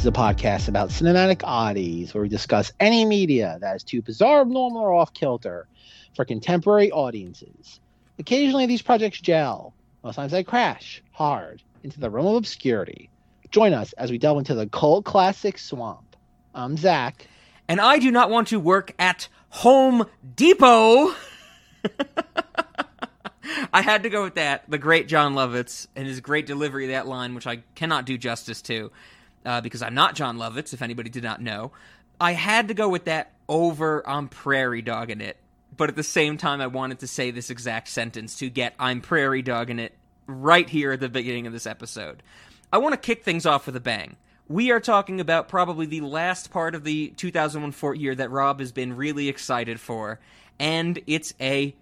is a podcast about cinematic oddities where we discuss any media that is too bizarre, abnormal, or off kilter for contemporary audiences. Occasionally, these projects gel. Most times, they crash hard into the realm of obscurity. Join us as we delve into the cult classic swamp. I'm Zach. And I do not want to work at Home Depot. I had to go with that. The great Jon Lovitz and his great delivery of that line, which I cannot do justice to uh, because I'm not Jon Lovitz, if anybody did not know. I had to go with that over I'm prairie dogging it. But at the same time, I wanted to say this exact sentence to get I'm prairie dogging it right here at the beginning of this episode. I want to kick things off with a bang. We are talking about probably the last part of the 2001 Fort year that Rob has been really excited for, and it's a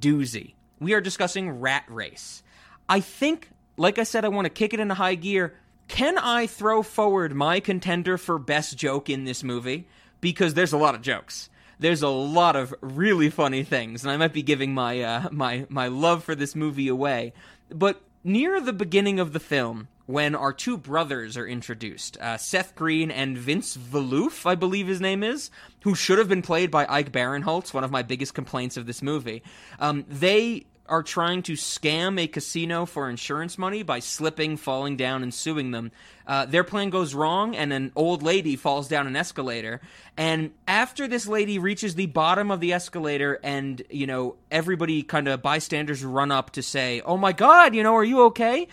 doozy we are discussing Rat Race. I think, like I said, I want to kick it into high gear. Can I throw forward my contender for best joke in this movie? Because there's a lot of jokes. There's a lot of really funny things, and I might be giving my uh, my my love for this movie away. But near the beginning of the film, when our two brothers are introduced, uh, Seth Green and Vince Vieluf, I believe his name is, who should have been played by Ike Barinholtz, one of my biggest complaints of this movie. Um, they are trying to scam a casino for insurance money by slipping, falling down, and suing them. Uh, their plan goes wrong, and an old lady falls down an escalator. And after this lady reaches the bottom of the escalator, and you know everybody kind of bystanders run up to say, "Oh my God, you know, are you okay?"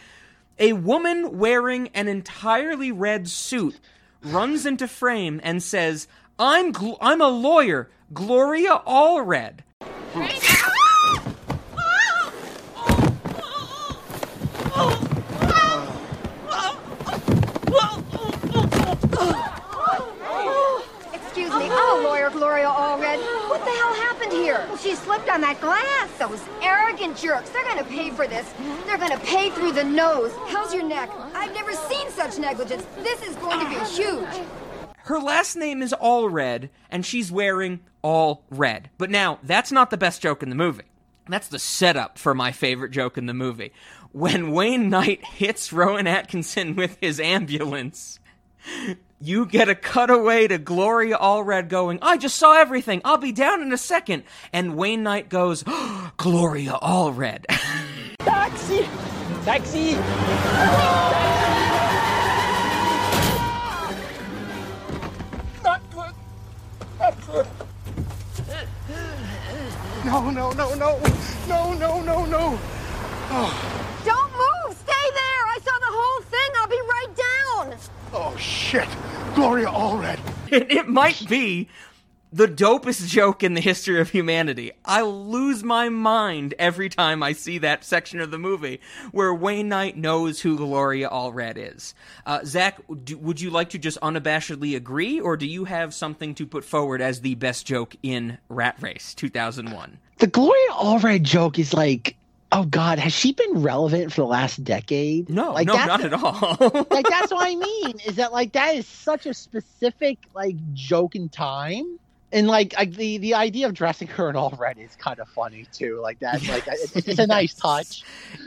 A woman wearing an entirely red suit runs into frame and says, "I'm gl- I'm a lawyer, Gloria Allred." Excuse me, I'm a lawyer, Gloria Allred. What the hell happened here? Well, she slipped on that glass. Those arrogant jerks. They're gonna pay for this. They're gonna pay through the nose. How's your neck? I've never seen such negligence. This is going to be huge. Her last name is Allred, and she's wearing all red. But now, that's not the best joke in the movie. That's the setup for my favorite joke in the movie. When Wayne Knight hits Rowan Atkinson with his ambulance, you get a cutaway to Gloria Allred going, I just saw everything. I'll be down in a second. And Wayne Knight goes, Gloria Allred. Taxi! Taxi! Not good. Not good. No, no, no, no. No, no, no, no. Oh, Don't move. Stay there. I saw the whole thing. I'll be right down. oh shit. Gloria Allred. it, it might be the dopest joke in the history of humanity. I lose my mind every time I see that section of the movie where Wayne Knight knows who Gloria Allred is. Uh, Zach, do, would you like to just unabashedly agree, or do you have something to put forward as the best joke in Rat Race 2001? The Gloria Allred joke is like, oh God, has she been relevant for the last decade? No, like no, not at all. like that's what I mean. Is that like that is such a specific like joke in time. And like I, the the idea of dressing her in all red is kind of funny too. Like that's like it, it's a nice touch,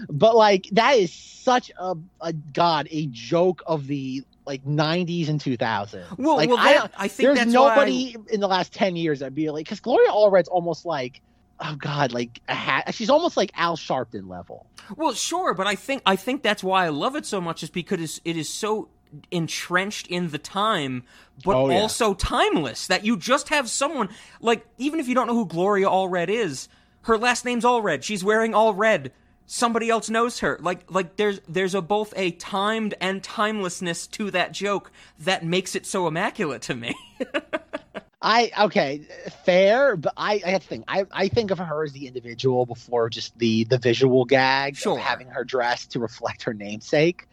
but like that is such a, a god a joke of the like 90s and 2000s. Well, like well, I, that- don't- I think there's that's why I- nobody in the last 10 years that'd be like because Gloria Allred's almost like oh god like a hat. She's almost like Al Sharpton level. Well, sure, but I think I think that's why I love it so much is because it is so entrenched in the time but Oh, yeah. also timeless that you just have someone like even if you don't know who Gloria Allred is, her last name's Allred. She's wearing all red. Somebody else knows her. Like like there's there's a both a timed and timelessness to that joke that makes it so immaculate to me. I okay, fair, but I, I have to think. I, I think of her as the individual before just the the visual gag Sure. of having her dressed to reflect her namesake.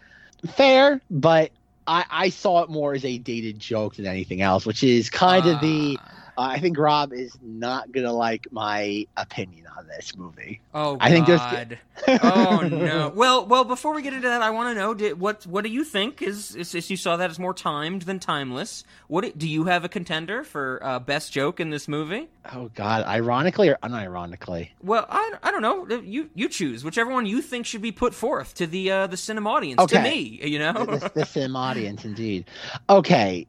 Fair, but I, I saw it more as a dated joke than anything else, which is kind of the ah. Uh, I think Rob is not gonna like my opinion on this movie. Oh, I think there's- God. oh no. Well, well. Before we get into that, I want to know did, what what do you think is, is is you saw that as more timed than timeless? What do you have a contender for uh, best joke in this movie? Oh God, ironically or unironically? Well, I, I don't know. You you choose whichever one you think should be put forth to the uh, the cinema audience to me. You know. the, the, the sim audience, indeed. Okay,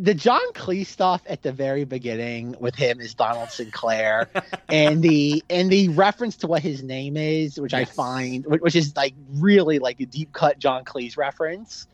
the John Cleese stuff at the very beginning with him is Donald Sinclair, and the and the reference to what his name is, which I find, which which is like really like a deep cut John Cleese reference,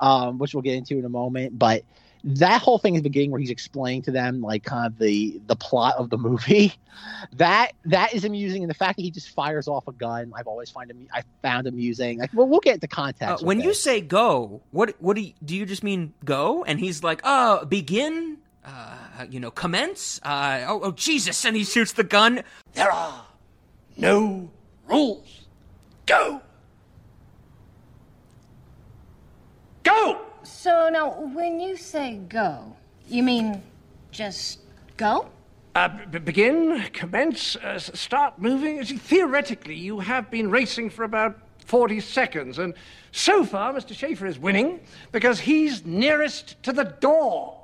um, which we'll get into in a moment, but. That whole thing at the beginning where he's explaining to them like kind of the the plot of the movie, that that is amusing, and the fact that he just fires off a gun, I've always find him I found amusing. Like, well, we'll get into context. Uh, when you this. say go, what what do you, do you just mean go? And he's like, uh, begin, uh, you know, commence. Uh, oh, oh, Jesus! And he shoots the gun. There are no rules. Go! Go! So now, when you say go, you mean just go? Uh, b- begin, commence, uh, start moving. See, Theoretically, you have been racing for about 40 seconds, and so far, Mr. Schaefer is winning because he's nearest to the door.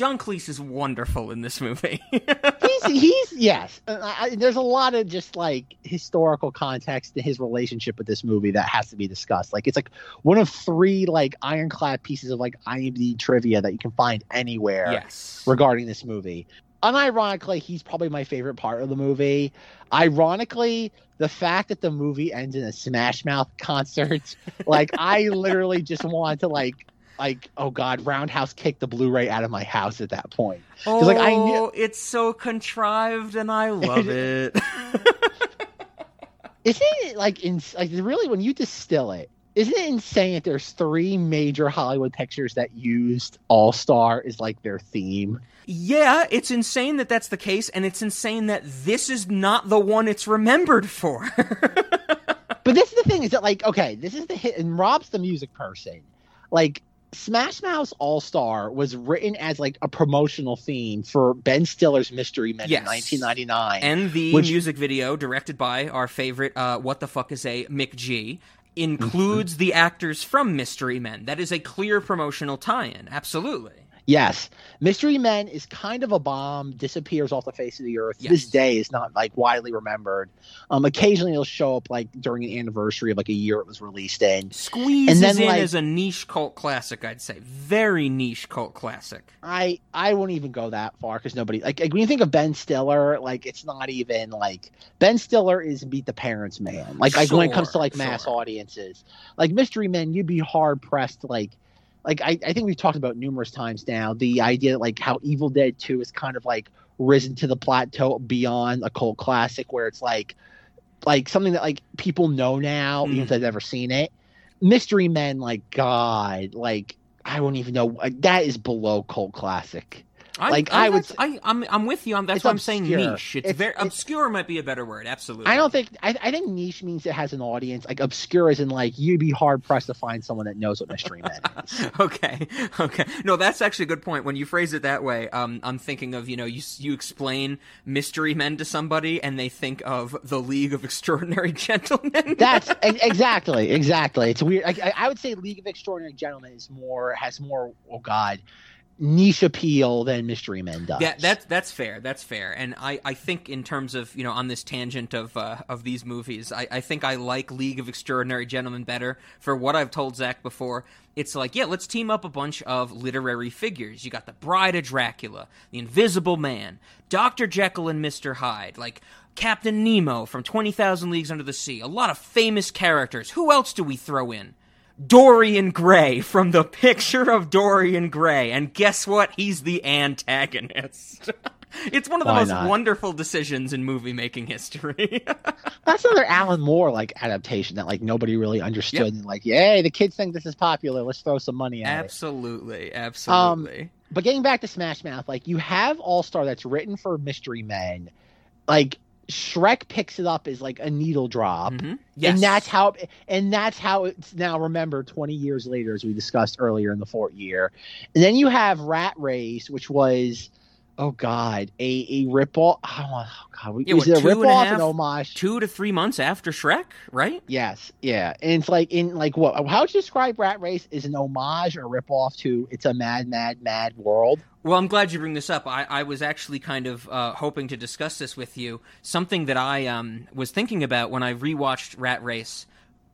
John Cleese is wonderful in this movie. he's he's yes. Uh, I, there's a lot of just like historical context to his relationship with this movie that has to be discussed. Like it's like one of three like ironclad pieces of like IMDb trivia that you can find anywhere yes. regarding this movie. Unironically, he's probably my favorite part of the movie. Ironically, the fact that the movie ends in a Smash Mouth concert, like I literally just want to like like oh god, roundhouse kicked the Blu-ray out of my house at that point. Oh, like, I knew- oh, it's so contrived, and I love it. Isn't it like in like really when you distill it? Isn't it insane that there's three major Hollywood pictures that used All Star is like their theme? yeah, it's insane that that's the case, and it's insane that this is not the one it's remembered for. But this is the thing is that like okay, this is the hit, and Rob's the music person. Like Smash Mouth's All Star was written as like a promotional theme for Ben Stiller's Mystery Men Yes. in 1999. and the Which- music video, directed by our favorite, uh, what the fuck is a McG, includes the actors from Mystery Men. That is a clear promotional tie-in. Absolutely. Yes, Mystery Men is kind of a bomb, disappears off the face of the earth. Yes. This day is not like widely remembered. Um, occasionally it'll show up like during an anniversary of like a year it was released in. Squeezes then, in like- as a niche cult classic, I'd say. Very niche cult classic. I I won't even go that far because nobody like, like when you think of Ben Stiller, like it's not even like Ben Stiller is beat the parents man. Like, like when it comes to like mass sure. audiences, like Mystery Men, you'd be hard pressed like. Like I, I think we've talked about numerous times now the idea that like how Evil Dead 2 is kind of like risen to the plateau beyond a cult classic where it's like like something that like people know now even if mm-hmm. they've never seen it. Mystery Men, like God, like I don't even know like, that is below cult classic. I'm, Like, I'm, I would I, I'm, I'm with you. on that's why I'm saying niche. It's, It's- very it's- obscure. Might be a better word. Absolutely. I don't think I, I think niche means it has an audience. Like obscure is in like you'd be hard pressed to find someone that knows what Mystery Men is. okay okay no that's actually a good point when you phrase it that way um, i'm thinking of you know you, you explain mystery men to somebody and they think of the league of extraordinary gentlemen That's exactly exactly. It's weird. I, I- I would say League of Extraordinary Gentlemen is more has more oh god niche appeal than Mystery Men does. Yeah, that's that's fair. That's fair. And I, I think in terms of you know on this tangent of uh, of these movies, I, I think I like League of Extraordinary Gentlemen better for what I've told Zach before. It's like yeah, let's team up a bunch of literary figures. You got the Bride of Dracula, the Invisible Man, Doctor Jekyll and Mister Hyde, like. Captain Nemo from 20,000 Leagues Under the Sea. A lot of famous characters. Who else do we throw in? Dorian Gray from the picture of Dorian Gray. And guess what? He's the antagonist. it's one of the Why most not? wonderful decisions in movie making history. That's another Alan Moore like adaptation that like nobody really understood. Yep. And like, yay, the kids think this is popular. Let's throw some money at it. absolutely, Um, absolutely. but getting back to Smash Mouth, like you have All Star that's written for Mystery Men, like Shrek picks it up as like a needle drop. Mhm. Yes. And that's how and that's how it's now remembered 20 years later as we discussed earlier in the fourth year. And then you have Rat Race which was oh god, a a ripoff. Oh, god, Yeah, is what, it a two and a ripoff half- an homage? two to three months after Shrek, right? Yes, yeah. And it's like in like what how would you describe Rat Race is an homage or a ripoff to It's a Mad Mad Mad World? Well, I'm glad you bring this up. I, I was actually kind of uh, hoping to discuss this with you. Something that I um, was thinking about when I rewatched Rat Race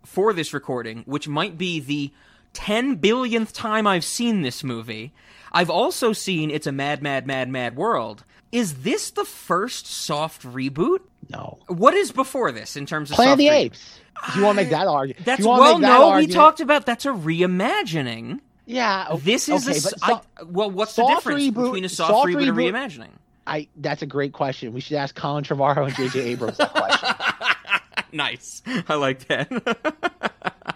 for this recording, which might be the 10 billionth time I've seen this movie. I've also seen It's a Mad, Mad, Mad, Mad World. Is this the first soft reboot? No. What is before this in terms of Planet of the reboot? Apes. Do you want to make that argument? That's well, that no. We talked about that's a reimagining. Yeah. o- This is okay, a. but s- I- so- well, what's the difference reboot- between a soft, soft reboot and reboot- reimagining? I that's a great question. We should ask Colin Trevorrow and JJ Abrams that question. nice. I like that.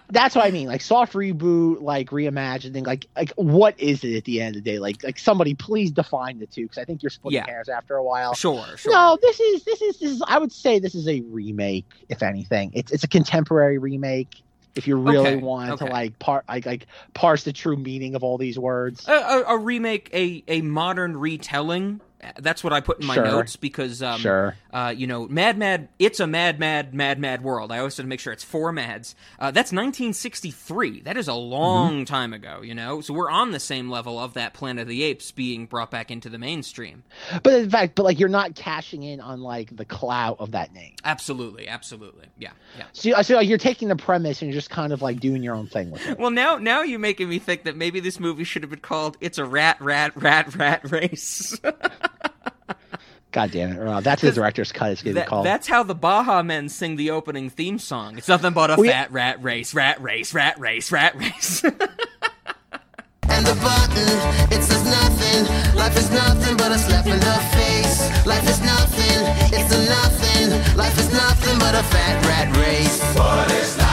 That's what I mean. Like soft reboot, like reimagining, like like what is it at the end of the day? Like like somebody please define the two because I think you're splitting Yeah. hairs after a while. sure, sure. No, this is this is this is I would say this is a remake, if anything. It's it's a contemporary remake. If you really Okay, want to like part like like parse the true meaning of all these words. A, a, a remake, a, a modern retelling. That's what I put in my Sure. notes because, um, Sure. uh, you know, Mad Mad, it's a Mad Mad Mad Mad world. I always have to make sure it's four Mads. Uh, that's 1963. That is a long Mm-hmm. time ago, you know. So we're on the same level of that Planet of the Apes being brought back into the mainstream. But in fact, but like you're not cashing in on like the clout of that name. Absolutely, absolutely, yeah, yeah. So, you- so like, you're taking the premise and you're just kind of like doing your own thing with it. Well, now now you're making me think that maybe this movie should have been called "It's a Rat Rat Rat Rat Race." God damn it, Rob. Uh, that's the director's cut. It's going to be That- called. that's how the Baha Men sing the opening theme song. It's nothing but a Well, yeah- fat rat race, rat race, rat race, rat race. And the button, it says nothing. Life is nothing but a slap in the face. Life is nothing, it's a nothing. Life is nothing but a fat rat race. But it's not,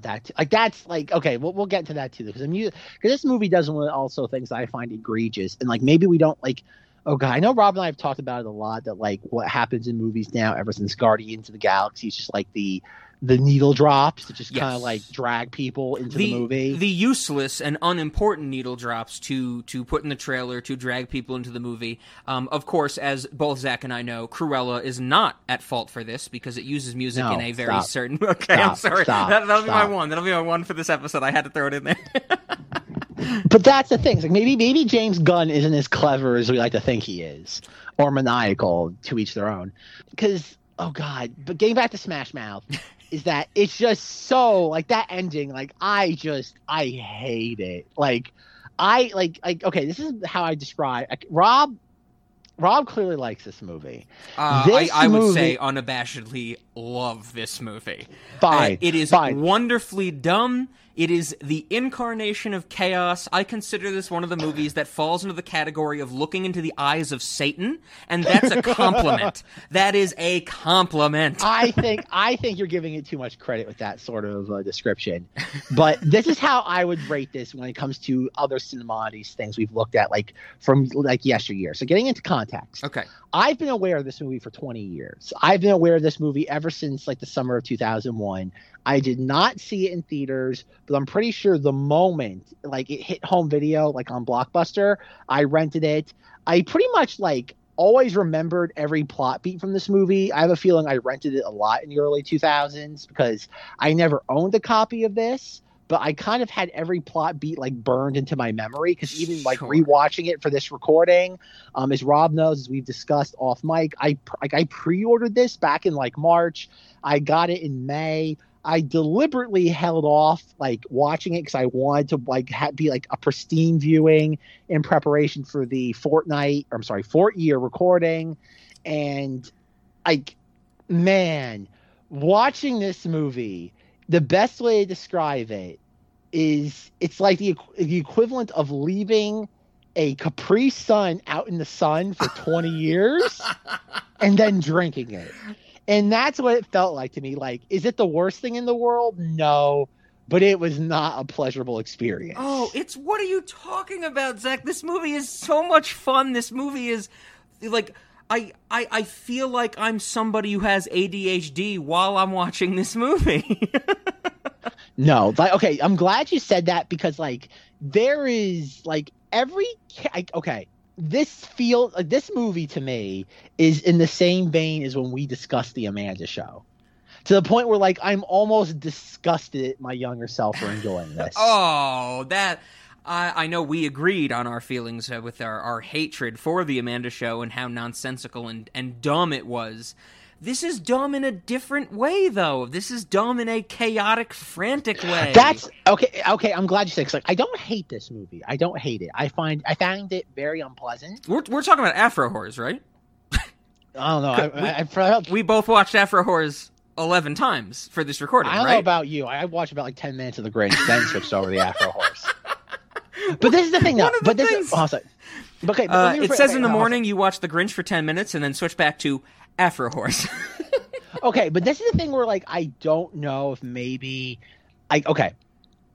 god, that like that's like okay. We'll we'll get to that too because I'm because this movie does one also things I find egregious and like maybe we don't like. Oh god, I know Rob and I have talked about it a lot. That like what happens in movies now, ever since Guardians of the Galaxy, is just like the the needle drops to just kind of like drag people into the, the movie. the useless and unimportant needle drops to to put in the trailer to drag people into the movie. Um, of course, as both Zach and I know, Cruella is not at fault for this because it uses music No, in a very stop. certain. Okay, I'm Stop, sorry. stop, that, that'll be my one. That'll be my one for this episode. I had to throw it in there. But that's the thing. It's like maybe maybe James Gunn isn't as clever as we like to think he is, or maniacal. To each their own. Because oh god, but getting back to Smash Mouth, is that it's just so like that ending. Like I just I hate it. Like I like like okay. This is how I describe like, Rob. Rob clearly likes this movie. Uh, This I, I would say unabashedly love this movie. Fine, Uh, it is fine. wonderfully dumb. It is the incarnation of chaos. I consider this one of the movies that falls into the category of looking into the eyes of Satan, and that's a compliment. that is a compliment. I think I think you're giving it too much credit with that sort of uh, description. But this is how I would rate this when it comes to other cinemodities things we've looked at, like from like yesteryear. So getting into context, Okay. I've been aware of this movie for 20 years. I've been aware of this movie ever since like the summer of 2001. I did not see it in theaters, but I'm pretty sure the moment like it hit home video, like on Blockbuster, I rented it. I pretty much like always remembered every plot beat from this movie. I have a feeling I rented it a lot in the early 2000s because I never owned a copy of this. But I kind of had every plot beat like burned into my memory because even like rewatching it for this recording, um, as Rob knows, as we've discussed off mic, I like I pre-ordered this back in like March. I got it in May. I deliberately held off like watching it because I wanted to like ha- be like a pristine viewing in preparation for the fortnight. Or, I'm sorry, fort year recording, and like man, watching this movie, the best way to describe it is it's like the the equivalent of leaving a Capri Sun out in the sun for 20 years and then drinking it. And that's what it felt like to me. Like, is it the worst thing in the world? No, but it was not a pleasurable experience. Oh, it's what are you talking about, Zach? This movie is so much fun. This movie is like I I I feel like I'm somebody who has ADHD while I'm watching this movie. No, like okay, I'm glad you said that because like there is like every like, okay, this feel like this movie to me is in the same vein as when we discussed the Amanda show. To the point where like I'm almost disgusted at my younger self for enjoying this. oh, that I I know we agreed on our feelings uh, with our, our hatred for the Amanda show and how nonsensical and, and dumb it was. This is dumb in a different way, though. This is dumb in a chaotic, frantic way. That's okay. Okay, I'm glad you said. Cause like I don't hate this movie. I don't hate it. I find I found it very unpleasant. we're we're talking about Afro Horrors, right? I don't know. I, We- I, I, felt- We both watched Afro Horrors eleven times for this recording, I don't right? know about you. I watched about like ten minutes of the Grinch, then switched over to the Afro Horse. But this is the thing, though. One of the but this is oh, sorry. Okay, but uh, it says in the morning you watch The Grinch for ten minutes and then switch back to Afro Horse. Okay, but this is the thing where like I don't know if maybe, I okay,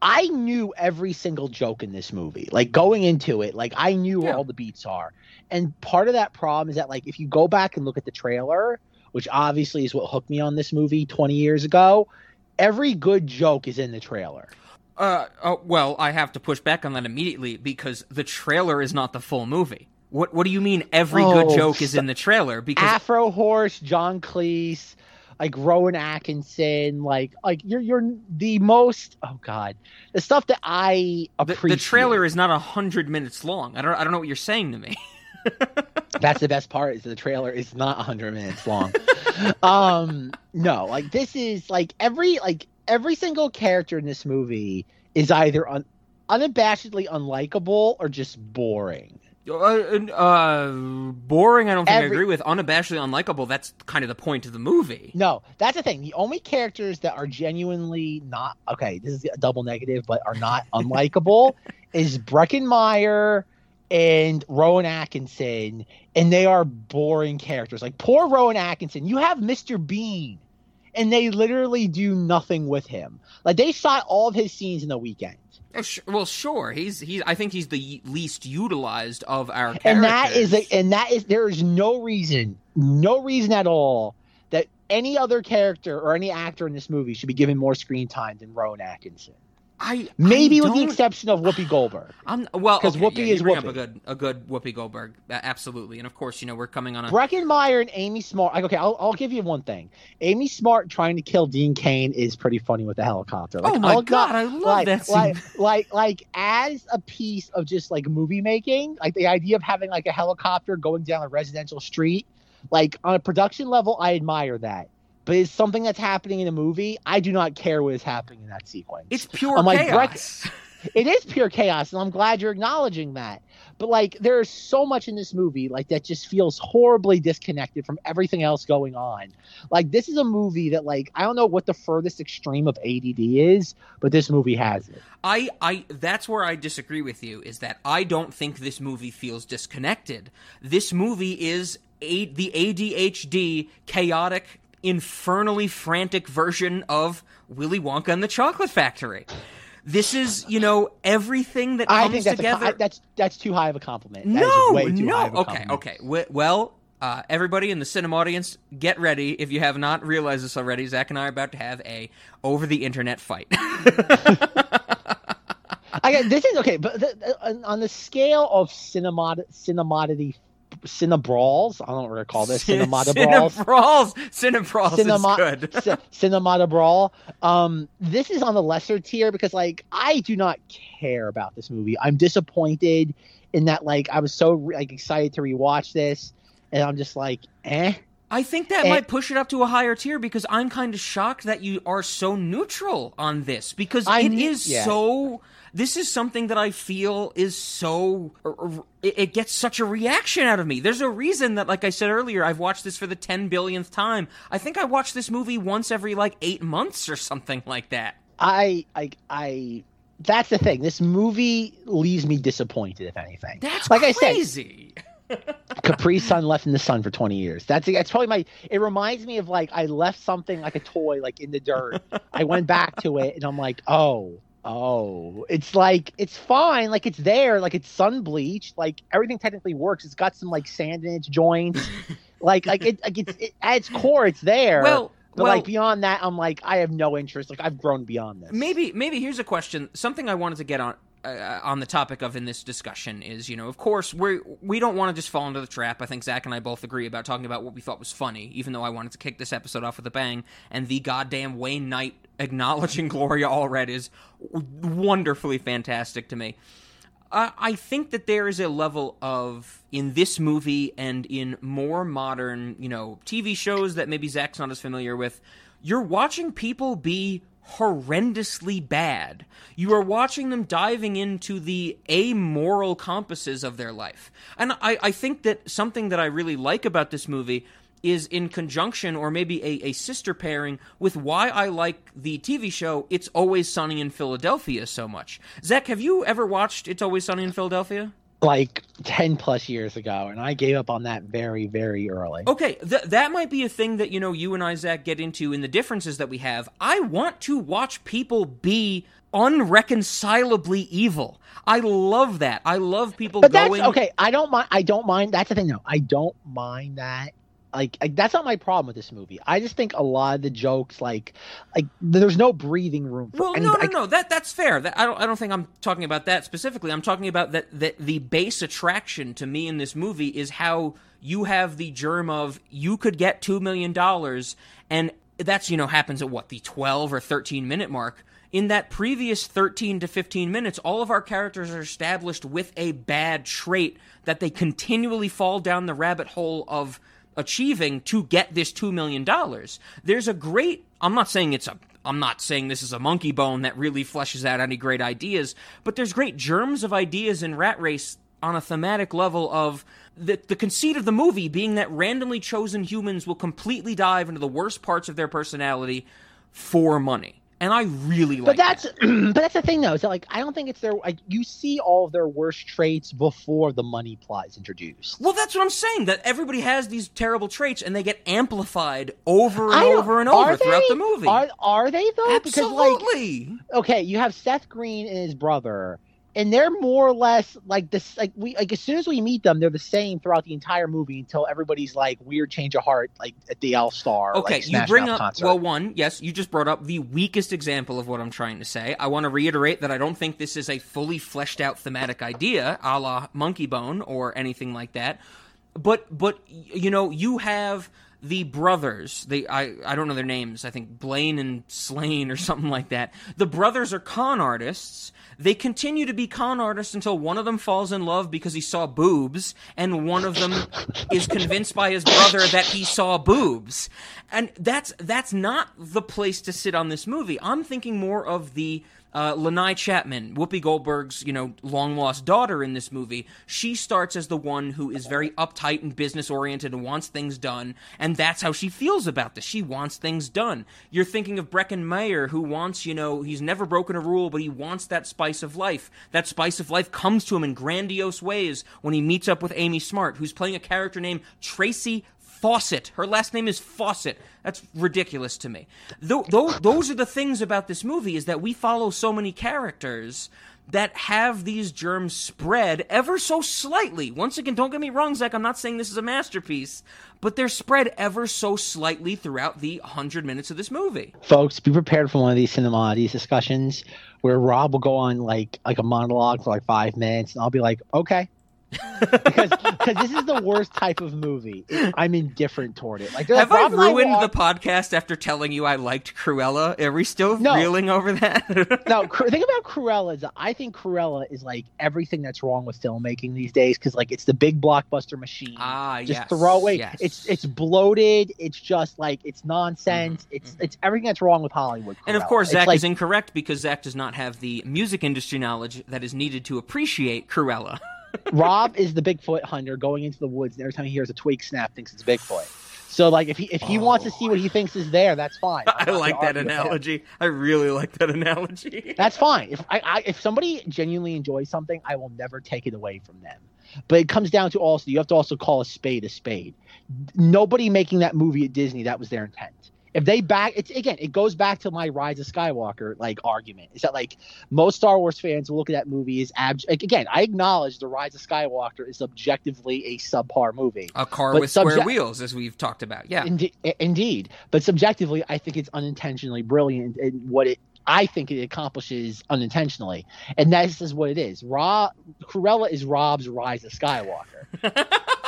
I knew every single joke in this movie. Like going into it, like I knew where all the beats are. And part of that problem is that like if you go back and look at the trailer, which obviously is what hooked me on this movie 20 years ago, every good joke is in the trailer. Uh, oh, well, I have to push back on that immediately because the trailer is not the full movie. What What do you mean every good Oh, joke is in the trailer? Because Afro Horse, John Cleese, like Rowan Atkinson, like like you're you're the most oh god, the stuff that I the, appreciate. the trailer is not a hundred minutes long. I don't I don't know what you're saying to me. That's the best part is the trailer is not 100 minutes long. um no, like this is like every like every single character in this movie is either un- unabashedly unlikable or just boring. Uh, uh, boring. I don't think I agree with. Unabashedly unlikable. That's kind of the point of the movie. No, that's the thing. The only characters that are genuinely not okay, this is a double negative, but are not unlikable is Breckin Meyer and Rowan Atkinson, and they are boring characters. Like poor Rowan Atkinson, you have Mr. Bean, and they literally do nothing with him. Like they shot all of his scenes in the weekend. Oh, well, sure. He's he's. I think he's the least utilized of our characters. and that is a, and that is there is no reason no reason at all that any other character or any actor in this movie should be given more screen time than Rowan Atkinson. I Maybe I with the exception of Whoopi Goldberg. I'm well 'Cause okay, Whoopi yeah, you is bring up a good a good Whoopi Goldberg, absolutely. And of course, you know we're coming on a Breckin Meyer and Amy Smart. like, Okay, I'll, I'll give you one thing. Amy Smart trying to kill Dean Cain is pretty funny with the helicopter. Like, Oh my I'll not- God, I love like, that scene. Like, like, like, as a piece of just like movie making, like the idea of having like a helicopter going down a residential street, like on a production level, I admire that. But it's something that's happening in a movie. I do not care what is happening in that sequence. it's pure I'm like, chaos. it is pure chaos and i'm glad you're acknowledging that but like there's so much in this movie like that just feels horribly disconnected from everything else going on like this is a movie that like i don't know what the furthest extreme of add is but this movie has it I, I, that's where I disagree with you. Is that I don't think this movie feels disconnected. This movie is a, the ADHD, chaotic, infernally frantic version of Willy Wonka and the Chocolate Factory. This is, you know, everything that i comes think that's together. a, that's that's too high of a compliment no, way too no. high of a okay, compliment. okay. Well, uh, everybody in the cinema audience, get ready. If you have not realized this already, Zach and I are about to have a over the internet fight. I got, this is okay, but the, on- the scale of cinemat cinematity, cinebrawls, I don't know what we're call this, cinemata brawls. Cinebrawls. Cinebrawls Cinema, is good. C- Cinemata Brawl. Um, this is on the lesser tier because, like, I do not care about this movie. I'm disappointed in that, like, I was so like excited to rewatch this, and I'm just like, eh. I think that And- might push it up to a higher tier because I'm kind of shocked that you are so neutral on this because I it kn- yeah. so. This is something that I feel is so. It, gets such a reaction out of me. There's a reason that, like I said earlier, I've watched this for the 10 billionth time. I think I watch this movie once every like eight months or something like that. I, I, I, that's the thing. This movie leaves me disappointed, if anything. That's like crazy. I said, Capri Sun left in the sun for 20 years. That's that's probably my. It reminds me of like I left something like a toy like in the dirt. I went back to it and I'm like, oh, oh, it's like it's fine, like it's there, like it's sun bleached, like everything technically works. It's got some like sand in its joints, like like it, like it's it, at its core, it's there. Well, but well, like beyond that, I'm like I have no interest. Like I've grown beyond this. maybe maybe here's a question. Something I wanted to get on uh, on the topic of in this discussion is, you know, of course, we we don't want to just fall into the trap. I think Zach and I both agree about talking about what we thought was funny, even though I wanted to kick this episode off with a bang. And the goddamn Wayne Knight acknowledging Gloria Allred is wonderfully fantastic to me. Uh, I think that there is a level of in this movie and in more modern, you know, TV shows that maybe Zach's not as familiar with. You're watching people be horrendously bad. You are watching them diving into the amoral compasses of their life. And I, I think that something that I really like about this movie is in conjunction or maybe a, a sister pairing with why I like the TV show It's Always Sunny in Philadelphia so much. Zach, have you ever watched It's Always Sunny in Philadelphia? like 10 plus years ago and i gave up on that very very early Okay, th- that might be a thing that you know you and Isaac get into in the differences that we have. I want to watch people be unreconcilably evil. I love that. I love people but going. that's okay i don't mind i don't mind that's the thing though i don't mind that like, like that's not my problem with this movie i just think a lot of the jokes like like there's no breathing room for Well, any- no, no, no. That that's fair. That, I don't. I don't think I'm talking about that specifically. I'm talking about that. That the base attraction to me in this movie is how you have the germ of you could get two million dollars, and that's you know happens at what the twelve or thirteen minute mark. In that previous 13 to 15 minutes, all of our characters are established with a bad trait that they continually fall down the rabbit hole of achieving to get this $2 million. There's a great, I'm not saying it's a, I'm not saying this is a Monkeybone that really fleshes out any great ideas, but there's great germs of ideas in Rat Race on a thematic level of the, the conceit of the movie being that randomly chosen humans will completely dive into the worst parts of their personality for money. And I really like but that's that. but that's the thing though is that like i don't think it's their like you see all of their worst traits before the money plot is introduced Well, that's what I'm saying. That everybody has these terrible traits, and they get amplified over and over and over throughout they? the movie. Are are they though? Because like Absolutely. okay, you have Seth Green and his brother, and they're more or less like this. Like we like as soon as we meet them, they're the same throughout the entire movie until everybody's like weird change of heart, like at the All Star. Okay, like, you bring up concert. well, one, yes, you just brought up the weakest example of what I'm trying to say. I want to reiterate that I don't think this is a fully fleshed out thematic idea, a la Monkeybone or anything like that. But but you know, you have the brothers. They I I don't know their names. I think Blaine and Slane or something like that. The brothers are con artists. They continue to be con artists until one of them falls in love because he saw boobs, and one of them is convinced by his brother that he saw boobs. And that's that's not the place to sit on this movie. I'm thinking more of the uh, Lanai Chapman, Whoopi Goldberg's, you know, long lost daughter in this movie, she starts as the one who is very uptight and business oriented and wants things done, and that's how she feels about this. She wants things done. You're thinking of Breckin Meyer, who wants, you know, he's never broken a rule, but he wants that spice of life. That spice of life comes to him in grandiose ways when he meets up with Amy Smart, who's playing a character named Tracy Faucet. Her last name is Faucet. That's ridiculous to me. Th- th- those are the things about this movie is that we follow so many characters that have these germs spread ever so slightly. Once again, don't get me wrong, Zach. I'm not saying this is a masterpiece, but they're spread ever so slightly throughout the 100 minutes of this movie. folks, be prepared for one of these cinema these discussions where Rob will go on like like a monologue for like five minutes, and I'll be like, okay. Because because this is the worst type of movie. I'm indifferent toward it. Like, Have like, I ruined the podcast after telling you I liked Cruella? Are we still No. reeling over that? no, Cru- think about Cruella. Is I think Cruella is like everything that's wrong with filmmaking these days because like it's the big blockbuster machine. ah, just yes. throw away. yes. It's it's bloated. It's just like it's nonsense. It's it's everything that's wrong with Hollywood. And of Cruella. course, It's Zach like, is incorrect because Zach does not have the music industry knowledge that is needed to appreciate Cruella. Rob is the Bigfoot hunter going into the woods, and every time he hears a twig snap, thinks it's Bigfoot. So like if he if he wants to oh. see what he thinks is there, that's fine. I'm I like that argue with him. analogy. I really like that analogy. That's fine. If I, I if somebody genuinely enjoys something, I will never take it away from them. But it comes down to also you have to also call a spade a spade. Nobody making that movie at Disney that was their intent. If they back it's again, it goes back to my Rise of Skywalker like argument. Is that like most Star Wars fans will look at that movie as ab- like, again, I acknowledge the Rise of Skywalker is objectively a subpar movie. A car with square subject- wheels, as we've talked about. Yeah. Inde- eh, indeed, but subjectively, I think it's unintentionally brilliant in what it. I think it accomplishes unintentionally, and this is what it is. Rob Cruella is Rob's Rise of Skywalker,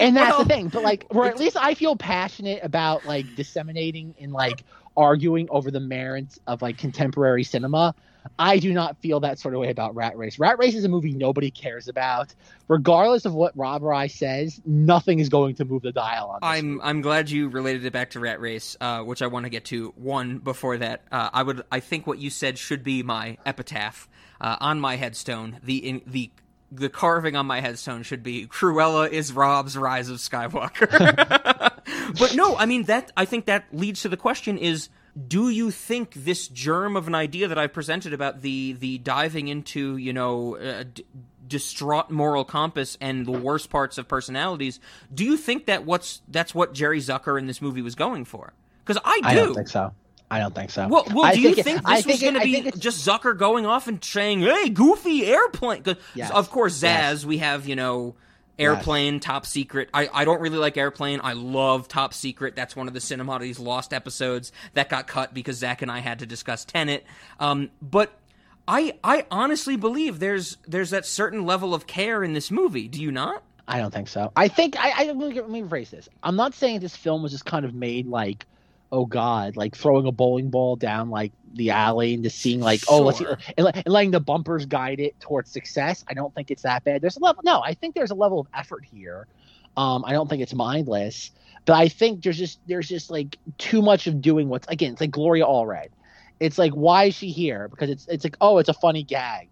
and that's Well, the thing. But like, or at least I feel passionate about like disseminating and like arguing over the merits of like contemporary cinema. I do not feel that sort of way about Rat Race. Rat Race is a movie nobody cares about. Regardless of what Rob or I says, nothing is going to move the dial on this I'm I'm glad you related it back to Rat Race, uh, which I want to get to. One before that, uh, I would I think what you said should be my epitaph uh, on my headstone. The in, the the carving on my headstone should be Cruella is Rob's Rise of Skywalker. but no, I mean that I think that leads to the question is do you think this germ of an idea that I presented about the the diving into, you know, uh, d- distraught moral compass and the worst parts of personalities, do you think that what's that's what Jerry Zucker in this movie was going for? Cuz I do. I don't think so. I don't think so. Well, well, I do you it- think I this was going to be just Zucker going off and saying, "Hey, goofy airplane"? Yes. Of course, Zaz. Yes. We have you know, airplane, top secret. I I don't really like airplane. I love top secret. That's one of the Cinemodities lost episodes that got cut because Zach and I had to discuss Tenet. Um, but. I, I honestly believe there's there's that certain level of care in this movie. Do you not? I don't think so. I think I, I let me rephrase this. I'm not saying this film was just kind of made like, oh god, like throwing a bowling ball down like the alley and just seeing like, oh, let's see, and, and letting the bumpers guide it towards success. I don't think it's that bad. There's a level. No, I think there's a level of effort here. Um, I don't think it's mindless, but I think there's just there's just like too much of doing what's again. It's like Gloria Allred. It's like why is she here? Because it's it's like oh, it's a funny gag.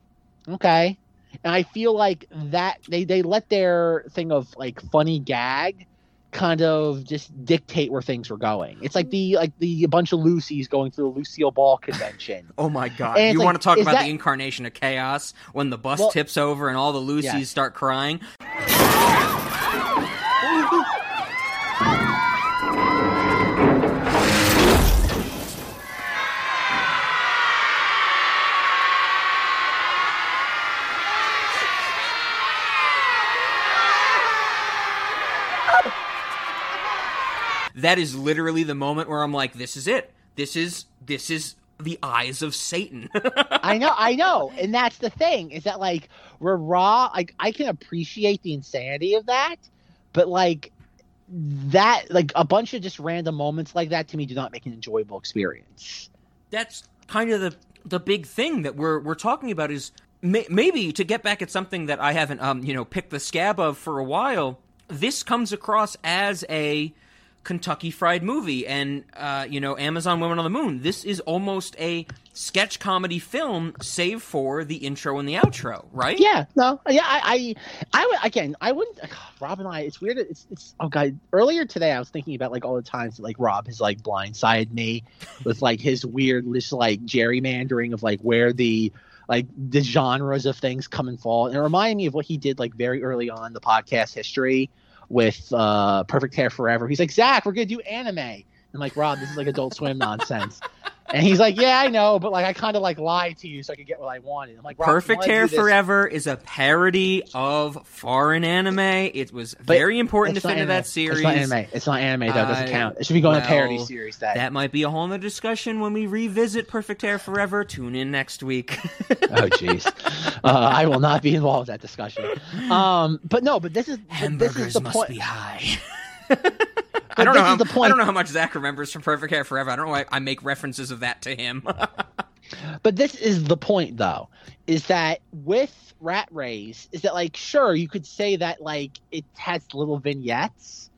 Okay, and I feel like that they they let their thing of like funny gag kind of just dictate where things were going. It's like the like the bunch of Lucy's going through the Lucille Ball convention. Oh my god! And You like, want to talk about that- the incarnation of chaos when the bus Well- tips over and all the Lucy's Yes. start crying? That is literally the moment where I'm like, "This is it. This is this is the eyes of Satan." I know, I know, and that's the thing is that like we're raw. Like I can appreciate the insanity of that, but like that, like a bunch of just random moments like that to me do not make an enjoyable experience. that's kind of the the big thing that we're we're talking about is may, maybe to get back at something that I haven't um you know picked the scab of for a while. This comes across as a Kentucky Fried Movie and uh, you know Amazon Women on the Moon. This is almost a sketch comedy film, save for the intro and the outro, right? Yeah, no, yeah, I, I, I again, I wouldn't. Rob and I, it's weird. It's, it's. Oh god, earlier today I was thinking about like all the times that like Rob has like blindsided me with like his weird, just like gerrymandering of like where the like the genres of things come and fall. And it reminded me of what he did like very early on the podcast history with uh Perfect Hair Forever. He's like, Zach, we're gonna do anime. I'm like, Rob, this is like Adult Swim nonsense. And he's like, Yeah, I know, but like I kind of like lied to you so I could get what I wanted. I'm like, Perfect Hair? Forever is a parody of foreign anime. It was very important to fit into that series. It's not anime. It's not anime though. It doesn't count. It should be going to parody series. That. That might be a whole nother discussion when we revisit Perfect Hair Forever. Tune in next week. oh jeez. uh, I will not be involved in that discussion. Um, but no, but this is this is Hamburgers the must point. be high. I don't know. How, the point. I don't know how much Zach remembers from Perfect Hair Forever. I don't know why I make references of that to him. But this is the point, though, is that with Rat Race, is that like sure you could say that like it has little vignettes,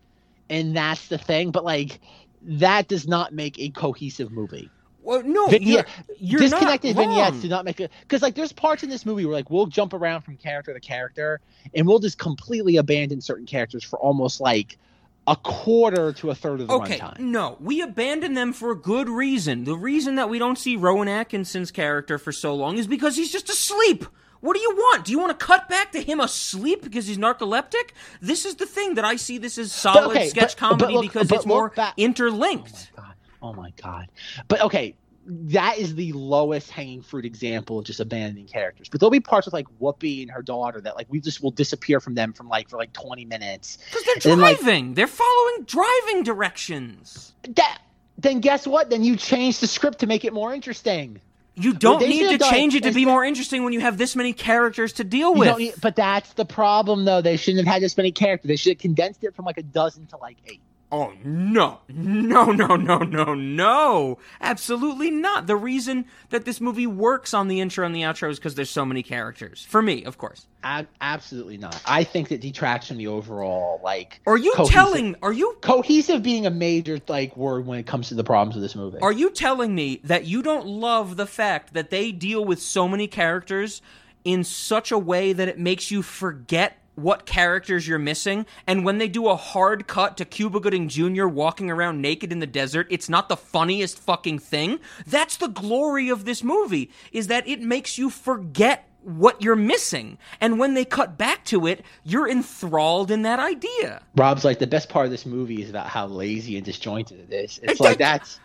and that's the thing, but like that does not make a cohesive movie. well, no, Vignette- you're, you're disconnected vignettes do not make it because like there's parts in this movie where like we'll jump around from character to character and we'll just completely abandon certain characters for almost like a quarter to a third of the Okay, runtime. no, we abandoned them for a good reason. The reason that we don't see Rowan Atkinson's character for so long is because he's just asleep. What do you want? Do you want to cut back to him asleep because he's narcoleptic? This is the thing that I see this as solid okay, sketch but- but comedy look- because it's more look back- interlinked. Oh god. Oh my god. But okay, that is the lowest hanging fruit example of just abandoning characters. But there'll be parts with like Whoopi and her daughter that like we just will disappear from them from like for like twenty minutes. Because they're And then, like, driving. they're following driving directions. that then guess what? Then you change the script to make it more interesting. You don't need to done change it to be more interesting when you have this many characters to deal with. need- but that's the problem though. They shouldn't have had this many characters. They should have condensed it from like a dozen to like eight. Oh no, no, no, no, no, no! Absolutely not. The reason that this movie works on the intro and the outro is because there's so many characters. For me, of course. Ab- absolutely not. I think that detracts from the overall like. Are you cohesive- telling? Are you cohesive being a major like word when it comes to the problems of this movie? are you telling me that you don't love the fact that they deal with so many characters in such a way that it makes you forget? What characters you're missing, and when they do a hard cut to Cuba Gooding Jr. walking around naked in the desert, it's not the funniest fucking thing. That's the glory of this movie, is that it makes you forget what you're missing. And when they cut back to it, you're enthralled in that idea. Rob's like the best part of this movie is about how lazy and disjointed it is. It's It- like that's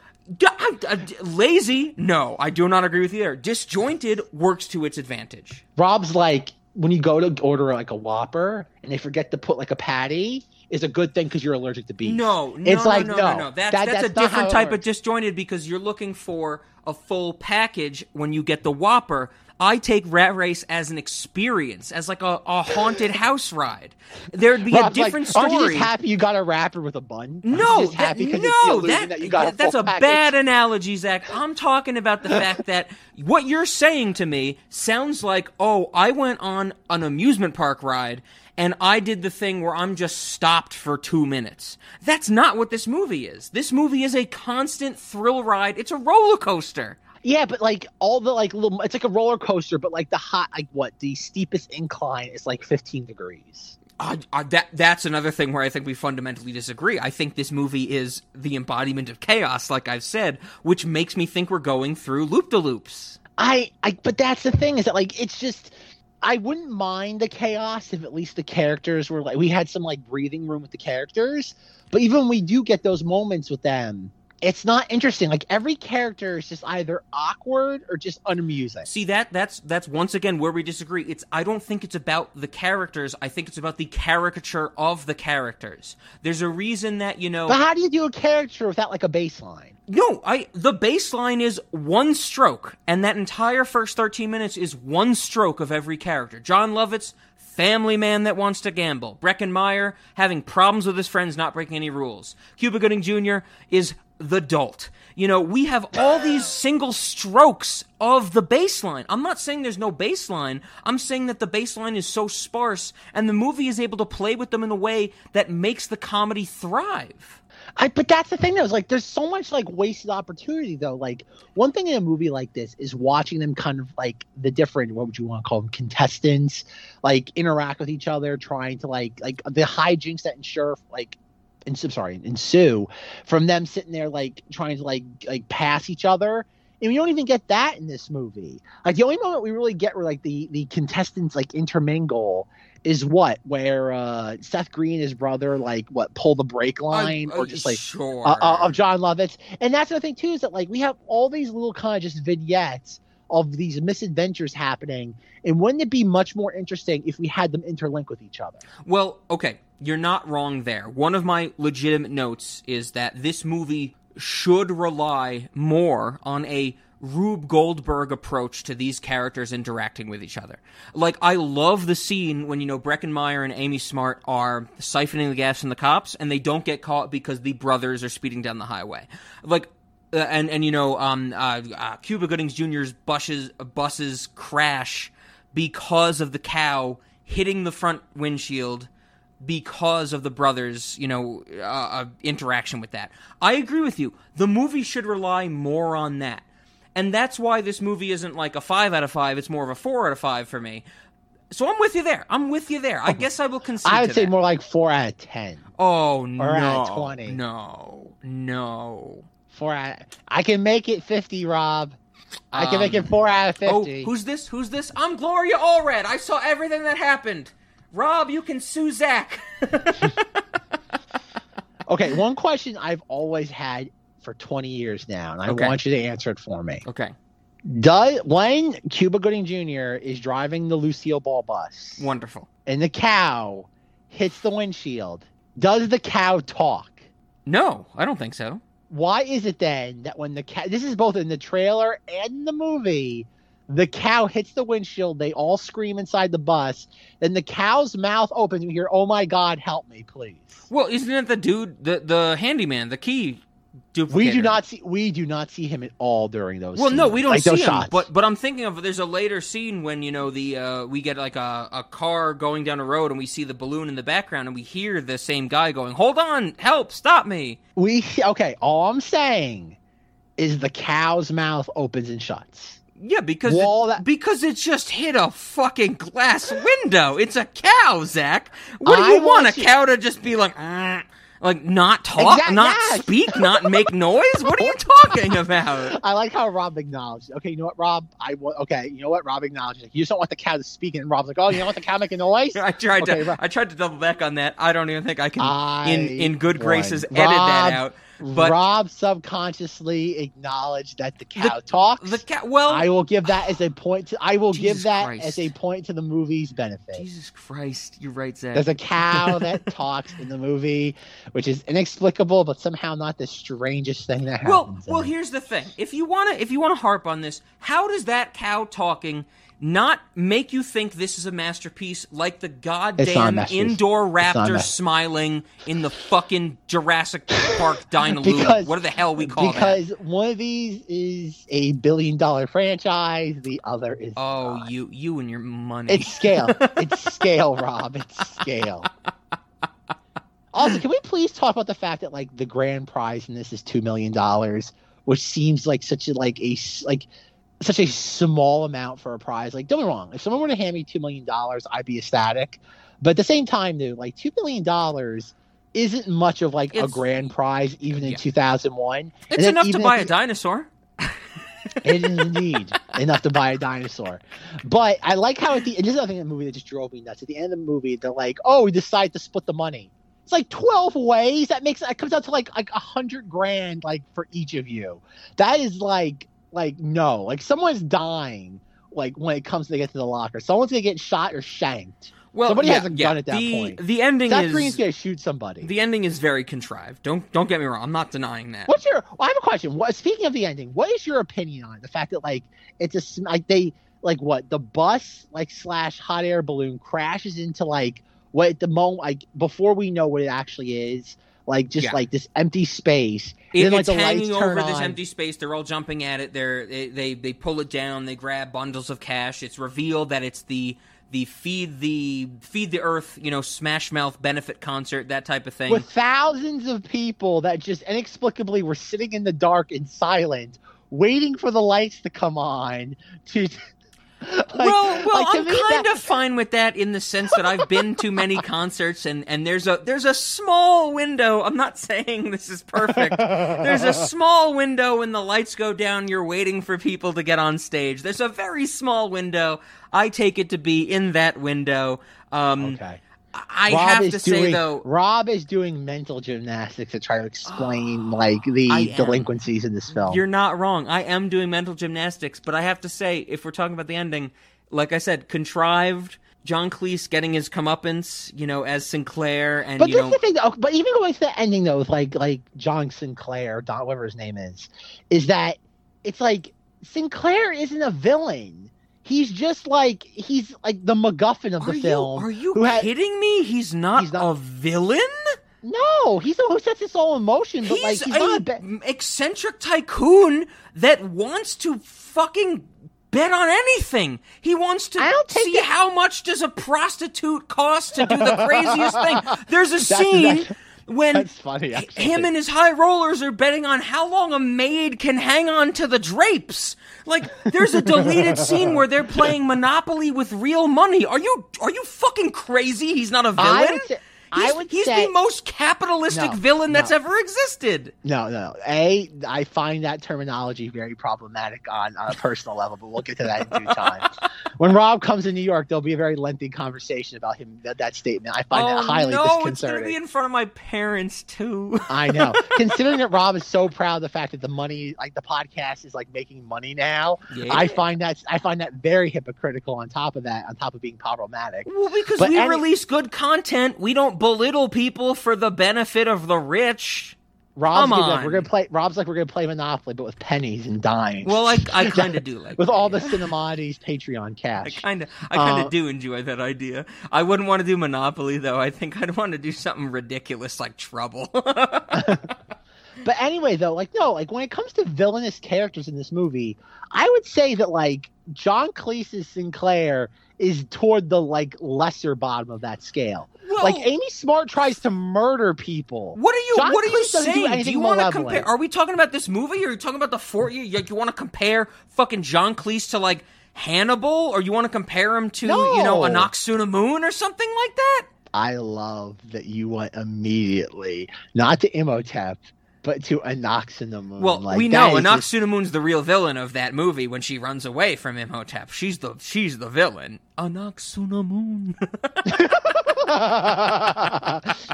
I- lazy? No, I do not agree with you there. Disjointed works to its advantage. Rob's like when you go to order like a Whopper and they forget to put like a patty is a good thing because you're allergic to beef. No, no, it's like no, no, no, no. That's, That- that's, a different type of disjointed because you're looking for a full package when you get the Whopper. I take Rat Race as an experience, as like a, a haunted house ride. There'd be Rob's a different like, Aren't you story. just happy you got a wrapper with a bun? No, just happy that, no, that, that you got a that's a package? bad analogy, Zach. I'm talking about the fact that what you're saying to me sounds like, oh, I went on an amusement park ride and I did the thing where I'm just stopped for two minutes. That's not what this movie is. This movie is a constant thrill ride. It's a roller coaster. Yeah, but like all the like little, it's like a roller coaster, but like the hot, like what the steepest incline is like 15 degrees. I, I, that that's another thing where I think we fundamentally disagree. I think this movie is the embodiment of chaos, like I've said, which makes me think we're going through loop de loops. I, I, but that's the thing is that like it's just. I wouldn't mind the chaos if at least the characters were like we had some like breathing room with the characters. But even when we do get those moments with them, it's not interesting. Like every character is just either awkward or just unamusing. See that that's that's once again where we disagree. It's I don't think it's about the characters. I think it's about the caricature of the characters. There's a reason that you know. But how do you do a character without like a baseline? No, I the baseline is one stroke, and that entire first 13 minutes is one stroke of every character. Jon Lovitz, family man that wants to gamble. Breckin Meyer having problems with his friends not breaking any rules. Cuba Gooding Jr. is the dolt. You know, we have all these single strokes of the baseline. I'm not saying there's no baseline. I'm saying that the baseline is so sparse and the movie is able to play with them in a way that makes the comedy thrive. I, but that's the thing though, is like there's so much like wasted opportunity though. Like one thing in a movie like this is watching them kind of like the different what would you want to call them contestants like interact with each other, trying to like like the hijinks that ensure like and sorry ensue from them sitting there like trying to like like pass each other. And we don't even get that in this movie. Like the only moment we really get where like the the contestants like intermingle is what where uh Seth Green and his brother like what pull the brake line Uh, or uh, just like sure. uh, uh, of Jon Lovitz. And that's the thing too is that like we have all these little kind of just vignettes of these misadventures happening. And wouldn't it be much more interesting if we had them interlink with each other? Well, okay, you're not wrong there. One of my legitimate notes is that this movie should rely more on a Rube Goldberg approach to these characters interacting with each other. Like, I love the scene when, you know, Breckin Meyer and Amy Smart are siphoning the gas from the cops and they don't get caught because the brothers are speeding down the highway. Like, uh, and and you know, um, uh, uh, Cuba Goodings Jr.'s buses buses crash because of the cow hitting the front windshield because of the brothers, you know, uh, uh, interaction with that. I agree with you. The movie should rely more on that, and that's why this movie isn't like a five out of five. It's more of a four out of five for me. So I'm with you there. I'm with you there. I oh, guess I will concede. I would say that. more like four out of ten. Oh no! at 20. No, no. Four out. I can make it fifty, Rob. I can make it um, four out of Oh, fifty. who's this? Who's this? I'm Gloria Allred. I saw everything that happened. Rob, you can sue Zach. Okay, one question I've always had for 20 years now, and I Okay. want you to answer it for me. okay. Does when Cuba Gooding Jr. is driving the Lucille Ball bus Wonderful. and the cow hits the windshield, does the cow talk? No, I don't think so. Why is it then that when the cow this is both in the trailer and the movie, the cow hits the windshield, they all scream inside the bus, then the cow's mouth opens, and you hear, Oh my god, help me, please. Well, isn't it the dude, the the handyman, the key? We do not see we do not see him at all during those. Well, no, we don't like see him. shots. But but I'm thinking of there's a later scene when you know the uh, we get like a, a car going down a road and we see the balloon in the background and we hear the same guy going, "Hold on, help, stop me." we okay. All I'm saying is the cow's mouth opens and shuts. Yeah, because it, that- because it just hit a fucking glass window. It's a cow, Zach. What do you want? want A you- cow to just be like, "Mm," like not talk, Exact- not speak, not make noise? What are you talking about? I like how Rob acknowledged. Okay, you know what, Rob? I okay. You know what, Rob acknowledged. You just don't want the cow to speak, and Rob's like, oh, you don't want the cow making noise. I tried Okay, to Rob- I tried to double back on that. I don't even think I can I in in good graces edit that out. But Rob subconsciously acknowledged that the cow talks. the cat well I will give that as a point. To, I will Jesus give that Christ. as a point to the movie's benefit. Jesus Christ, you're right, Zach. There's a cow that talks in the movie, which is inexplicable, but somehow not the strangest thing that well, happens. Well, well, here's the thing. If you want to if you want to harp on this, how does that cow talking not make you think this is a masterpiece like the It's not a goddamn indoor It's not a raptor smiling in the fucking Jurassic Park Dynaloo? Because- what the hell we call that? because one of these is a billion dollar franchise, the other is Oh, not. you you and your money. It's scale. it's scale, Rob. It's scale. Also, can we please talk about the fact that like the grand prize in this is two million dollars, which seems like such a like a like such a small amount for a prize. Like, don't be wrong, if someone were to hand me two million dollars, I'd be ecstatic. But at the same time, dude, like two million dollars isn't much of like a grand prize, even in Yeah. two thousand one. it's enough to buy a dinosaur. It is indeed enough to buy a dinosaur. But I like how at the and this is the thing in the movie that just drove me nuts. At the end of the movie, they're like, "Oh, we decide to split the money." It's like twelve ways. That makes that comes out to like like a hundred grand, like for each of you. That is like like no, like someone's dying. Like when it comes to get to the locker, someone's gonna get shot or shanked. Well, Somebody yeah, has a yeah. gun at that the, point. The ending is Green's gonna shoot somebody. the ending is very contrived. Don't don't get me wrong. I'm not denying that. What's your? Well, I have a question. What speaking of the ending, what is your opinion on it? the fact that like it's a like they like what the bus like slash hot air balloon crashes into like what the moment like before we know what it actually is like just Yeah. like this empty space. It- then like it's the hanging over this on. empty space. They're all jumping at it. They're, they they they pull it down. They grab bundles of cash. It's revealed that it's the the feed the feed the earth you know smash mouth benefit concert that type of thing. with thousands of people that just inexplicably were sitting in the dark and silent, waiting for the lights to come on. To like- well, well, like, I'm kind that- of fine with that in the sense that I've been to many concerts and and there's a there's a small window. I'm not saying this is perfect. There's a small window when the lights go down. You're waiting for people to get on stage. There's a very small window. I take it to be in that window. Um, Okay. I Rob have to say though, Rob is doing mental gymnastics to try to explain like the delinquencies in this film. You're not wrong. I am doing mental gymnastics, but I have to say, if we're talking about the ending, like I said, contrived. John Cleese getting his comeuppance, you know, as Sinclair, and but you this know, is the thing, though. But even going to the ending, though, with like like John Sinclair, Don, whatever his name is, is that it's like Sinclair isn't a villain. He's just like he's like the MacGuffin of are the you film. are you who had- kidding me? He's not, He's not- a villain. No, he's the one who sets this all in motion. But He's, like he's a not a ba- eccentric tycoon that wants to fucking bet on anything. He wants to I don't take see that- how much does a prostitute cost to do the craziest thing. There's a That's- scene. When That's funny, actually. him and his high rollers are betting on how long a maid can hang on to the drapes. Like, there's a deleted scene where they're playing Monopoly with real money. Are you are you fucking crazy? He's not a villain. I would he's, say- the most capitalistic No, villain that's no. ever existed. No, no. A, I find that terminology very problematic on, on a personal level, but we'll get to that in due time. when Rob comes to New York, there'll be a very lengthy conversation about him that, that statement. I find oh that highly no, it's gonna be in front of my parents too. I know. Considering that Rob is so proud of the fact that the money, like the podcast, is like making money now, Yeah. I find that I find that very hypocritical. On top of that, on top of being problematic, Well, because But we any- release good content, we don't belittle people for the benefit of the rich. Rob's like, we're gonna play. Rob's like we're gonna play Monopoly, but with pennies and dimes. Well, I, I kind of do like with that, all the yeah. Cinemodities Patreon I cash. kind of, I kind of Uh, do enjoy that idea. I wouldn't want to do Monopoly though. I think I'd want to do something ridiculous like Trouble. But anyway, though, like no, like when it comes to villainous characters in this movie, I would say that like John Cleese's Sinclair is toward the like lesser bottom of that scale. Well- like Amy Smart tries to murder people. what are you? John what are you doesn't do saying? Do, you want to compare? Are we talking about this movie, or are you talking about the four? You, you want to compare fucking John Cleese to like Hannibal, or you want to compare him to you know No. Anck-su-namun or something like that? I love that you went immediately not to Imhotep, but to Anox in the Moon. Well, Like, we know is just- Moon's the real villain of that movie when she runs away from Imhotep. She's the she's the villain. Anoxuna Moon.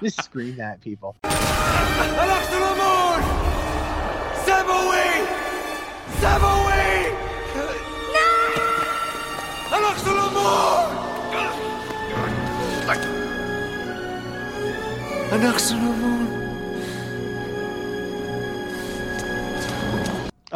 just scream at people.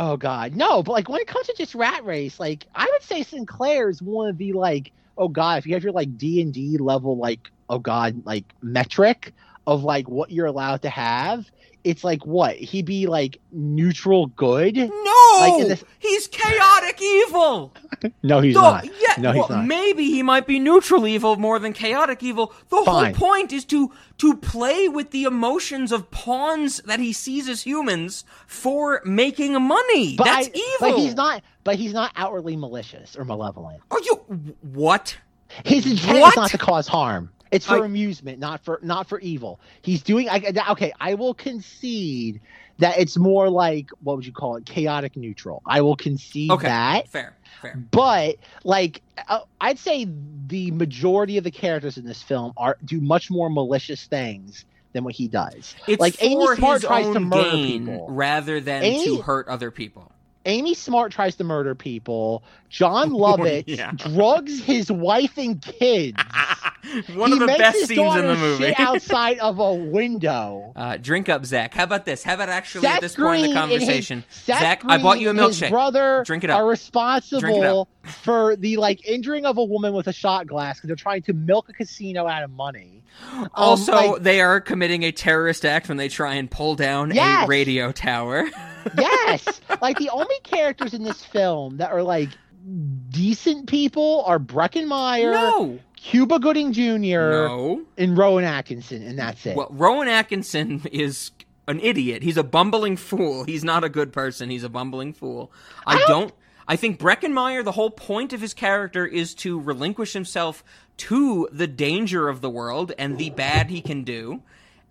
Oh God, no! But like when it comes to just Rat Race, like I would say Sinclair is one of the like, oh God, if you have your like D and D level, like oh God, like metric of like what you're allowed to have, it's like what he be like neutral good. No, Like this- he's chaotic evil. No, he's No, not. yeah, no, he's well, not. maybe he might be neutral evil more than chaotic evil. The Fine. whole point is to to play with the emotions of pawns that he sees as humans for making money. But That's I- evil. But he's not. But he's not outwardly malicious or malevolent. Are you what? His intent What? is not to cause harm. It's for I- amusement, not for not for evil. He's doing. I, okay, I will concede that it's more like what would you call it? Chaotic neutral. I will concede Okay, that. fair, fair. But like, uh, I'd say the majority of the characters in this film are do much more malicious things than what he does. It's like Amy Smart tries own to murder people. rather than Amy- to hurt other people. Amy Smart tries to murder people. John Lovett yeah. drugs his wife and kids. One he of the makes best his scenes in the movie. Shit outside of a window. Uh, drink up, Zach. How about this? How about actually at Seth this point in the and his- conversation, Seth Zach, I bought you a Green and His milkshake. brother Drink it up. are Drink it responsible for the like injuring of a woman with a shot glass because they're trying to milk a casino out of money. Um, Also, like, they are committing a terrorist act when they try and pull down a radio tower. yes, like the only characters in this film that are like decent people are Breckin Meyer, no, Cuba Gooding Jr., no. and Rowan Atkinson, and that's it. Well, Rowan Atkinson is an idiot. He's a bumbling fool. He's not a good person. He's a bumbling fool. I don't- don't. I think Breckin Meyer, the whole point of his character is to relinquish himself to the danger of the world and the bad he can do.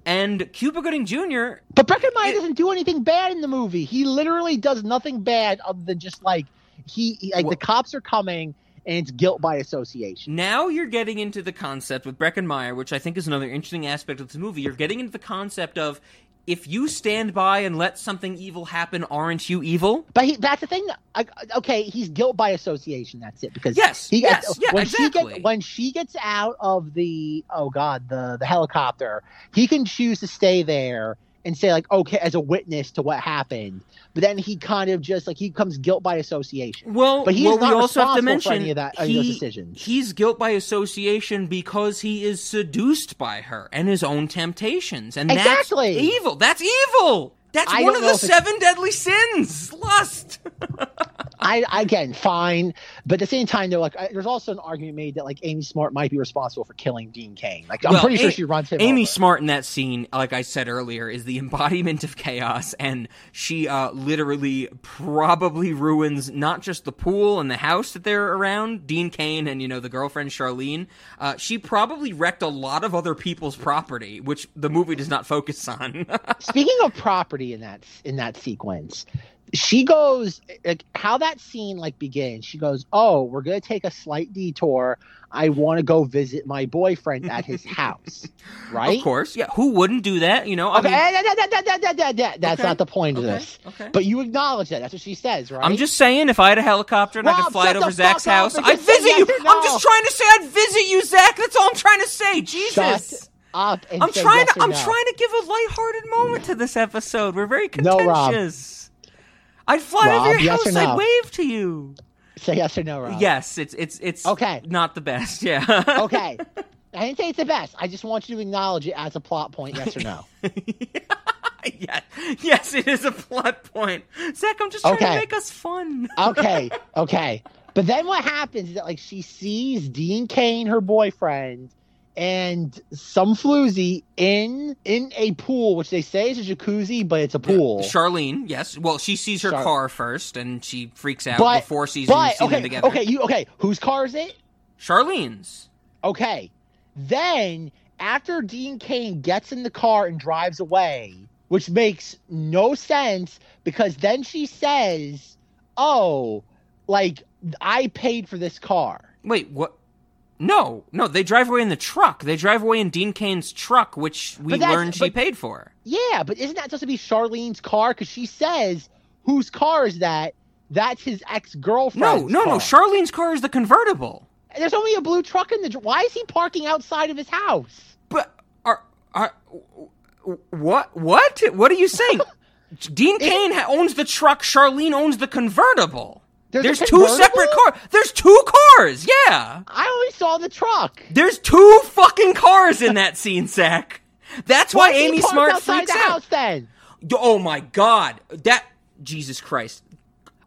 And Cuba Gooding Jr. But Breckin Meyer It- doesn't do anything bad in the movie. He literally does nothing bad other than just like he, he- like Well- the cops are coming and it's guilt by association. Now you're getting into the concept with Breckin Meyer, which I think is another interesting aspect of this movie. You're getting into the concept of if you stand by and let something evil happen, aren't you evil? But he, that's the thing. I, okay, he's guilt by association. That's it. Because Yes, he gets, yes, yeah, when she exactly. gets when she gets out of the oh god the the helicopter, he can choose to stay there and say like okay as a witness to what happened. But then he kind of just like he comes guilt by association. Well, But he's well, not we also have to mention any of that- uh, any those he- decisions. He's guilt by association because he is seduced by her and his own temptations, and Exactly. that's evil. That's evil. That's I one of the seven deadly sins. Lust. I I again fine, but at the same time, though, like I, there's also an argument made that like Amy Smart might be responsible for killing Dean Cain. Like I'm Well, pretty sure she runs him. Amy over. Smart in that scene, like I said earlier, is the embodiment of chaos, and she uh, literally probably ruins not just the pool and the house that they're around, Dean Cain and you know the girlfriend Charlene. Uh, she probably wrecked a lot of other people's property, which the movie does not focus on. Speaking of property in that in that sequence, she goes like how that scene like begins. She goes, "Oh, we're gonna take a slight detour. I want to go visit my boyfriend at his house." Right? Of course, yeah. Who wouldn't do that? You know, I Okay, mean, that- that- that- that's Okay, not the point of this. okay. But you acknowledge that. That's what she says, right? I'm just saying, if I had a helicopter and I could fly it over Zach's house, I'd visit yes you. or I'm just trying to say I'd visit you, Zach. That's all I'm trying to say. Jesus. Shut up I'm trying yes to or I'm trying to give a lighthearted moment to this episode. We're very No, Rob. I'd fly Rob, over your yes house. I'd wave to you. Say yes or no, Rob. Yes, it's it's it's Okay. Not the best. Yeah. Okay. I didn't say it's the best. I just want you to acknowledge it as a plot point, yes or no. yeah. Yes, it is a plot point. Zach, I'm just trying Okay. to make us fun. okay, okay. But then what happens is that like she sees Dean Cain, her boyfriend, and some floozy in in a pool, which they say is a jacuzzi, but it's a pool. Charlene, yes. Well, she sees her Char- ar first, and she freaks out But before seeing, but seeing okay, them together. okay, you okay? Whose car is it? Charlene's. Okay. Then after Dean Cain gets in the car and drives away, which makes no sense because then she says, "Oh, like I paid for this car." Wait, what? No, no, they drive away in the truck. They drive away in Dean Cain's truck, which we learned she but- paid for. Yeah, but isn't that supposed to be Charlene's car? Because she says, "Whose car is that?" That's his ex girlfriend. no, no. no. Charlene's car is the convertible. There's only a blue truck in the. Why is he parking outside of his house? But are are what? What? What are you saying? Dean Cain owns the truck. Charlene owns the convertible. There's There's two separate cars. There's two cars. Yeah. I only saw the truck. There's two fucking cars in that scene, Zach. That's why Why Amy Smart outside freaks the out. house then? Oh my god. That Jesus Christ.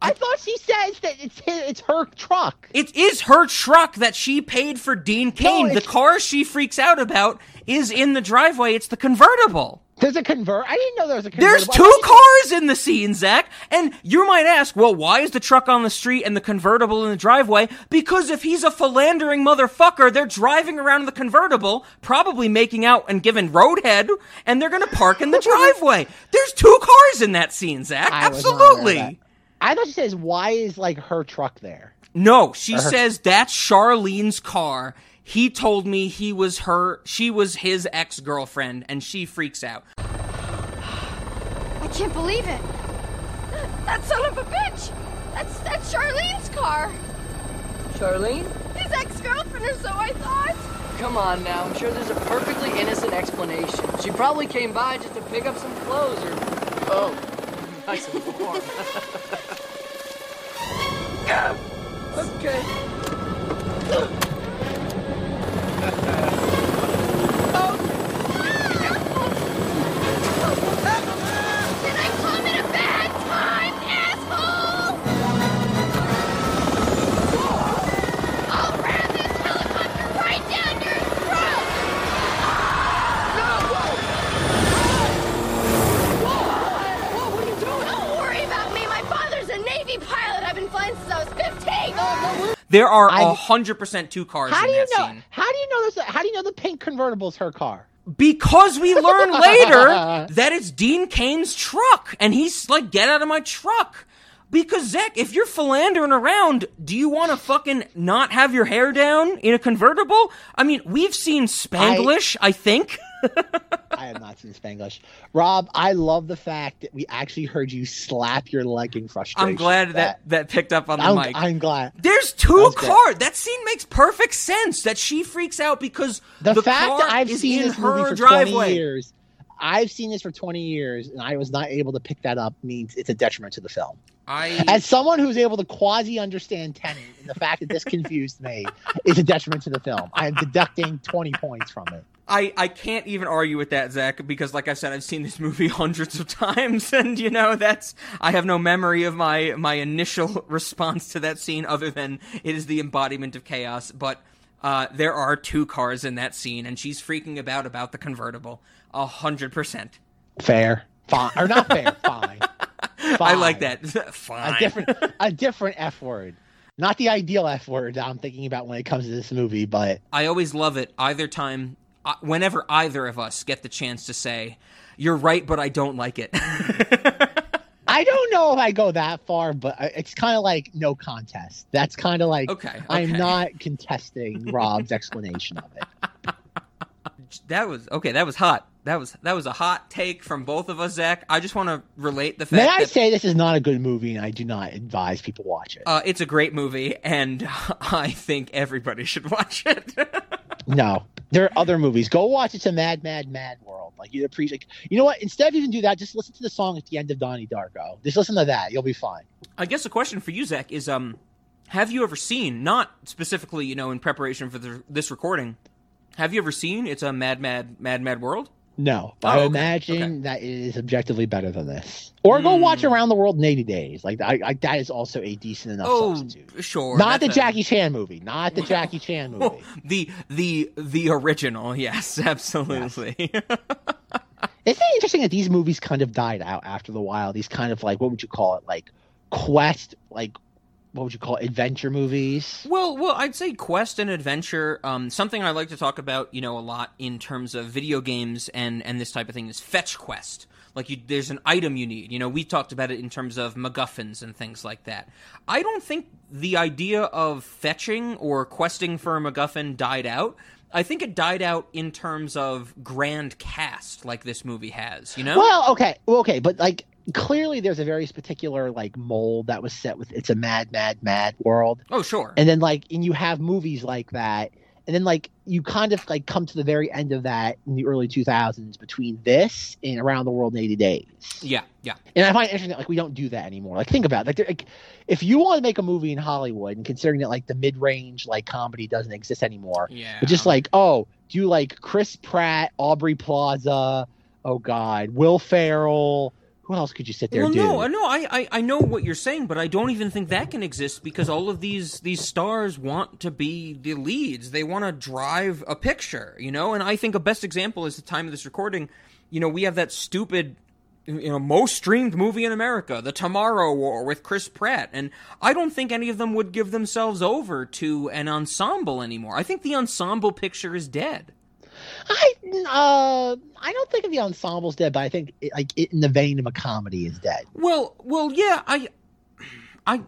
I thought she says that it's his, it's her truck. It is her truck that she paid for Dean Cain. the car she freaks out about is in the driveway. It's the convertible. There's a convert. I didn't know there was a convert. There's two cars in the scene, Zach. And you might ask, well, why is the truck on the street and the convertible in the driveway? Because if he's a philandering motherfucker, they're driving around in the convertible, probably making out and giving roadhead, and they're gonna park in the driveway. There's two cars in that scene, Zach. I was not aware of Absolutely. I thought she says, "Why is like her truck there?" No, she says that's Charlene's car. He told me he was her, she was his ex girlfriend, and she freaks out. I can't believe it. That son of a bitch. That's that's Charlene's car. Charlene? His ex-girlfriend or so I thought. Come on now. I'm sure there's a perfectly innocent explanation. She probably came by just to pick up some clothes or. Oh. Nice and warm. okay. Yeah. There are I- a hundred percent two cars How in do you know? scene. How do you know this? How do you know the pink convertible is her car? Because we learn later that it's Dean Cain's truck, and he's like, "Get out of my truck." Because Zach, if you're philandering around, do you want to fucking not have your hair down in a convertible? I mean, we've seen Spanglish, I, think. I have not seen Spanglish. Rob, I love the fact that we actually heard you slap your leg in frustration. I'm glad that that picked up on the I'm, mic. I'm glad. There's two good. cars. That scene makes perfect sense. That she freaks out because The, the fact car that I've seen this her movie for driveway. 20 years, I've seen this for 20 years, and I was not able to pick that up means it's a detriment to the film. I As someone who's able to quasi understand Tenet, and the fact that this confused me is a detriment to the film. I am deducting 20 points from it. I, I can't even argue with that, Zach, because like I said, I've seen this movie hundreds of times, and you know that's I have no memory of my my initial response to that scene other than it is the embodiment of chaos. But uh, there are two cars in that scene, and she's freaking about about the convertible, a hundred percent. Fair, fine, or not fair, fine. I like that. Fine. A different, a different F word. Not the ideal F word that I'm thinking about when it comes to this movie, but I always love it either time, uh, whenever either of us get the chance to say, "You're right, but I don't like it." I don't know if I go that far. But it's kind of like no contest. That's kind of like Okay, I'm not contesting Rob's explanation of it. that was okay. That was hot. That was that was a hot take from both of us, Zach. I just want to relate the fact May I that say this is not a good movie, and I do not advise people watch it. uh, it's a great movie, and I think everybody should watch it. No, there are other movies. Go watch It's a Mad, Mad, Mad World. Like you appreciate. You know what? Instead of even do that, just listen to the song at the end of Donnie Darko. Just listen to that. You'll be fine. I guess a question for you, Zach, is um, have you ever seen, not specifically, you know, in preparation for the, this recording, have you ever seen It's a Mad, Mad, Mad, Mad World? No, Oh, I imagine okay. that it is objectively better than this. Or go watch Hmm. Around the World in 80 Days. Like I, I, that is also a decent enough Oh, substitute. sure. Not the a- Jackie Chan movie. Not the Jackie Chan movie. Oh, the the the original, yes, absolutely. Isn't it interesting that these movies kind of died out after the while? These kind of like what would you call it? Like quest, like what would you call it? Adventure movies. Well, well, I'd say quest and adventure. Um, something I like to talk about, you know, a lot in terms of video games and and this type of thing is fetch quest. Like you, there's an item you need. You know, we talked about it in terms of MacGuffins and things like that. I don't think the idea of fetching or questing for a MacGuffin died out. I think it died out in terms of grand cast, like this movie has. You know, Well, okay, well, okay, but like clearly there's a very particular like mold that was set with it's a mad, mad, mad world, oh sure, and then like and you have movies like that, and then like you kind of like come to the very end of that in the early 2000s between this and Around the World in 80 Days. yeah, yeah. And I find it interesting that like we don't do that anymore. Like think about it. like, like if you want to make a movie in Hollywood, and considering that like the mid range like comedy doesn't exist anymore, Yeah. but just like oh, do you like Chris Pratt, Aubrey Plaza, oh God, Will Ferrell. Who else could you sit there? well, do? no, no, I, I, I know what you're saying, but I don't even think that can exist because all of these these stars want to be the leads. They want to drive a picture, you know. And I think a best example is the time of this recording. You know, we have that stupid, you know, most streamed movie in America, The Tomorrow War with Chris Pratt, and I don't think any of them would give themselves over to an ensemble anymore. I think the ensemble picture is dead. I uh, I don't think of the ensemble's dead, but I think it, like it, in the vein of a comedy is dead. Well, well, yeah, I, I.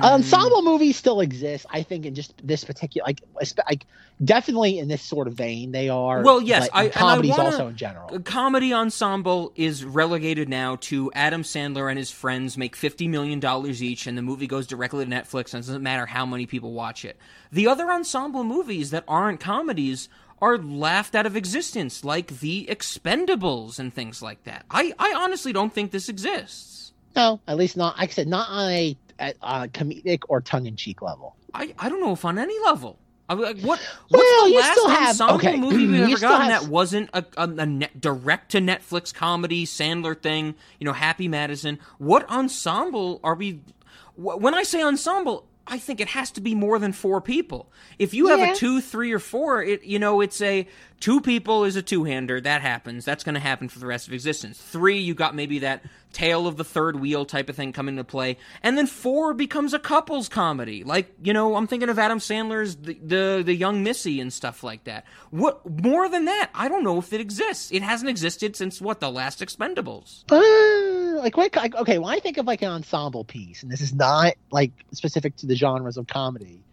Ensemble movies still exist. I think in just this particular like like definitely in this sort of vein they are. Well, yes, I- in and I comedies wanna- also in general. Comedy ensemble is relegated now to Adam Sandler and his friends make $50 million each, and the movie goes directly to Netflix, and it doesn't matter how many people watch it. The other ensemble movies that aren't comedies are laughed out of existence, like The Expendables and things like that. I, I honestly don't think this exists. No, at least not. Like I said, not on a, at, on a comedic or tongue in cheek level. I, I don't know if on any level. I mean, like, what what's Well, the you last still have- ensemble okay, movie we've ever gotten have- that wasn't a, a, a net, direct to Netflix comedy Sandler thing? You know, Happy Madison. What ensemble are we? When I say ensemble, I think it has to be more than four people. If you have Yeah. a two, three, or four, it you know it's a two people is a two hander. That happens. That's going to happen for the rest of existence. Three, you got maybe that tale of the third wheel type of thing coming into play, and then four becomes a couples comedy. Like you know, I'm thinking of Adam Sandler's the the, the Young Missy and stuff like that. What more than that? I don't know if it exists. It hasn't existed since what the last Expendables. Like, what, like, okay, when I think of like an ensemble piece, and this is not like specific to the genres of comedy,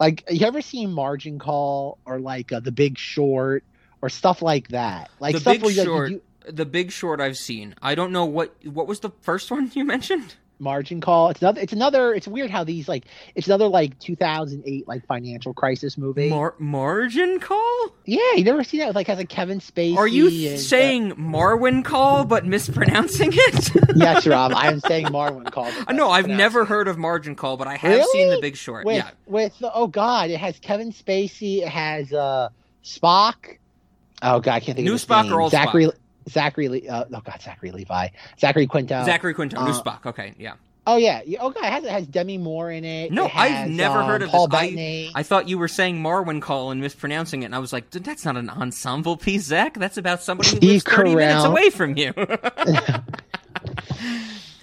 like, you ever seen Margin Call or like uh, The Big Short or stuff like that? Like the stuff Big where you, like, Short. you the Big Short I've seen. I don't know what what was the first one you mentioned. Margin call. It's another. It's another. It's weird how these like. It's another like 2008 like financial crisis movie. Mar- margin call? yeah, you never seen that with like has like Kevin Spacey. Are you and, uh, saying Marwen call but mispronouncing it? yes, Rob. I am saying Marwen call. but no, I've never heard of margin call, but I have seen The Big Short. with yeah. with oh god, it has Kevin Spacey. It has uh Spock. Oh god, I can't think New of Spock name. or old Zachary. Spock? Zachary. Le- uh, oh god, Zachary Levi. Zachary Quinto. Zachary Quinto, uh, Spock. Okay, yeah. Oh yeah. Oh god, it has, it has Demi Moore in it. No, It I've never um, heard of Paul this. I, I thought you were saying Marwen Call and mispronouncing it, and I was like, that's not an ensemble piece, Zach. That's about somebody who lives 30 minutes away from you.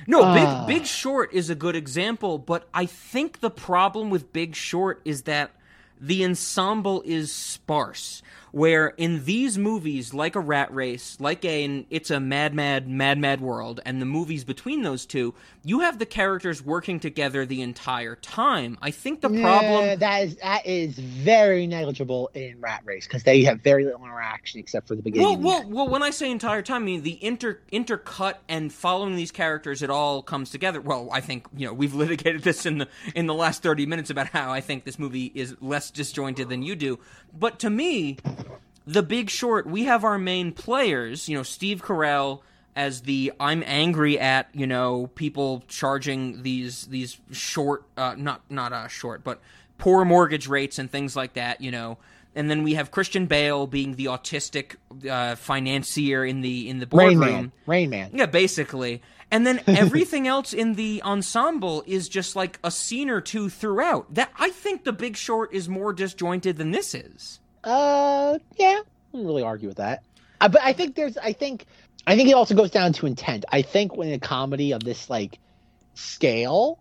no. Big Big Short is a good example, but I think the problem with Big Short is that the ensemble is sparse. Where in these movies, like a Rat Race, like a an It's a Mad Mad Mad Mad World, and the movies between those two, you have the characters working together the entire time. I think the problem Yeah, that is that is very negligible in Rat Race because they have very little interaction except for the beginning. Well, well, well. When I say entire time, I mean the inter intercut and following these characters, it all comes together. Well, I think you know we've litigated this in the in the last thirty minutes about how I think this movie is less disjointed than you do. But to me, The Big Short, we have our main players. You know, Steve Carell as the I'm angry at you know people charging these these short, uh, not not uh, short, but poor mortgage rates and things like that. You know. And then we have Christian Bale being the autistic uh, financier in the in the Rain boardroom. Man. Rain Man. Yeah, basically. And then everything else in the ensemble is just like a scene or two throughout. That I think The Big Short is more disjointed than this is. Uh, yeah, I wouldn't really argue with that. Uh, but I think there's, I think, I think it also goes down to intent. I think when a comedy of this like scale,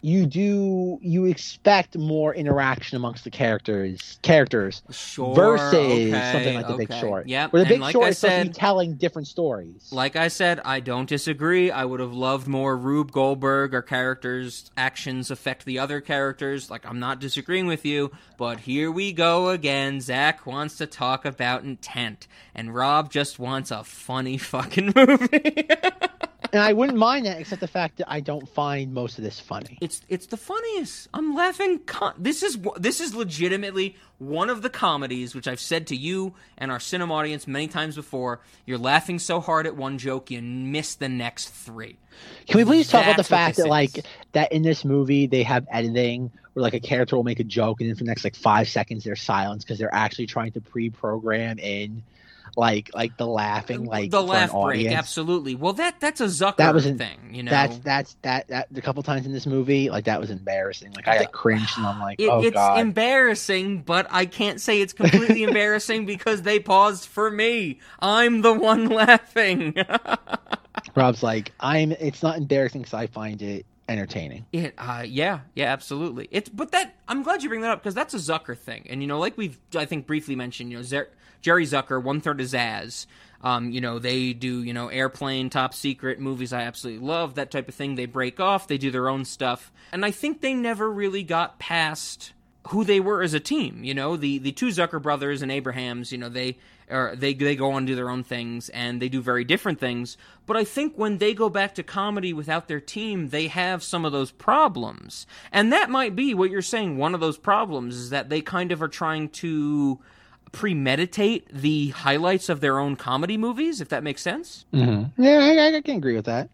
you do you expect more interaction amongst the characters, characters Sure, versus okay, something like The Big okay. Short. Yep, where the Big like Short I is supposed said- telling different stories. Like I said, I don't disagree. I would have loved more Rube Goldberg or characters' actions affect the other characters. Like, I'm not disagreeing with you, but here we go again. Zach wants to talk about intent, and Rob just wants a funny fucking movie. and I wouldn't mind that, except the fact that I don't find most of this funny. It's it's the funniest. I'm laughing. Con- this is this is legitimately one of the comedies which I've said to you and our cinema audience many times before. You're laughing so hard at one joke you miss the next three. Can we please talk about the fact that like that in this movie they have editing where like a character will make a joke and then for the next like five seconds there's silence because they're actually trying to pre-program in like like the laughing like the laugh break, audience. absolutely. Well, that that's a Zucker That was an- thing, you know. That's that's that that a couple times in this movie like that was embarrassing. Like I like cringed and I'm like, It- oh it's god. embarrassing, but I can't say it's completely embarrassing because they paused for me. I'm the one laughing. Rob's like, I'm. It's not embarrassing because I find it entertaining. It, uh, yeah, yeah, absolutely. It's but that I'm glad you bring that up because that's a Zucker thing, and you know, like we've I think briefly mentioned, you know, Zer- Jerry Zucker, one third of Zaz. Um, you know, they do you know airplane, top secret movies. I absolutely love that type of thing. They break off, they do their own stuff, and I think they never really got past who they were as a team. You know, the the two Zucker brothers and Abrahams. You know, they or they they go on and do their own things and they do very different things. But I think when they go back to comedy without their team, they have some of those problems, and that might be what you're saying. One of those problems is that they kind of are trying to premeditate the highlights of their own comedy movies, if that makes sense. Mm-hmm. Yeah, I, I can agree with that.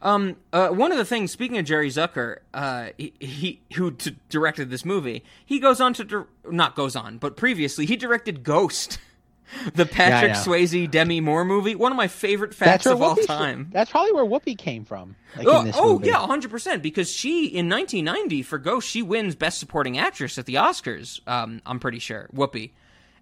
Um, uh, one of the things, speaking of Jerry Zucker, uh, he, he who t- directed this movie, he goes on to dir- not goes on, but previously he directed Ghost, the Patrick know. Swayze Demi Moore movie, one of my favorite facts where of all Whoopi- time. That's probably where Whoopi came from. Like Oh, in this oh yeah, hundred percent. Because she in 1990 for Ghost, she wins Best Supporting Actress at the Oscars. Um, I'm pretty sure Whoopi.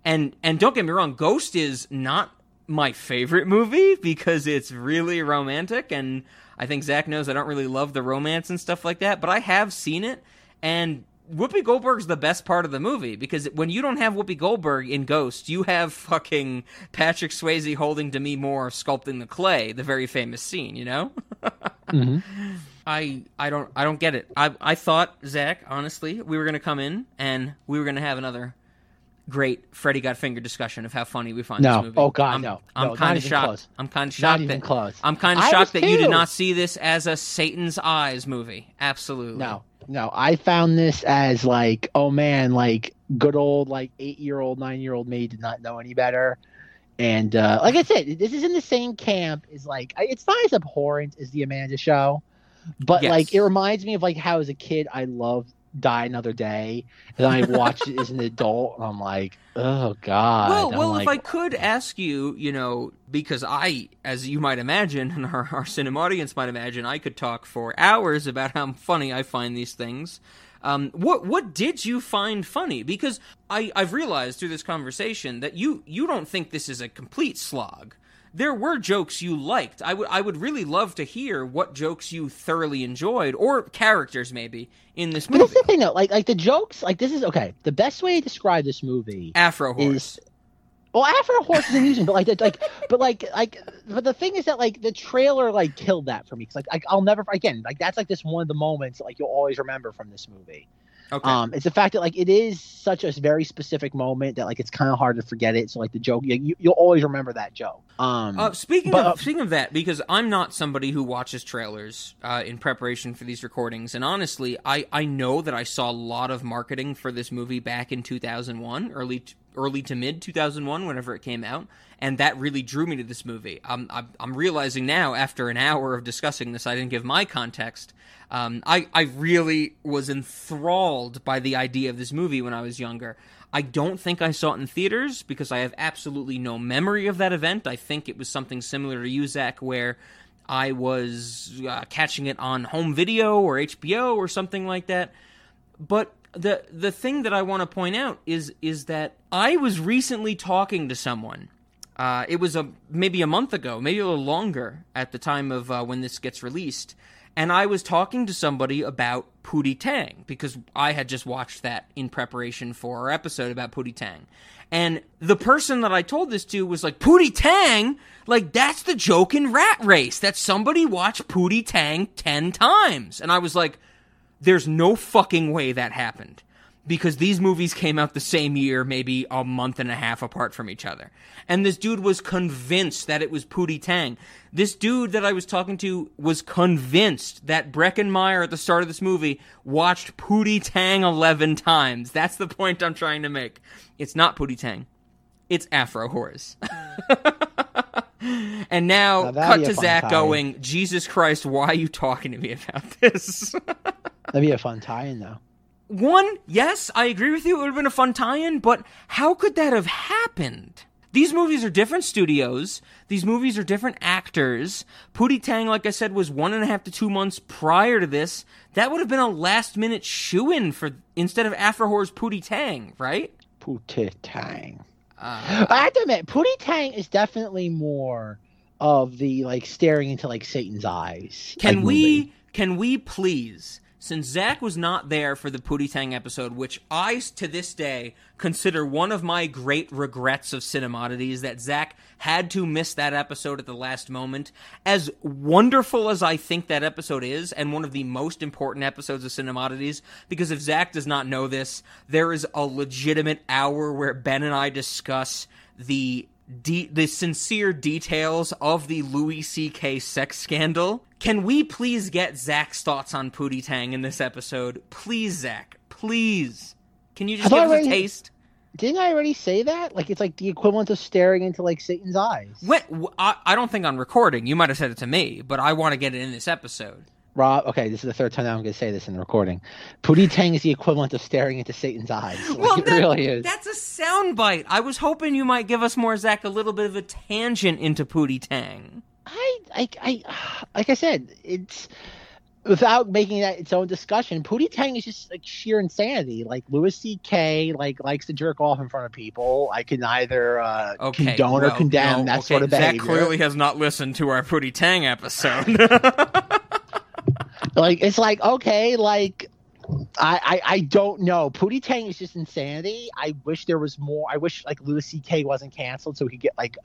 And and don't get me wrong, Ghost is not my favorite movie because it's really romantic, and I think Zach knows I don't really love the romance and stuff like that. But I have seen it, and Whoopi Goldberg's the best part of the movie because when you don't have Whoopi Goldberg in Ghost, you have fucking Patrick Swayze holding Demi Moore sculpting the clay, the very famous scene, you know. Mm-hmm. I I don't I don't get it. I I thought Zach, honestly, we were gonna come in and we were gonna have another great Freddy Got Fingered discussion of how funny we find No. this movie. Oh, God, I'm, no. I'm No, kind not of even shocked. close. I'm kind of shocked. Not shocked even that close. I'm kind of shocked that you did not see this as a Satan's Eyes movie. Absolutely. No, no. I found this as like, oh man, like good old like eight year old, nine year old me did not know any better. And uh, like I said, this is in the same camp as like it's not as abhorrent as the Amanda Show, but Yes. like it reminds me of like how as a kid I loved Die Another Day, and I watched it as an adult, and I'm like, oh god. Well, I'm well, like, if I could ask you, you know, because I, as you might imagine, and our, our cinema audience might imagine, I could talk for hours about how funny I find these things. Um, what what did you find funny? Because I I've realized through this conversation that you you don't think this is a complete slog. There were jokes you liked. I would I would really love to hear what jokes you thoroughly enjoyed, or characters maybe in this movie. But that's the thing, though. Like, like the jokes. Like, this is okay. The best way to describe this movie Afro horse. is well, Afro Horse is amusing, but like, the- like, but like, like, but the thing is that like the trailer like killed that for me. Cause like, like I'll never again like that's like this one of the moments that, like you'll always remember from this movie. Okay. Um, it's the fact that like it is such a very specific moment that like it's kind of hard to forget it. So like the joke, you, you'll always remember that joke. Um, Uh, speaking but, of uh, speaking of that, because I'm not somebody who watches trailers uh, in preparation for these recordings, and honestly, I, I know that I saw a lot of marketing for this movie back in 2001, early early to mid 2001, whenever it came out, and that really drew me to this movie. I'm I'm, I'm realizing now, after an hour of discussing this, I didn't give my context. Um, I I really was enthralled by the idea of this movie when I was younger. I don't think I saw it in theaters because I have absolutely no memory of that event. I think it was something similar to Zach, where I was uh, catching it on home video or HBO or something like that. But the the thing that I want to point out is is that I was recently talking to someone. Uh, it was a maybe a month ago, maybe a little longer at the time of uh, when this gets released, and I was talking to somebody about Pootie Tang because I had just watched that in preparation for our episode about Pootie Tang. And the person that I told this to was like, Pootie Tang? Like, that's the joke in Rat Race that somebody watched Pootie Tang 10 times. And I was like, there's no fucking way that happened because these movies came out the same year, maybe a month and a half apart from each other. And this dude was convinced that it was Pootie Tang. This dude that I was talking to was convinced that Breckin Meyer at the start of this movie watched Pootie Tang 11 times. That's the point I'm trying to make. It's not Pootie Tang. It's Afro Horse. and now, Now cut to Zach tie. going, Jesus Christ, why are you talking to me about this? that'd be a fun tie-in though. One, yes, I agree with you. It would have been a fun tie-in, but how could that have happened? These movies are different studios. These movies are different actors. Pootie Tang, like I said, was one and a half to two months prior to this. That would have been a last-minute shoe-in for instead of Afro Horror's Pootie Tang, right? Pootie Tang. Uh, I have to admit, Pootie Tang is definitely more of the like staring into like Satan's eyes. Can like, we? movie. Can we please? Since Zach was not there for the Pootie Tang episode, which I to this day consider one of my great regrets of Cinemodities, that Zach had to miss that episode at the last moment. As wonderful as I think that episode is, and one of the most important episodes of Cinemodities, because if Zach does not know this, there is a legitimate hour where Ben and I discuss the de- the sincere details of the Louis C.K. sex scandal. Can we please get Zach's thoughts on Pootie Tang in this episode? Please, Zach. Please. Can you just I've give us a taste? Didn't I already say that? Like it's like the equivalent of staring into like Satan's eyes. I, I don't think on recording. You might have said it to me, but I want to get it in this episode. Rob, okay, this is the third time I'm going to say this in the recording. Pootie Tang is the equivalent of staring into Satan's eyes. Like, Well, it really is. That's a soundbite. I was hoping you might give us more, Zach, a little bit of a tangent into Pootie Tang. I, I, I, like I said, it's without making that its own discussion. Pootie Tang is just like sheer insanity. Like Louis C.K. like likes to jerk off in front of people. I can either uh, Okay, condone or condemn no, that okay, sort of Zach behavior. clearly has not listened to our Pootie Tang episode. Like it's like okay, like. I, I, I don't know. Pootie Tang is just insanity. I wish there was more. I wish like Louis C.K. wasn't canceled so we could get like,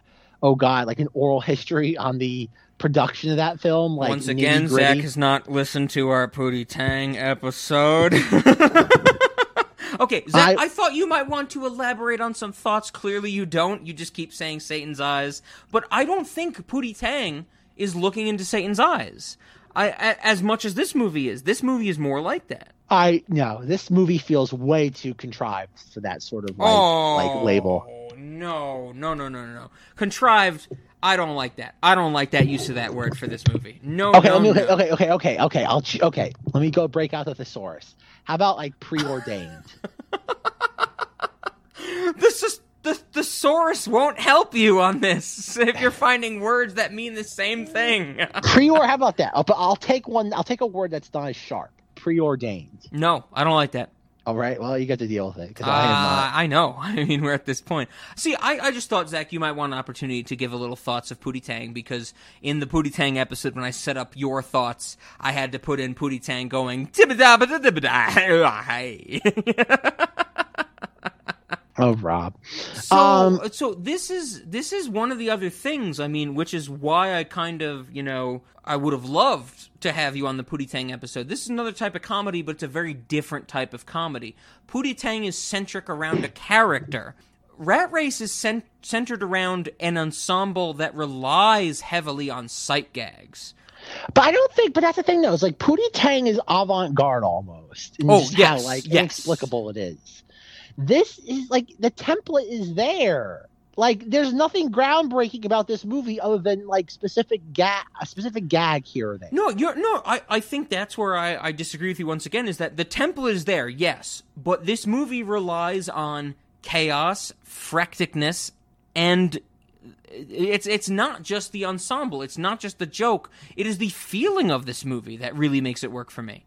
oh god, like an oral history on the production of that film. Like Once again. Zach has not listened to our Pootie Tang episode. okay, Zach, I, I- thought you might want to elaborate on some thoughts. Clearly, you don't. You just keep saying Satan's eyes. But I don't think Pootie Tang is looking into Satan's eyes. I, a, as much as this movie is. This movie is more like that. I no, this movie feels way too contrived for that sort of like, like oh, label. no, no, no, no, no. Contrived. I don't like that. I don't like that use of that word for this movie. No, Okay, no, let me, no. okay, okay, okay, okay. I'll okay. Let me go break out the thesaurus. How about like preordained? This is the thesaurus won't help you on this if you're finding words that mean the same thing. Preor. How about that? But I'll take one. I'll take a word that's not as sharp. Preordained. no, I don't like that. All right. Well, you got to deal with it because Uh, I am not. I know. I mean, we're at this point. See, I, I just thought, Zach, you might want an opportunity to give a little thoughts of Pootie Tang because in the Pootie Tang episode, when I set up your thoughts, I had to put in Pootie Tang going. Oh, Rob. So, Um, so this is this is one of the other things. I mean, which is why I kind of you know I would have loved to have you on the Pootie Tang episode. This is another type of comedy, but it's a very different type of comedy. Pootie Tang is centric around a character. Rat Race is cent- centered around an ensemble that relies heavily on sight gags. But I don't think. But that's the thing, though. Is like Pootie Tang is avant-garde almost. Oh, yes, how like yes. inexplicable it is. This is like the template is there. Like there's nothing groundbreaking about this movie other than like specific gag, a specific gag here or there. No, you're no. I, I think that's where I, I disagree with you once again. Is that the template is there, yes, but this movie relies on chaos, fracticness, and it's it's not just the ensemble. It's not just the joke. It is the feeling of this movie that really makes it work for me.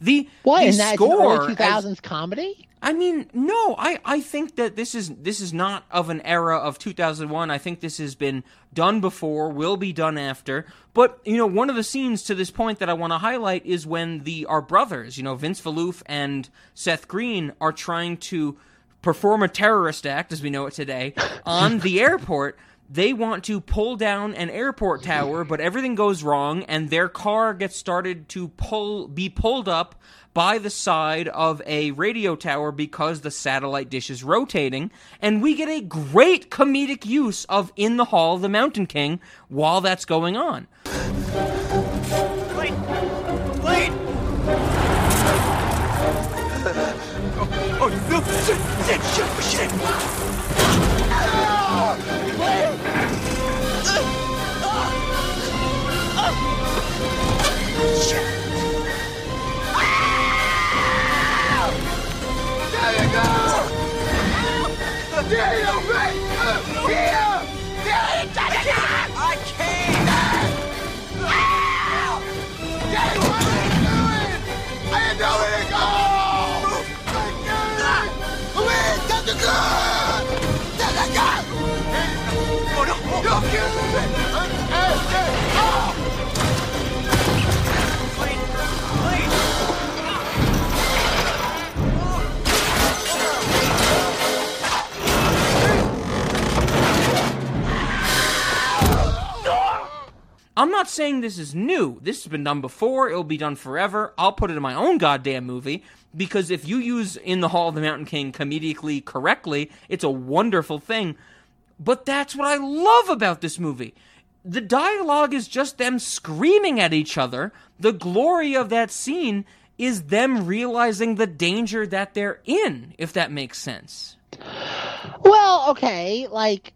The What? the an score two thousands comedy. I mean, no, I, I think that this is this is not of an era of 2001. I think this has been done before, will be done after. But you know, one of the scenes to this point that I want to highlight is when the our brothers, you know, Vince Vieluf and Seth Green, are trying to perform a terrorist act, as we know it today, on the airport. They want to pull down an airport tower, but everything goes wrong, and their car gets started to pull be pulled up by the side of a radio tower because the satellite dish is rotating, and we get a great comedic use of In the Hall of the Mountain King while that's going on. Wait! Wait! oh, oh, no! Shit! Shit! Shit! I I'm not saying this is new. This has been done before. It'll be done forever. I'll put it in my own goddamn movie because if you use In the Hall of the Mountain King comedically correctly, it's a wonderful thing. But that's what I love about this movie. The dialogue is just them screaming at each other. The glory of that scene is them realizing the danger that they're in, if that makes sense. Well, okay, like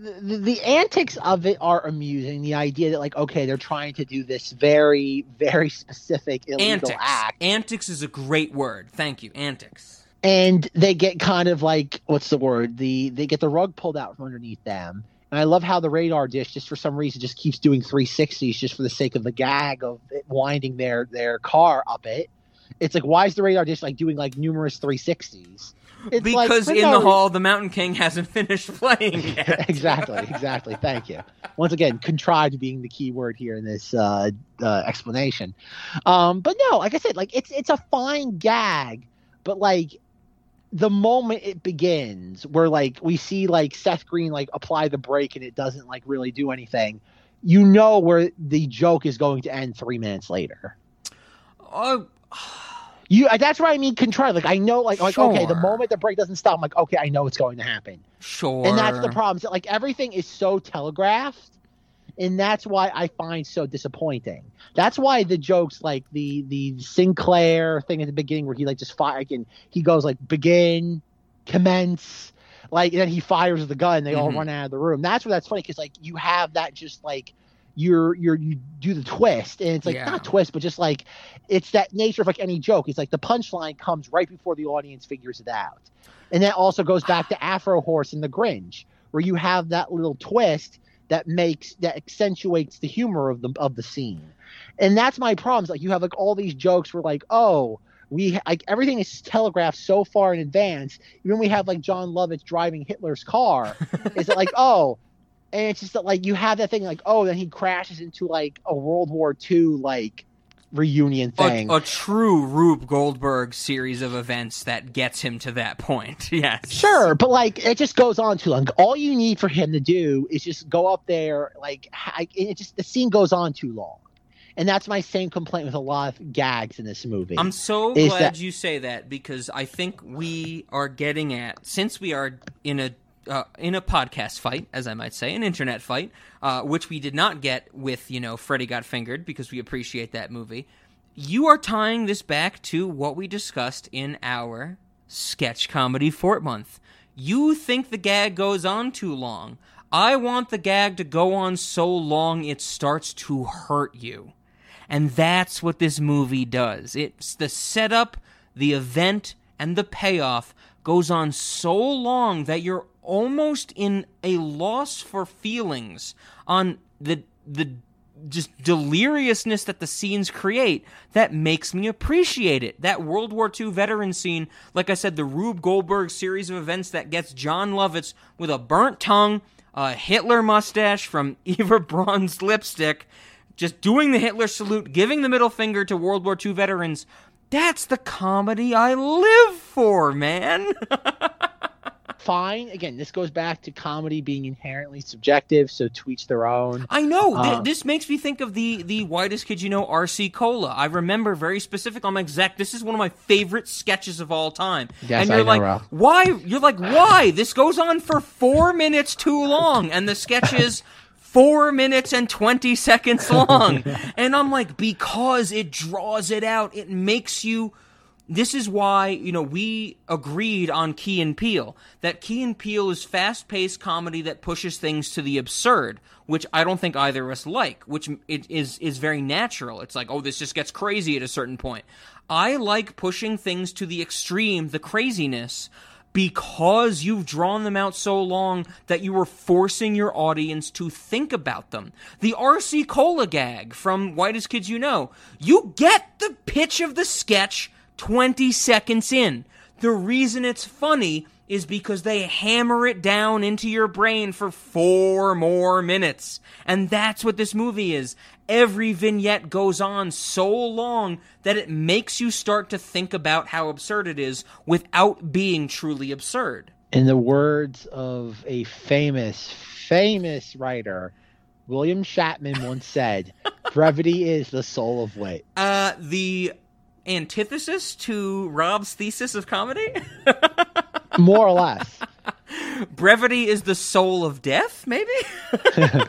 the, the, antics of it are amusing. The idea that like okay, they're trying to do this very very specific illegal Antics. act, Antics is a great word. Thank you. Antics. and they get kind of like what's the word? The they get the rug pulled out from underneath them. And I love how the radar dish, just for some reason, just keeps doing 360s just for the sake of the gag of it winding their their car up it. It's like why is the radar dish like doing like numerous 360s? It's because for in the hall, the Mountain King hasn't finished playing yet. exactly, exactly. Thank you. Once again, contrived being the key word here in this uh, uh, explanation. Um, but no, like I said, like it's it's a fine gag, but like the moment it begins, where like we see like Seth Green like apply the brake and it doesn't like really do anything, you know where the joke is going to end three minutes later. Uh, You that's what I mean contrived. Like I know, like like okay, the moment the break doesn't stop, I'm like okay, I know it's going to happen. sure. And that's the problem. So, like everything is so telegraphed, and that's why I find so disappointing. That's why the jokes like the the Sinclair thing at the beginning where he like just fire and he goes like begin, commence. like then he fires the gun. They all Mhm. run out of the room. That's where that's funny because like you have that just like you're you're you do the twist and it's like Yeah. not twist but just like it's that nature of like any joke. It's like the punchline comes right before the audience figures it out, and that also goes back to Afro Horse and the Grinch where you have that little twist that makes that accentuates the humor of the of the scene and that's my problem. Like you have like all these jokes where like, oh, we like everything is telegraphed so far in advance. Even we have like Jon Lovitz driving Hitler's car. is it like, oh, and it's just that like you have that thing like, oh, then he crashes into like a World War II like reunion thing. a true Rube Goldberg series of events that gets him to that point. Yes. Sure, but like it just goes on too long. All you need for him to do is just go up there, like I, it just the scene goes on too long, and that's my same complaint with a lot of gags in this movie. I'm so glad that- you say that because I think we are getting at since we are in a uh, in a podcast fight, as I might say, an internet fight, uh, which we did not get with you know Freddy Got Fingered because we appreciate that movie. You are tying this back to what we discussed in our sketch comedy fort month. You think the gag goes on too long. I want the gag to go on so long it starts to hurt you. And that's what this movie does. It's the setup, the event, and the payoff goes on so long that you're almost in a loss for feelings on the the just deliriousness that the scenes create that makes me appreciate it. That World War II veteran scene, like I said, the Rube Goldberg series of events that gets Jon Lovitz with a burnt tongue, a Hitler mustache from Eva Braun's lipstick, just doing the Hitler salute, giving the middle finger to World War II veterans. That's the comedy I live for, man. Fine. Again, this goes back to comedy being inherently subjective, so to each their own. I know. Th- Uh, this makes me think of the the whitest kid you know, R.C. Cola. I remember very specific. I'm exact. This is one of my favorite sketches of all time. Yes, and I you're know, like, Ralph. why? You're like, why? This goes on for four minutes too long, and the sketch is. Four minutes and 20 seconds long. and I'm like, because it draws it out. It makes you this is why you know we agreed on Key and Peele that Key and Peele is fast-paced comedy that pushes things to the absurd, which I don't think either of us like. Which it is is very natural. It's like, oh, this just gets crazy at a certain point. I like pushing things to the extreme, the craziness, because you've drawn them out so long that you were forcing your audience to think about them. The RC Cola gag from Whitest Kids You Know. You get the pitch of the sketch 20 seconds in. The reason it's funny is because they hammer it down into your brain for four more minutes. And that's what this movie is. Every vignette goes on so long that it makes you start to think about how absurd it is without being truly absurd. In the words of a famous, famous writer, William Shatman once said, "Brevity is the soul of wit." Uh, the antithesis to Rob's thesis of comedy? More or less. Brevity is the soul of death, maybe?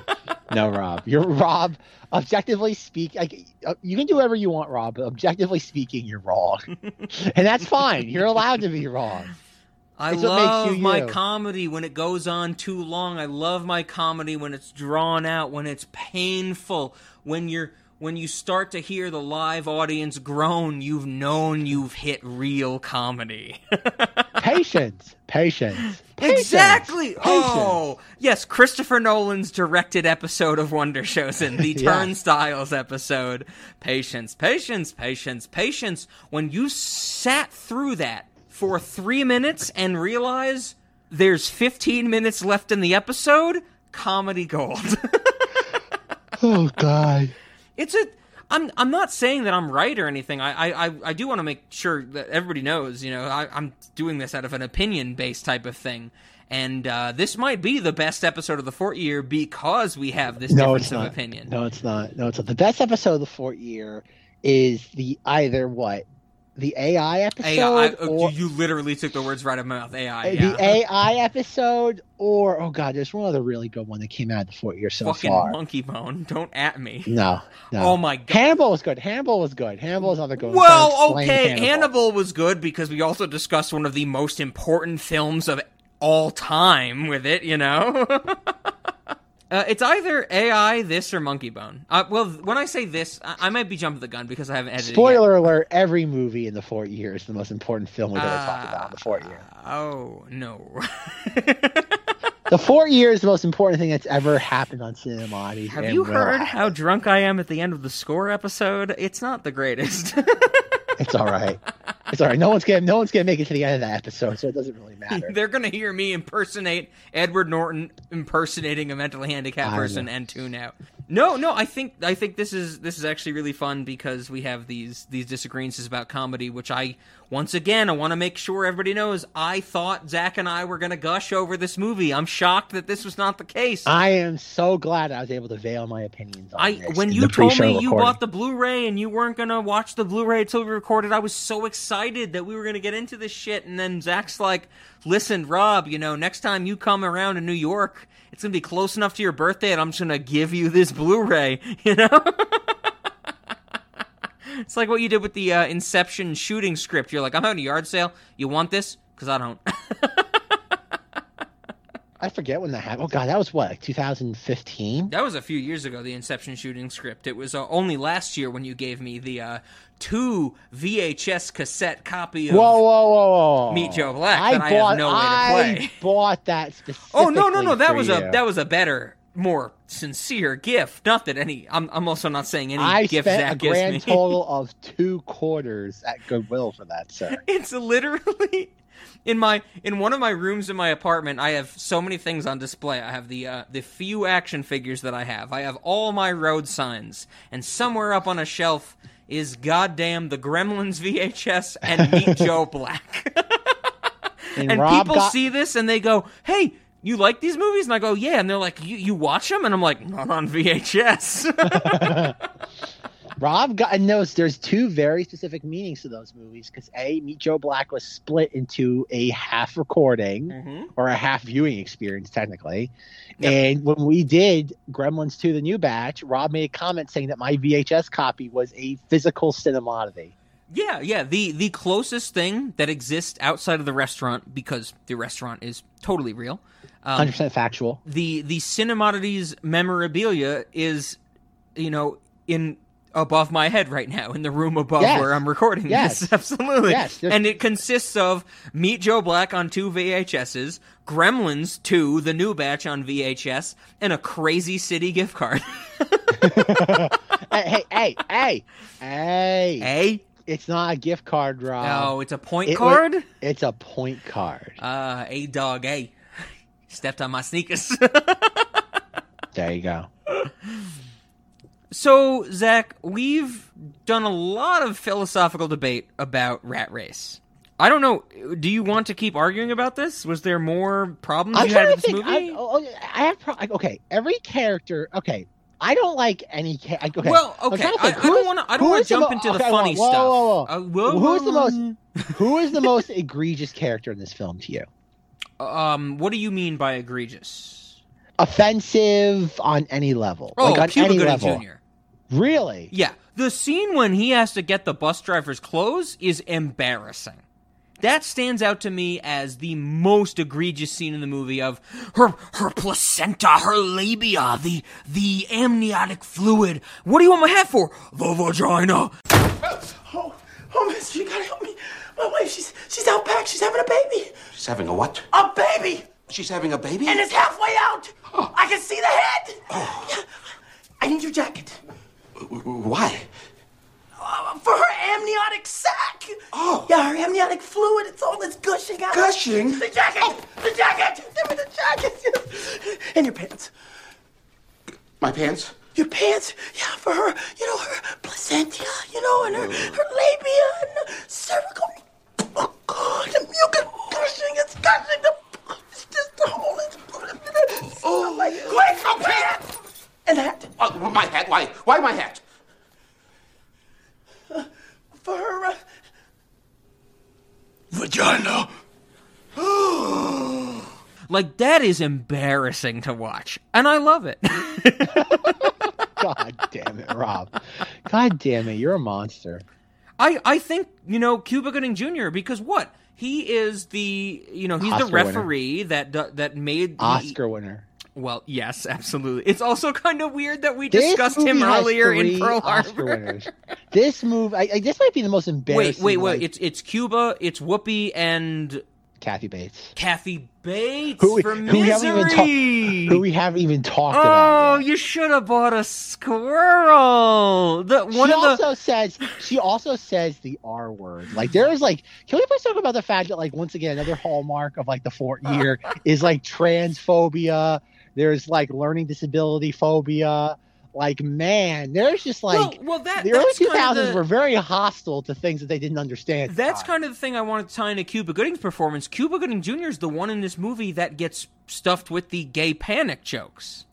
No, Rob. You're Rob. Objectively speak, like, uh, you can do whatever you want, Rob. But objectively speaking, you're wrong, and that's fine. You're allowed to be wrong. I It's love you my you. comedy when it goes on too long. I love my comedy when it's drawn out, when it's painful, when you're when you start to hear the live audience groan, you've known you've hit real comedy. Patience, patience, patience, exactly. patience. Oh, yes, Christopher Nolan's directed episode of Wonder Chosen, the Yes. Turnstiles episode. Patience, patience, patience, patience. When you sat through that for 3 minutes and realize there's 15 minutes left in the episode, comedy gold. Oh God. it's a I'm I'm not saying that I'm right or anything. I I, I- do want to make sure that everybody knows. You know, I, I'm doing this out of an opinion based type of thing, and uh, this might be the best episode of the Fort Year because we have this No, difference it's of not. opinion. No, it's not. No, it's not. The best episode of the Fort Year is the either what the AI episode AI, uh, or you, literally took the words right out of my mouth. AI, uh, yeah. the AI episode, or oh god, there's one other really good one that came out of the Fort Year so Fucking far. Monkeybone. Don't at me. No, no. Oh my god. Hannibal was good. Hannibal was good. Hannibal is another good. Well, Trying to explain okay, Hannibal. was good because we also discussed one of the most important films of all time with it, you know? Uh, it's either AI, this, or Monkeybone. Uh, well, when I say this, I, I might be jumping the gun because I haven't edited. it yet. Spoiler alert: Every movie in the Fort Year is the most important film we've ever talked about in the Fort Year. Oh no! The Fort Year is the most important thing that's ever happened on Cinemati. Have you heard happen. how drunk I am at the end of the score episode? It's not the greatest. It's all right. Right. No one's gonna no one's gonna make it to the end of that episode, so it doesn't really matter. They're gonna hear me impersonate Edward Norton impersonating a mentally handicapped person and tune out. No, no, I think I think this is this is actually really fun because we have these these disagreements about comedy, which I once again I want to make sure everybody knows. I thought Zach and I were gonna gush over this movie. I'm shocked that this was not the case. I am so glad I was able to veil my opinions on I this when you told me you bought the Blu-ray and you weren't gonna watch the Blu-ray until we recorded, I was so excited that we were gonna get into this shit. And then Zach's like, "Listen, Rob, you know, next time you come around to New York, it's gonna be close enough to your birthday, and I'm just gonna give you this Blu-ray." You know. It's like what you did with the uh, Inception shooting script. You're like, I'm having a yard sale. You want this? Because I don't. I forget when that happened. Oh god, that was what, like 2015? That was a few years ago, the Inception shooting script. It was uh, only last year when you gave me the uh, two VHS cassette copy of. Whoa, whoa, whoa, whoa! Meet Joe Black I that I have bought, no way to I bought that specifically. Oh no no no! That was you. a that was a better, more sincere gift. Not that any. I'm I'm also not saying any I gift spent Zach a gives grand me. total of two quarters at Goodwill for that, sir. it's literally in my in one of my rooms in my apartment i have so many things on display i have the uh, the few action figures that i have i have all my road signs and somewhere up on a shelf is goddamn the gremlins vhs and meet joe black. And, and people got, see this and they go hey you like these movies? And i go yeah. And they're like you, you watch them and i'm like not on vhs Rob got and knows there's two very specific meanings to those movies because a Meet Joe Black was split into a half recording Mhm. or a half viewing experience technically. And when we did Gremlins 2 the new batch, Rob made a comment saying that my VHS copy was a physical cinematography. Yeah, yeah. The the closest thing that exists outside of the restaurant, because the restaurant is totally real. Um, 100% factual. the the Cinemodities memorabilia is, you know, in above my head right now in the room above Yes. where I'm recording Yes. this. Absolutely. Yes, there's- And it consists of Meet Joe Black on two VHSs, Gremlins 2, the new batch on VHS, and a Crazy City gift card. hey, hey, hey, hey, hey. hey? It's not a gift card, Rob. No, it's a point It card? It's a point card. Uh, a dog, a. Stepped on my sneakers. There you go. So, Zach, we've done a lot of philosophical debate about Rat Race. I don't know. Do you want to keep arguing about this? Was there more problems I'm you had with this think. Movie? oh, oh, I have pro- okay. Every character. Okay, I don't like any. Ca- okay. Well, okay, I- think, I don't wanna- I don't wanna jump mo- into the funny whoa, stuff. Whoa, whoa, Uh, Who is the most? Who is the most egregious character in this film to you? um, what do you mean by egregious? Offensive on any level, Oh, like on Cuba any Gooding level. Jr. Really? Yeah, the scene when he has to get the bus driver's clothes is embarrassing. That stands out to me as the most egregious scene in the movie of her her placenta, her labia, the the amniotic fluid. What do you want my hat for? The vagina. Oh, oh, miss, you gotta help me. My wife, she's she's out back. She's having a baby. She's having a what? A baby! She's having a baby? And it's halfway out. I can see the head. Oh. Yeah. I need your jacket. Why? For her amniotic sac. Oh. Yeah, her amniotic fluid. It's all this gushing out. Gushing? The jacket. The jacket. Give me the jacket. And your pants. My pants? Your pants. Yeah, for her. You know her placenta. You know, and her, her labia and her cervical. Oh God, the mucus gushing. It's gushing. The, it's just the whole. It's, oh my. Quick, pants. And that. Uh, my hat? Why? Why my hat? for her uh, vagina. Like that is embarrassing to watch, and I love it. God damn it, Rob. God damn it, you're a monster. I I think you know Cuba Gooding Jr. because what He is the you know he's Oscar the winner. referee that that made the- Oscar winner. Well, yes, absolutely. It's also kind of weird that we This discussed him earlier in Pearl Harbor. This movie, I, I, this might be the most Wait, embarrassing. wait, wait! like, It's it's Cuba, it's Whoopi and Kathy Bates, Kathy Bates who, we- from who we haven't even Misery. talked, who we haven't even talked oh, about. Yet. you should have bought a squirrel. The one she of the also says she also says the R word. Like there is like, can we please talk about the fact that like once again another hallmark of like the Fort year is like transphobia. There's like learning disability phobia. Like man, there's just like well, well that the early that's two kind of thousands the- were very hostile to things that they didn't understand. That's kind of the thing I wanted to tie into Cuba Gooding's performance. Cuba Gooding Jr. is the one in this movie that gets stuffed with the gay panic jokes.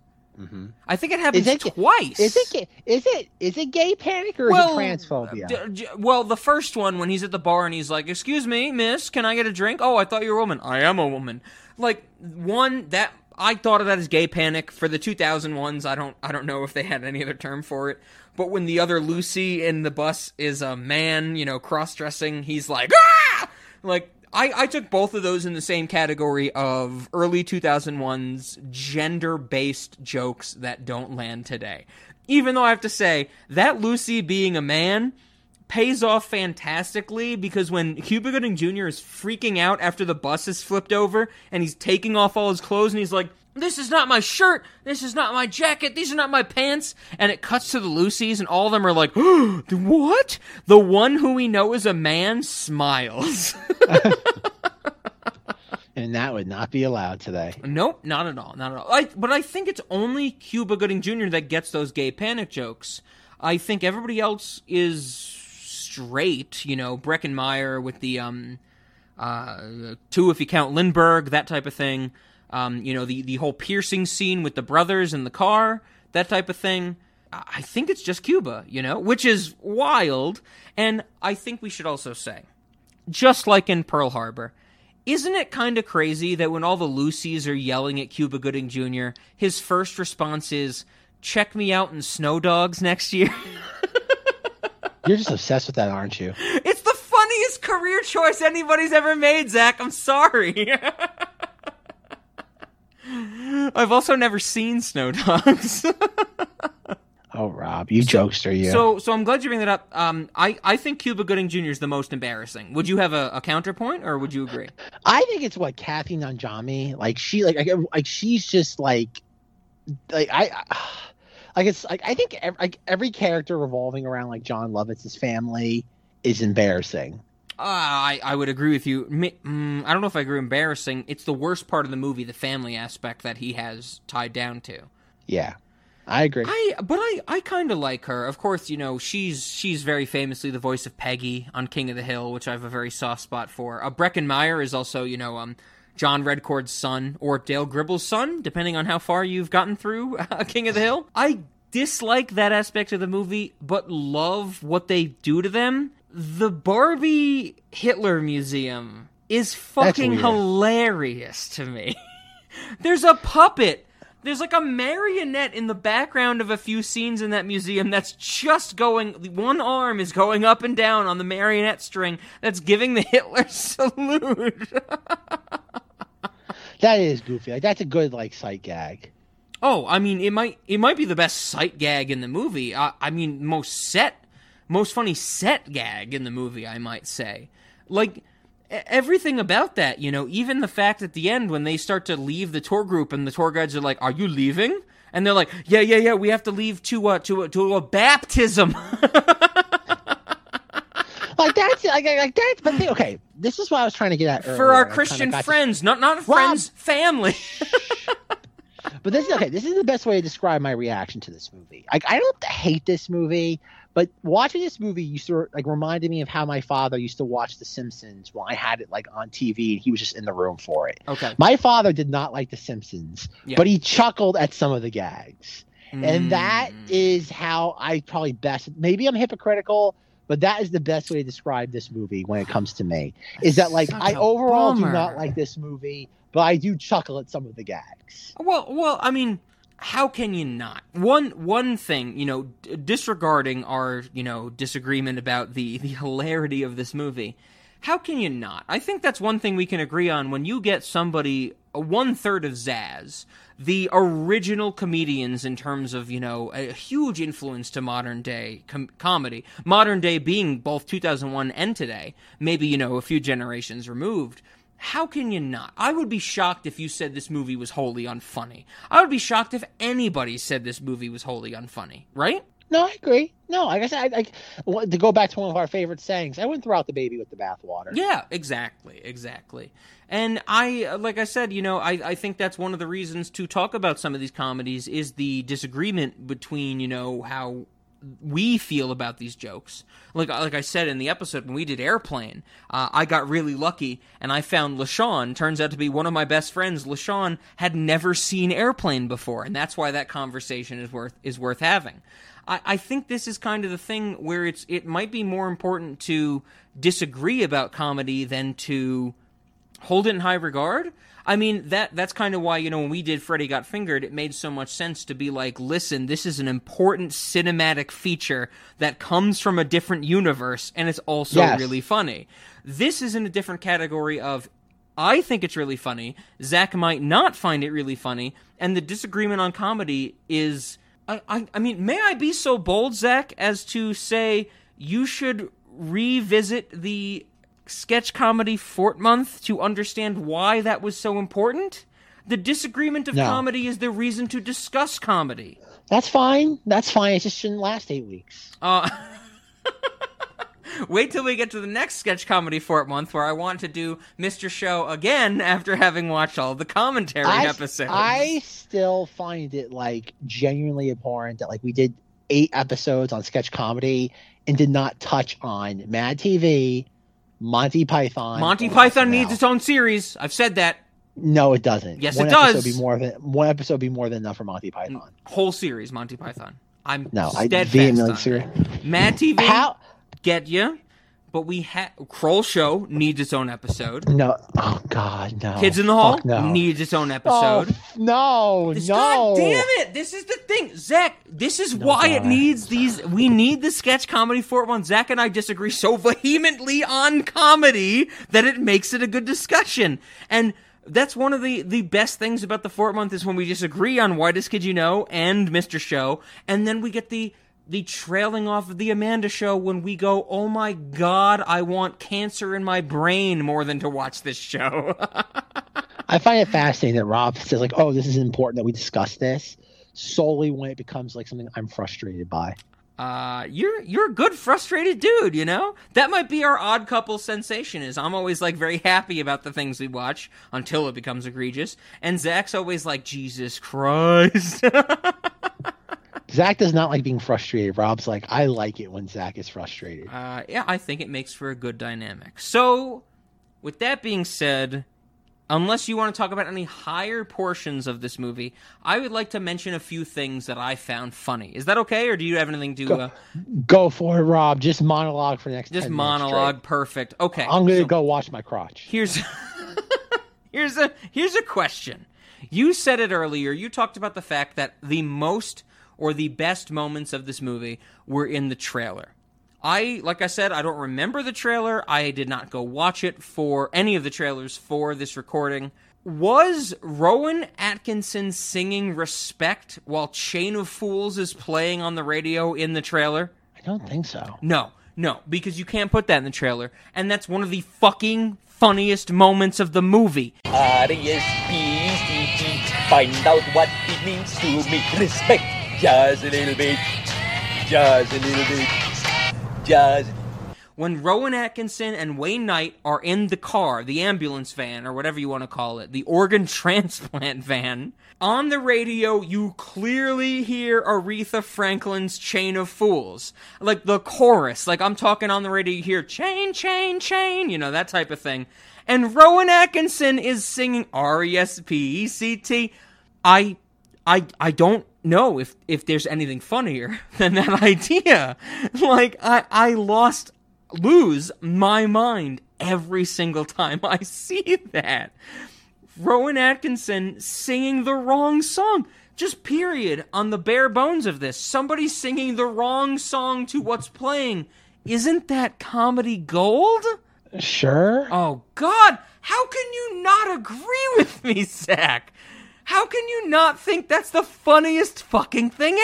I think it happens Mm-hmm. Is it- twice. Is it ga- is it is it gay panic or is it transphobia? D- j- well, the first one when he's at the bar and he's like, "Excuse me, miss, can I get a drink?" "Oh, I thought you were a woman." "I am a woman." Like one that I thought of that as gay panic for the 2000 ones. I don't I don't know if they had any other term for it. But when the other Lucy in the bus is a man, you know, cross-dressing, he's like, "Ah!" Like I, I took both of those in the same category of early 2001's gender based jokes that don't land today. Even though I have to say, that Lucy being a man pays off fantastically because when Cuba Gooding Jr. is freaking out after the bus is flipped over and he's taking off all his clothes and he's like, this is not my shirt. This is not my jacket. These are not my pants. And it cuts to the Lucys, and all of them are like, what? The one who we know is a man smiles. and that would not be allowed today. Nope, not at all, not at all. I, but I think it's only Cuba Gooding Jr. that gets those gay panic jokes. I think everybody else is straight. You know, Breckin Meyer with the um, uh, two if you count Lindbergh, that type of thing. Um, you know, the the whole piercing scene with the brothers in the car, that type of thing. I think it's just Cuba, you know, which is wild. And I think we should also say, just like in Pearl Harbor, isn't it kind of crazy that when all the Lucys are yelling at Cuba Gooding Jr., his first response is, check me out in Snow Dogs next year? You're just obsessed with that, aren't you? it's the funniest career choice anybody's ever made, Zach. I'm sorry. I've also never seen Snow Dogs. Oh, Rob, you jokester, you. So, so I'm glad you bring that up. Um, I, I think Cuba Gooding Jr. is the most embarrassing. Would you have a, a counterpoint, or would you agree? I think it's what Kathy Najimy, like she, like, like, like she's just like, like I, like guess like I think every, like every character revolving around like Jon Lovitz's family is embarrassing. Uh, I I would agree with you. Mm, I don't know if I agree. Embarrassing. It's the worst part of the movie, the family aspect that he has tied down to. Yeah, I agree. I but I I kind of like her. Of course, you know she's she's very famously the voice of Peggy on King of the Hill, which I have a very soft spot for. Uh, Breckin Meyer is also you know um John Redcorn's son or Dale Gribble's son, depending on how far you've gotten through uh, King of the Hill. I dislike that aspect of the movie, but love what they do to them. The Barbie Hitler Museum is fucking hilarious to me. There's a puppet. There's like a marionette in the background of a few scenes in that museum that's just going. One arm is going up and down on the marionette string that's giving the Hitler salute. That is goofy. Like that's a good like sight gag. oh, I mean, it might it might be the best sight gag in the movie. I, I mean, most set, most funny set gag in the movie. I might say, like everything about that. You know, even the fact at the end when they start to leave the tour group and the tour guides are like, "Are you leaving?" And they're like, "Yeah, yeah, yeah. We have to leave to uh, to a, to a baptism." Like that's like, like that's but the- okay. This is what I was trying to get at for earlier. I our Christian got to- friends, not not friends, family. But this is okay. This is the best way to describe my reaction to this movie. Like I don't hate this movie, but watching this movie used to like reminded me of how my father used to watch The Simpsons when I had it like on TV and he was just in the room for it. Okay. My father did not like The Simpsons, Yeah. but he chuckled at some of the gags. Mm. And that is how I probably best maybe I'm hypocritical, but that is the best way to describe this movie when it comes to me. Is that like Such I overall bummer. do not like this movie, but I do chuckle at some of the gags. Well, well, I mean, how can you not? One one thing, you know, d- disregarding our, you know, disagreement about the the hilarity of this movie. How can you not? I think that's one thing we can agree on. When you get somebody one third of Zaz, the original comedians in terms of you know a huge influence to modern day com- comedy, modern day being both 2001 and today, maybe you know a few generations removed. How can you not? I would be shocked if you said this movie was wholly unfunny. I would be shocked if anybody said this movie was wholly unfunny, right? No, I agree. No, I said, I, I, to go back to one of our favorite sayings, I wouldn't throw out the baby with the bathwater. Yeah, exactly, exactly. And I, like I said, you know, I, I think that's one of the reasons to talk about some of these comedies is the disagreement between, you know, how we feel about these jokes. Like like I said in the episode when we did Airplane, uh, I got really lucky and I found LaShawn. Turns out to be one of my best friends. LaShawn had never seen Airplane before, and that's why that conversation is worth is worth having. I, I think this is kind of the thing where it's it might be more important to disagree about comedy than to hold it in high regard. I mean that that's kind of why you know when we did Freddy Got Fingered, it made so much sense to be like, listen, this is an important cinematic feature that comes from a different universe, and it's also Yes. really funny. This is in a different category of. I think it's really funny. Zach might not find it really funny, and the disagreement on comedy is. I, I, I mean, may I be so bold, Zach, as to say you should revisit the sketch comedy Fort Month to understand why that was so important? The disagreement of No. comedy is the reason to discuss comedy. That's fine. That's fine. It just shouldn't last eight weeks. Uh, wait till we get to the next sketch comedy Fort Month where I want to do Mr. Show again after having watched all the commentary I, episodes. I still find it like genuinely abhorrent that like we did eight episodes on sketch comedy and did not touch on Mad TV, Monty Python. Monty Python SNL. needs its own series. I've said that. No, it doesn't. Yes, one it episode does. Be more than one episode be more than enough for Monty Python. Whole series, Monty Python. I'm No, I vehemently on Mad TV, How? Get you, but we had Kroll Show needs its own episode. No. Oh God, no. Kids in the Hall no. needs its own Oh, episode. f- no, This- no. God damn it! This is the thing, Zach. This is why it needs these. We need the sketch comedy Fort One. Zach and I disagree so vehemently on comedy that it makes it a good discussion. And that's one of the the best things about the Fort Month is when we disagree on Whitest Kid You Know and Mr. Show, and then we get the the trailing off of the Amanda Show when we go, oh my god, I want cancer in my brain more than to watch this show. I find it fascinating that Rob says like, "Oh, this is important that we discuss this," solely when it becomes like something I'm frustrated by. uh, you're you're a good frustrated dude, you know? That might be our odd couple sensation is I'm always like very happy about the things we watch until it becomes egregious. And Zach's always like, Jesus Christ. Zach does not like being frustrated. Rob's like, I like it when Zach is frustrated. uh, yeah, I think it makes for a good dynamic. So, with that being said, unless you want to talk about any higher portions of this movie, I would like to mention a few things that I found funny. Is that okay, or do you have anything to uh, Go for it, Rob. Just monologue for the next. just 10 monologue? Perfect. Okay, I'm gonna so- go watch my crotch. Here's here's a here's a question. You said it earlier. You talked about the fact that the most or the best moments of this movie were in the trailer. I like I said, I don't remember the trailer. I did not go watch it for any of the trailers for this recording. Was Rowan Atkinson singing Respect while Chain of Fools is playing on the radio in the trailer? I don't think so. No, no, because you can't put that in the trailer. And that's one of the fucking funniest moments of the movie. R-E-S-P-E-C-T Find out what it means to me Respect Just a little bit Just a little bit Just When Rowan Atkinson and Wayne Knight are in the car, the ambulance van, or whatever you want to call it, the organ transplant van, on the radio, you clearly hear Aretha Franklin's Chain of Fools. Like the chorus. Like I'm talking on the radio, you hear chain, chain, chain, you know, that type of thing. And Rowan Atkinson is singing R E S P E C T. I I I don't know if if there's anything funnier than that idea. Like I I lost lose my mind every single time I see that. Rowan Atkinson singing the wrong song. Just period on the bare bones of this. Somebody singing the wrong song to what's playing. Isn't that comedy gold? Sure. Oh God, how can you not agree with me, Zach? How can you not think that's the funniest fucking thing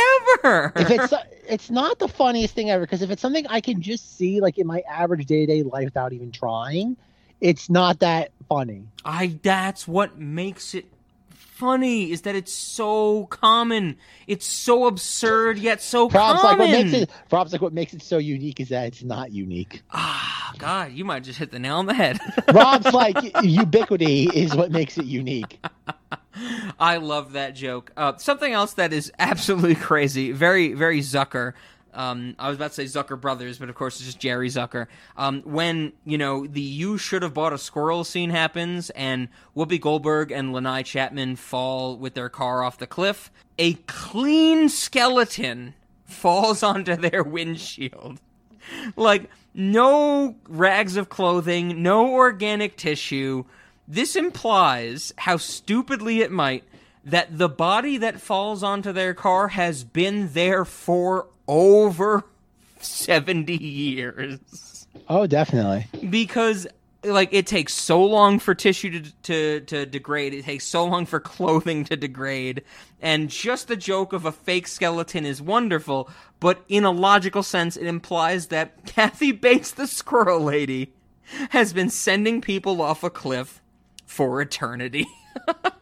ever? if it's it's not the funniest thing ever because if it's something I can just see like in my average day to day life without even trying, it's not that funny. I that's what makes it funny is that it's so common. It's so absurd yet so Props common. like what makes it props like what makes it so unique is that it's not unique. Ah, God, you might just hit the nail on the head. Rob's like ubiquity is what makes it unique. I love that joke. Uh, something else that is absolutely crazy, very, very Zucker. Um, I was about to say Zucker Brothers, but of course it's just Jerry Zucker. Um, when you know the "you should have bought a squirrel" scene happens, and Whoopi Goldberg and Lanei Chapman fall with their car off the cliff, a clean skeleton falls onto their windshield. Like no rags of clothing, no organic tissue. This implies, how stupidly it might, that the body that falls onto their car has been there for over 70 years. Oh, definitely. Because like it takes so long for tissue to, to to degrade, it takes so long for clothing to degrade, and just the joke of a fake skeleton is wonderful, but in a logical sense it implies that Kathy Bates the squirrel lady has been sending people off a cliff for eternity.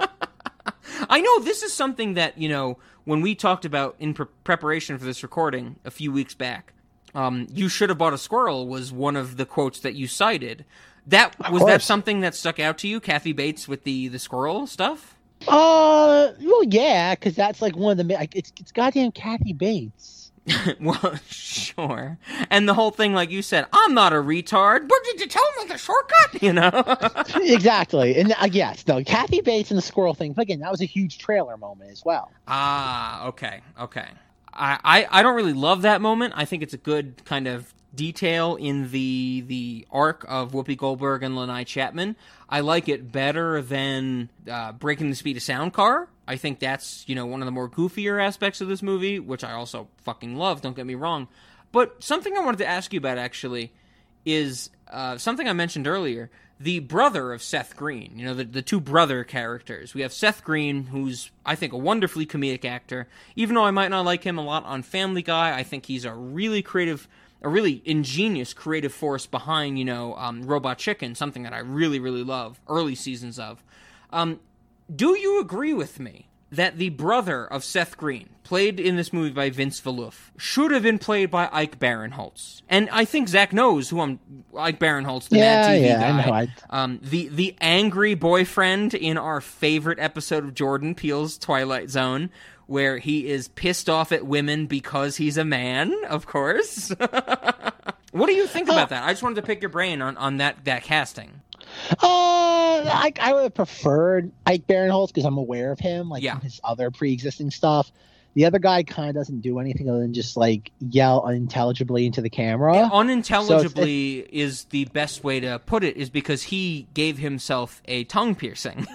I know this is something that, you know, when we talked about in pre- preparation for this recording a few weeks back, um, you should have bought a squirrel was one of the quotes that you cited. That was that something that stuck out to you, Kathy Bates with the the squirrel stuff? Uh, well, yeah, because that's like one of the it's it's goddamn Kathy Bates. well, sure. And the whole thing, like you said, I'm not a retard. But did you tell him like the shortcut? You know? exactly, and uh, yes, no, Kathy Bates and the squirrel thing. But again, that was a huge trailer moment as well. Ah, okay, okay. I, I, I don't really love that moment. I think it's a good kind of detail in the the arc of Whoopi Goldberg and Lanei Chapman. I like it better than uh, Breaking the Speed of Sound Car. I think that's you know one of the more goofier aspects of this movie, which I also fucking love. Don't get me wrong. But something I wanted to ask you about actually is uh, something I mentioned earlier. The brother of Seth Green, you know, the, the two brother characters. We have Seth Green, who's, I think, a wonderfully comedic actor. Even though I might not like him a lot on Family Guy, I think he's a really creative, a really ingenious creative force behind, you know, um, Robot Chicken, something that I really, really love, early seasons of. Um, do you agree with me that the brother of Seth Green, played in this movie by Vince Vieluf, should have been played by Ike Barinholtz? And I think Zach knows who I'm. Ike Barinholtz, the Yeah, Mad TV yeah, I know. I- um, the the angry boyfriend in our favorite episode of Jordan Peele's Twilight Zone, where he is pissed off at women because he's a man. Of course. what do you think about that? I just wanted to pick your brain on on that that casting. Uh, I, I would have preferred Ike Barinholtz because I'm aware of him, like Yeah. his other pre-existing stuff. The other guy kind of doesn't do anything other than just like yell unintelligibly into the camera. Unintelligibly is the best way to put it, is because he gave himself a tongue piercing.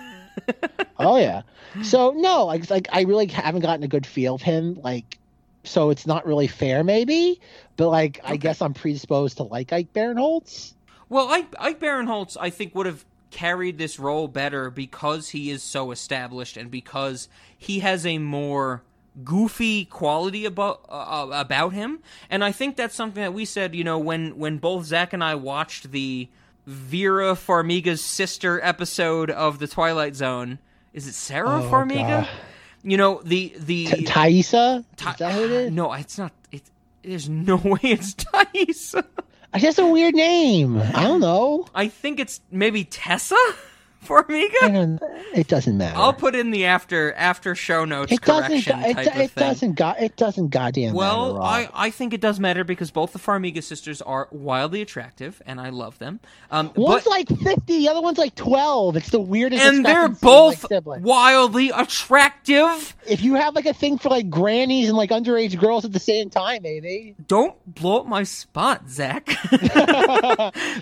oh yeah. So no, like like I really haven't gotten a good feel of him. Like, so it's not really fair, maybe. But like, I guess I'm predisposed to like Ike Barinholtz. Well, Ike, Ike Barinholtz, I think, would have carried this role better because he is so established and because he has a more goofy quality about uh, about him. And I think that's something that we said, you know, when when both Zach and I watched the Vera Farmiga's sister episode of the Twilight Zone. Is it Sarah Oh, Farmiga? God. You know the the T- Taissa? Is Tha- that who it is? No, it's not. It's there's no way it's Taissa. It's just a weird name. I don't know. I think it's maybe Tessa I don't, it doesn't matter. I'll put in the after after show notes it doesn't. correction It, type it, of it thing. doesn't. Go, it doesn't. Goddamn. Well, matter. I, I think it does matter because both the Farmiga sisters are wildly attractive, and I love them. Um, One's but, like fifty, the other one's like twelve. It's the weirdest. and they're in, like, both wildly attractive. If you have like a thing for like grannies and like underage girls at the same time, maybe. Don't blow up my spot, Zach.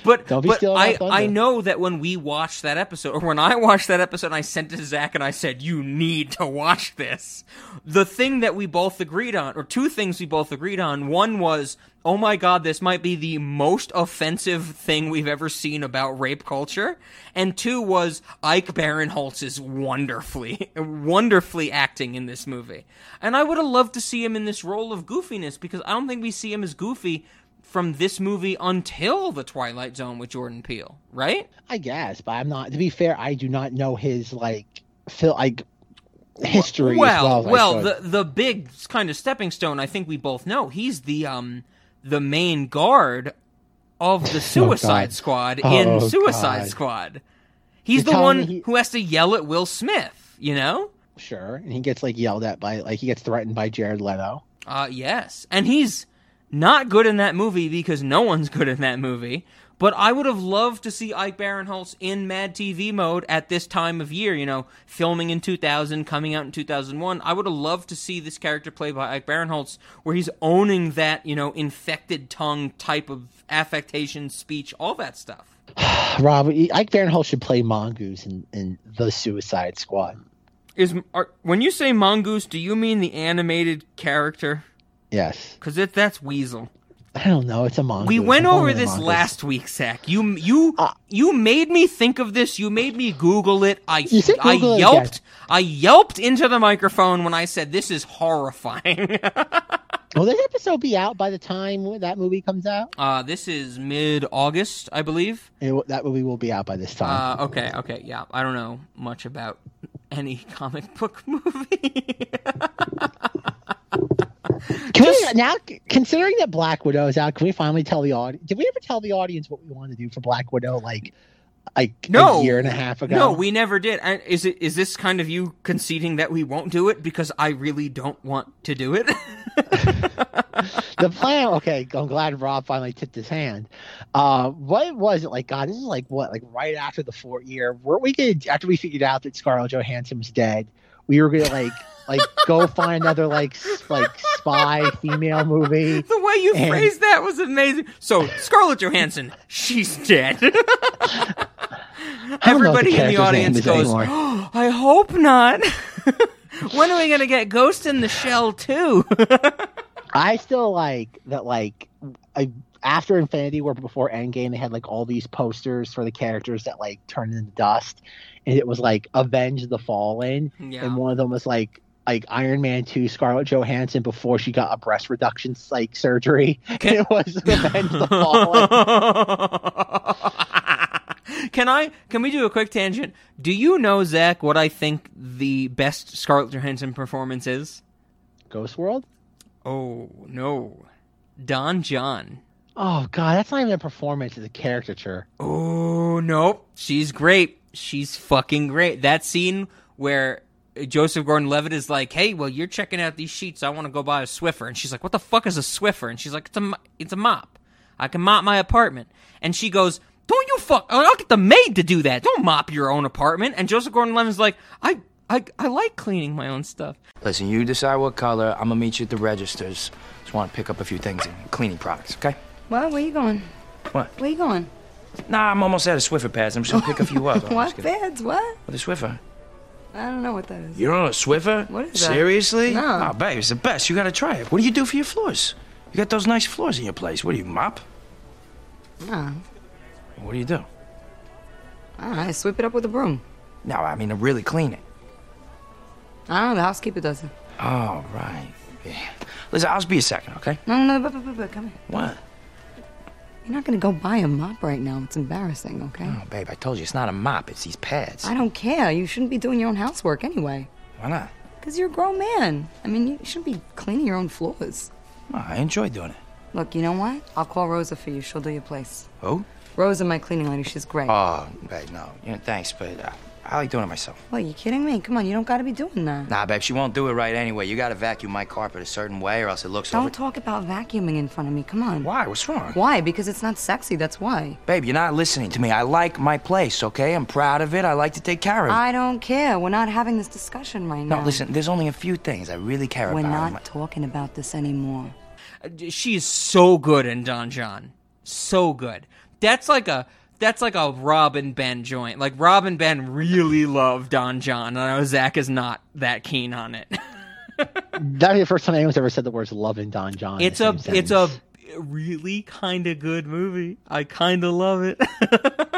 but Don't be but I. I know that when we watched that episode episode, when I watched that episode, I sent it to Zach and I said, "You need to watch this." The thing that we both agreed on, or two things we both agreed on, one was, "Oh my god, this might be the most offensive thing we've ever seen about rape culture," and two was Ike Barinholtz is wonderfully, wonderfully acting in this movie, and I would have loved to see him in this role of goofiness because I don't think we see him as goofy from this movie until the Twilight Zone with Jordan Peele, right? I guess, but I'm not. To be fair, I do not know his like feel like history. Well, as well, as well, the the big kind of stepping stone. I think we both know he's the um the main guard of the Suicide God. Squad Oh, in Suicide God. Squad. He's You're the one he- who has to yell at Will Smith. You know? sure, and he gets like yelled at by like he gets threatened by Jared Leto. Uh, yes. And he's not good in that movie because no one's good in that movie. But I would have loved to see Ike Barinholtz in Mad TV mode at this time of year, you know, filming in 2000, coming out in 2001. I would have loved to see this character played by Ike Barinholtz where he's owning that, you know, infected tongue type of affectation, speech, all that stuff. Rob, Ike Barinholtz should play Mongoose in, in the Suicide Squad. Is are, when you say mongoose, do you mean the animated character? Yes, Because that's Weasel. I don't know. It's a mongoose. We went I'm over this last week, Zach. You you you made me think of this. You made me Google it. I You said I Google it yelped. again. I yelped into the microphone when I said this is horrifying. Will this episode be out by the time that movie comes out? uh, this is mid August, I believe. It, that movie will be out by this time. Uh, okay, okay, yeah. I don't know much about any comic book movie. can we now, considering that Black Widow is out, can we finally tell the audience? Did we ever tell the audience what we want to do for Black Widow? Like, like no, a year and a half ago. No, we never did. And is it is this kind of you conceding that we won't do it because I really don't want to do it? the plan. Okay, I'm glad Rob finally tipped his hand. Uh, what was it like? God, this is like what, like right after the fourth year. Were we gonna after we figured out that Scarlett Johansson was dead? We were gonna like like go find another like like spy female movie. The way you And- phrased that was amazing. So Scarlett Johansson, she's dead. I don't know what Everybody in the audience goes, "Oh, "I hope not." when are we gonna get Ghost in the Shell too? I still like that. Like I, after Infinity War, before Endgame, they had like all these posters for the characters that like turned into dust, and it was like Avenge the Fallen, Yeah. and one of them was like like Iron Man two Scarlett Johansson before she got a breast reduction like surgery. it was Avenge the Fallen. can I? Can we do a quick tangent? Do you know Zach what I think the best Scarlett Johansson performance is? Ghost World. Oh no, Don John. Oh god, that's not even a performance; it's a caricature. Oh no. she's great. She's fucking great. That scene where Joseph Gordon-Levitt is like, "Hey, well, you're checking out these sheets. I want to go buy a Swiffer," and she's like, "What the fuck is a Swiffer?" And she's like, "It's a it's a mop. I can mop my apartment." And she goes, "Don't you fuck? Oh, I'll get the maid to do that. Don't mop your own apartment." And Joseph Gordon-Levitt's like, "I I I like cleaning my own stuff." Listen, you decide what color. I'm gonna meet you at the registers. Just want to pick up a few things in cleaning products, okay? What? Where you going? What? Where you going? Nah, I'm almost out of Swiffer pads. I'm just gonna pick a few up. What pads? What? With a Swiffer. I don't know what that is. You don't know a Swiffer? What is that? Seriously? No. Oh, babe, it's the best. You gotta try it. What do you do for your floors? You got those nice floors in your place. What do you mop? No. What do you do? I. I sweep it up with a broom. No, I mean to really clean it. I don't know. The housekeeper does it. All right. Yeah. Listen, I'll just be a second, okay? No, no, no. But, but, but, but, come here. What? You're not gonna go buy a mop right now. It's embarrassing, okay? Oh, babe, I told you it's not a mop. It's these pads. I don't care. You shouldn't be doing your own housework anyway. Why not? Because you're a grown man. I mean, you shouldn't be cleaning your own floors. Oh, I enjoy doing it. Look, you know what? I'll call Rosa for you. She'll do your place. Who? Rosa, my cleaning lady. She's great. Oh, babe, no. You know, thanks, but uh, I like doing it myself. What, you kidding me? Come on, you don't gotta be doing that. Nah, babe, she won't do it right anyway. You gotta vacuum my carpet a certain way, or else it looks Don't over. talk about vacuuming in front of me. Come on. Why? What's wrong? Why? Because it's not sexy. That's why. Babe, you're not listening to me. I like my place, okay? I'm proud of it. I like to take care of it. I don't care. We're not having this discussion right now. No, listen, there's only a few things I really care about. We're about. not talking about this anymore. Uh, she is so good in Don John. So good. That's like a that's like a Rob and Ben joint. Like Rob and Ben really love Don John, and I know Zach is not that keen on it. That'd be the first time anyone's ever said the words "love" and Don John. it's a it's a really kind of good movie. I kind of love it.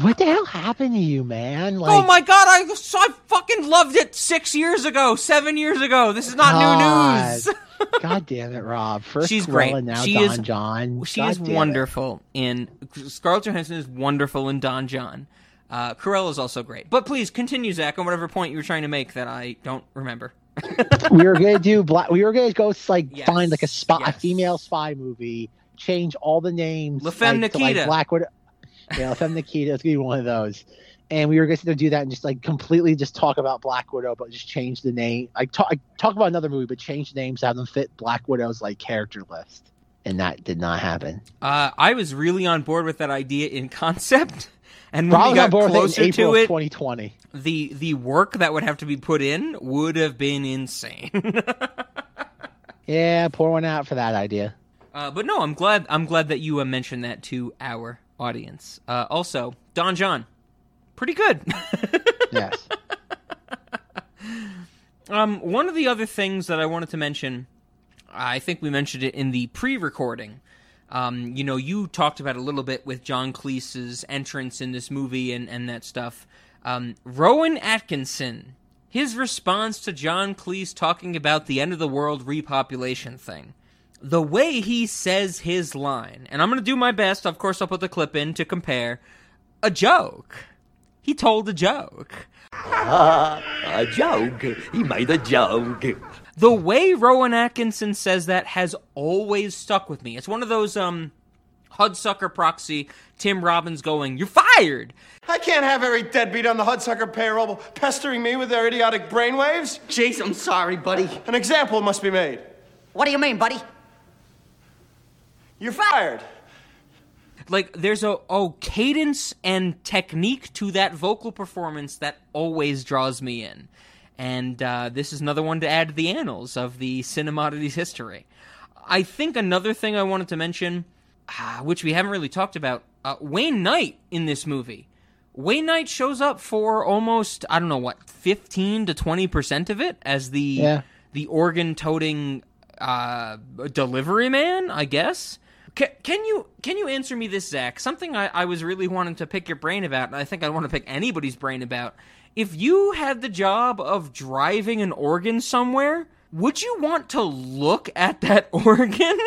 What the hell happened to you, man? Like, oh my god, I I fucking loved it six years ago, seven years ago. This is not new news. God. God damn it, Rob! First She's Cruella, great. now she Don is John. She God is damn it. wonderful in Scarlett Johansson is wonderful in Don John. Uh, Cruella is also great. But please continue, Zach, on whatever point you were trying to make that I don't remember. we were gonna do black. We were gonna go like Yes, find like a spy, a female spy movie, change all the names. La Femme like, to, like, Nikita. Black Widow. Yeah, La Femme Nikita. It's gonna be one of those. And we were going to do that and just like completely just talk about Black Widow, but just change the name. I talk, I talk about another movie, but change the names, have them fit Black Widow's like character list, and that did not happen. Uh, I was really on board with that idea in concept, and when Probably we got board with it in closer April to it, 2020. the the work that would have to be put in would have been insane. Yeah, pour one out for that idea. Uh, but no, I'm glad. I'm glad that you uh, mentioned that to our audience. Uh, also, Don John, pretty good. Yes. um, one of the other things that I wanted to mention, I think we mentioned it in the pre-recording. Um, you know, you talked about a little bit with John Cleese's entrance in this movie and and that stuff. Um, Rowan Atkinson, his response to John Cleese talking about the end of the world repopulation thing. The way he says his line, and I'm going to do my best, of course, I'll put the clip in to compare. A joke. He told a joke. Ah, a joke. He made a joke. The way Rowan Atkinson says that has always stuck with me. It's one of those um Hudsucker proxy Tim Robbins going, "You're fired." I can't have every deadbeat on the Hudsucker payroll pestering me with their idiotic brainwaves. Jeez, I'm sorry, buddy. An example must be made. What do you mean, buddy? You're fired. Like there's a oh cadence and technique to that vocal performance that always draws me in. And uh, this is another one to add to the annals of the Cinemodities history. I think another thing I wanted to mention, ah, which we haven't really talked about, uh, Wayne Knight in this movie. Wayne Knight shows up for almost I don't know what fifteen to twenty percent of it as the Yeah. the organ toting uh, delivery man, I guess. Can, can you can you answer me this, Zach? Something I, I was really wanting to pick your brain about, and I think I want to pick anybody's brain about. If you had the job of driving an organ somewhere, would you want to look at that organ?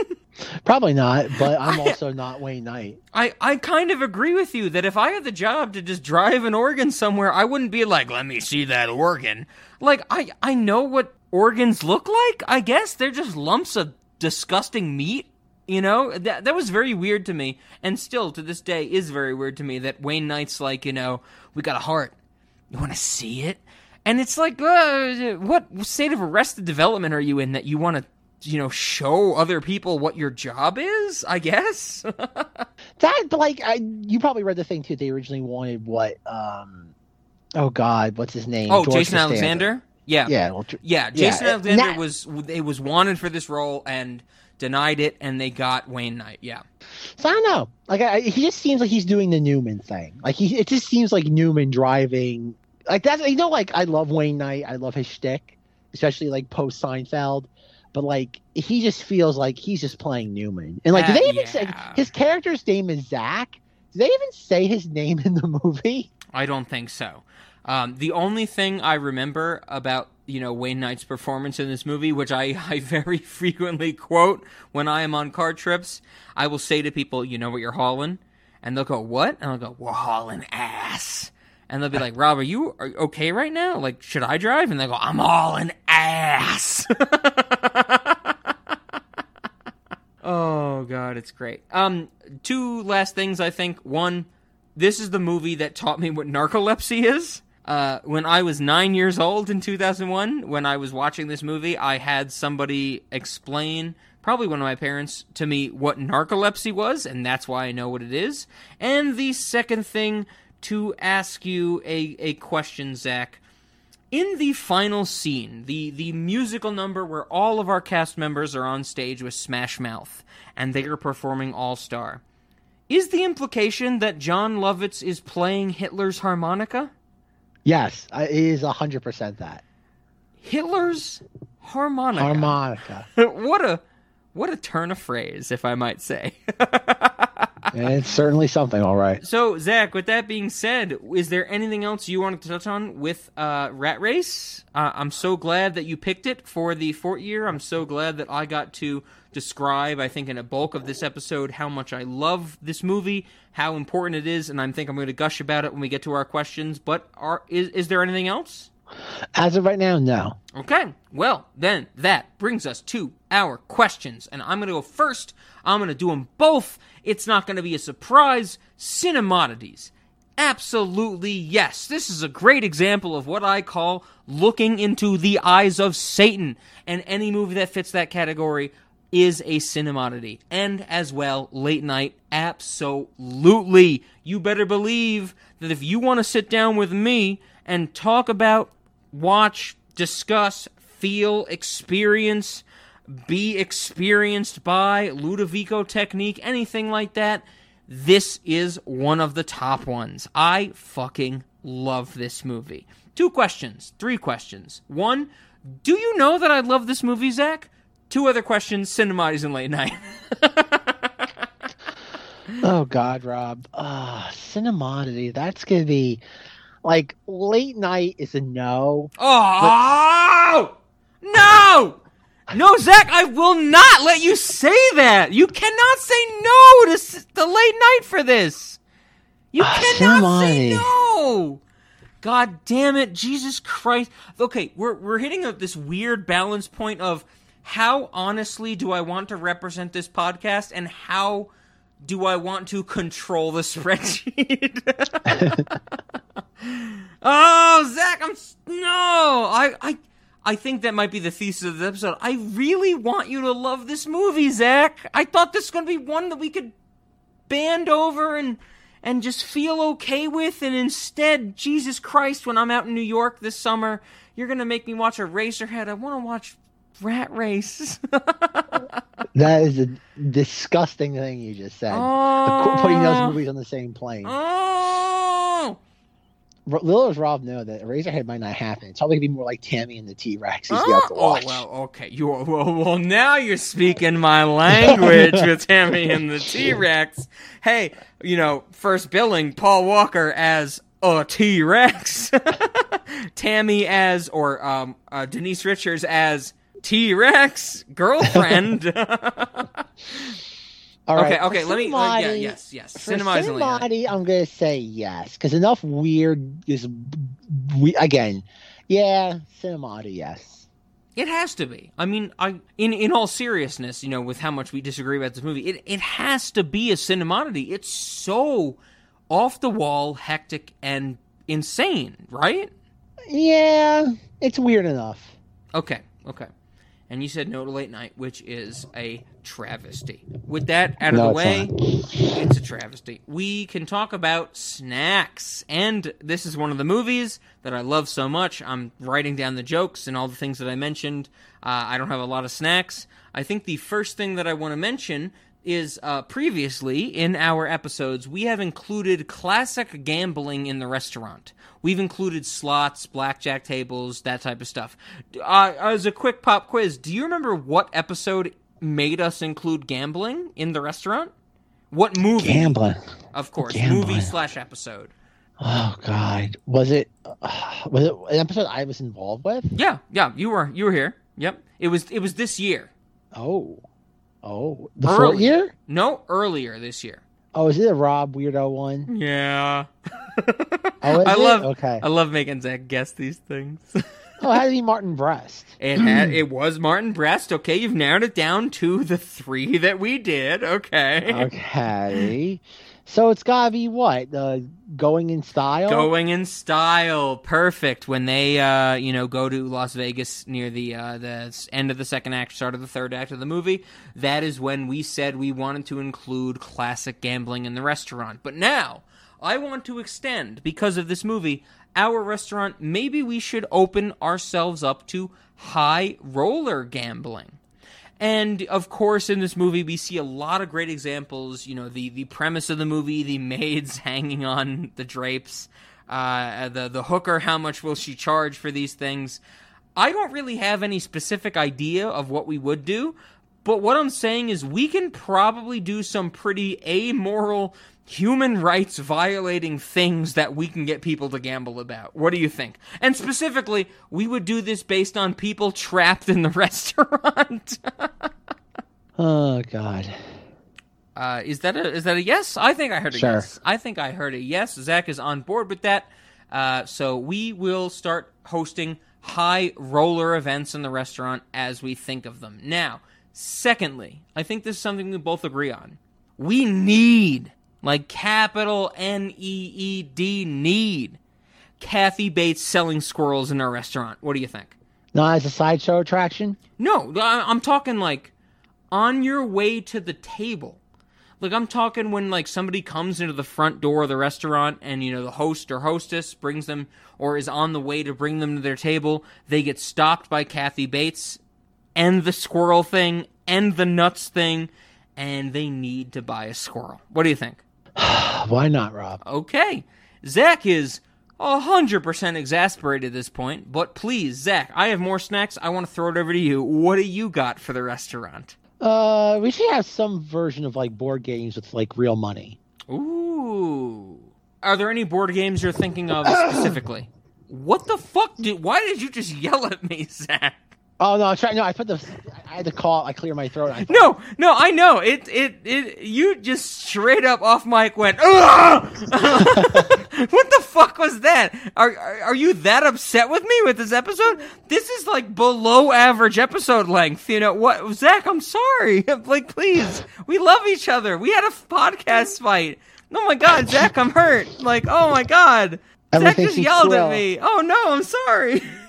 Probably not, but I'm also not Wayne Knight. I, I kind of agree with you that if I had the job to just drive an organ somewhere, I wouldn't be like, let me see that organ. Like, I, I know what organs look like, I guess. They're just lumps of disgusting meat. You know, that, that was very weird to me, and still to this day is very weird to me that Wayne Knight's like, you know, we got a heart. You want to see it? And it's like, uh, what state of arrested development are you in that you want to, you know, show other people what your job is? I guess. That, like, I, you probably read the thing too. They originally wanted what? um Oh God, what's his name? Oh, George Jason Costanza. Alexander. Yeah, Yeah, well, yeah. yeah, Jason uh, Alexander was it was wanted for this role and denied it, and they got Wayne Knight. Yeah, So I don't know. Like, I, he just seems like he's doing the Newman thing. Like, he it just seems like Newman driving. Like that's you know, like I love Wayne Knight. I love his shtick, especially like post Seinfeld. But like, he just feels like he's just playing Newman. And like, do Uh, they even say his character's name is Zach? Do they even say his name in the movie? I don't think so. Um, the only thing I remember about you know Wayne Knight's performance in this movie, which I, I very frequently quote when I am on car trips, I will say to people, "You know what you're hauling," and they'll go, "What?" and I'll go, "We're hauling ass." And they'll be like, Rob, are you are you okay right now? Like, should I drive? And they go, I'm hauling ass. oh god, it's great. Um, two last things I think. One, this is the movie that taught me what narcolepsy is. Uh, when I was nine years old in 2001, when I was watching this movie, I had somebody explain, probably one of my parents, to me what narcolepsy was, and that's why I know what it is. And the second thing, to ask you a, a question, Zach. In the final scene, the, the musical number where all of our cast members are on stage with Smash Mouth, and they are performing All Star, Is the implication that Jon Lovitz is playing Hitler's harmonica? Yes, it is hundred percent that Hitler's harmonica. harmonica. what a what a turn of phrase, if I might say. it's certainly something. All right. So, Zach, with that being said, is there anything else you wanted to touch on with uh, Rat Race? Uh, I'm so glad that you picked it for the fort year. I'm so glad that I got to describe, I think, in a bulk of this episode, how much I love this movie, how important it is, and I think I'm going to gush about it when we get to our questions. But are is is there anything else? As of right now, no. Okay, well, then that brings us to our questions. And I'm going to go first. I'm going to do them both. It's not going to be a surprise. Cinemodities. Absolutely yes. This is a great example of what I call looking into the eyes of Satan. And any movie that fits that category is a cinemodity. And as well, late night, absolutely. You better believe that if you want to sit down with me and talk about, watch, discuss, feel, experience, be experienced by, Ludovico technique, anything like that, this is one of the top ones. I fucking love this movie. Two questions, three questions. One, do you know that I love this movie, Zach? Two other questions, Cinemodities and Late Night. Oh God, Rob. Ah, cinemodity. That's gonna be like late night is a no. Oh no, no, Zach! I will not let you say that. You cannot say no to the late night for this. You cannot say Cinemodity. no. God damn it, Jesus Christ! Okay, we're we're hitting a, this weird balance point of how honestly do I want to represent this podcast, and how do I want to control the spreadsheet? oh, Zach, I'm no. I I I think that might be the thesis of the episode. I really want you to love this movie, Zach. I thought this was going to be one that we could band over and and just feel okay with, and instead, Jesus Christ, when I'm out in New York this summer, you're going to make me watch a Racerhead. I want to watch Rat Race. That is a disgusting thing you just said. The- putting those movies on the same plane. Oh, R- Little does Rob know that Razorhead might not happen. It's probably gonna be more like Tammy and the T Rex. Oh watch. well, okay. You are, well, well, now you're speaking my language with Tammy and the T Rex. Hey, you know, first billing Paul Walker as a T Rex, Tammy as or um, uh, Denise Richards as T Rex girlfriend. All right, okay, for okay. Let me. uh, yeah, yes, yes. For Cinemati's and. Cinemati, I'm gonna say yes because enough weird is we again. Yeah, Cinemati, yes. It has to be. I mean, I in in all seriousness, you know, with how much we disagree about this movie, it it has to be a cinemodity. It's so off the wall, hectic, and insane, right? Yeah, it's weird enough. Okay, okay. And you said no to late night, which is a travesty. With that out of No, the it's way, not. it's a travesty. We can talk about snacks. And this is one of the movies that I love so much. I'm writing down the jokes and all the things that I mentioned. Uh, I don't have a lot of snacks. I think the first thing that I want to mention is uh, previously in our episodes, we have included classic gambling in the restaurant. We've included slots, blackjack tables, that type of stuff. Uh, as a quick pop quiz, do you remember what episode made us include gambling in the restaurant? What movie? Gambling. Of course, Gambling. movie slash episode. Oh God, was it? Uh, was it an episode I was involved with? Yeah, yeah, you were you were here. Yep, it was it was this year. Oh, oh, the fourth Early- year? No, earlier this year. Oh, is it a Rob weirdo one? Yeah. Oh, I it? love Okay. I love making Zach guess these things. Oh, how did he Martin Brest? It had it was Martin Brest. Okay, you've narrowed it down to the three that we did. Okay. Okay. So it's gotta be what? Uh, going in style. Going in style, perfect. When they, uh, you know, go to Las Vegas near the uh, the end of the second act, start of the third act of the movie, that is when we said we wanted to include classic gambling in the restaurant. But now I want to extend because of this movie. Our restaurant, maybe we should open ourselves up to high roller gambling. And of course, in this movie, we see a lot of great examples. You know, the the premise of the movie, the maids hanging on the drapes, uh, the the hooker. How much will she charge for these things? I don't really have any specific idea of what we would do, but what I'm saying is we can probably do some pretty amoral, human rights violating things that we can get people to gamble about. What do you think? And specifically, we would do this based on people trapped in the restaurant. Oh God. Uh, is that a is that a yes? I think I heard a Sure. yes. I think I heard a yes. Zach is on board with that. Uh, so we will start hosting high roller events in the restaurant as we think of them. Now, secondly, I think this is something we both agree on. We need, like capital N E E D, need Kathy Bates selling squirrels in our restaurant. What do you think? Not as a sideshow attraction. No, I'm talking like on your way to the table. Like I'm talking when like somebody comes into the front door of the restaurant and you know the host or hostess brings them or is on the way to bring them to their table, they get stopped by Kathy Bates and the squirrel thing and the nuts thing and they need to buy a squirrel. What do you think? Why not, Rob? Okay. Zach is 100% exasperated at this point, but please, Zach, I have more snacks. I want to throw it over to you. What do you got for the restaurant? Uh, we should have some version of like board games with like real money. Ooh. Are there any board games you're thinking of specifically? What the fuck? Did, why did you just yell at me, Zach? Oh no, I tried. No, I put the. I had to call. I clear my throat. I, No, no, I know. It, it, it. You just straight up off mic went. What the fuck was that? Are, are are you that upset with me with this episode? This is like below average episode length. You know what, Zach? I'm sorry. like, please, we love each other. We had a podcast fight. Oh my god, Zach, I'm hurt. Like, oh my god, Zach just yelled at me. Oh no, I'm sorry.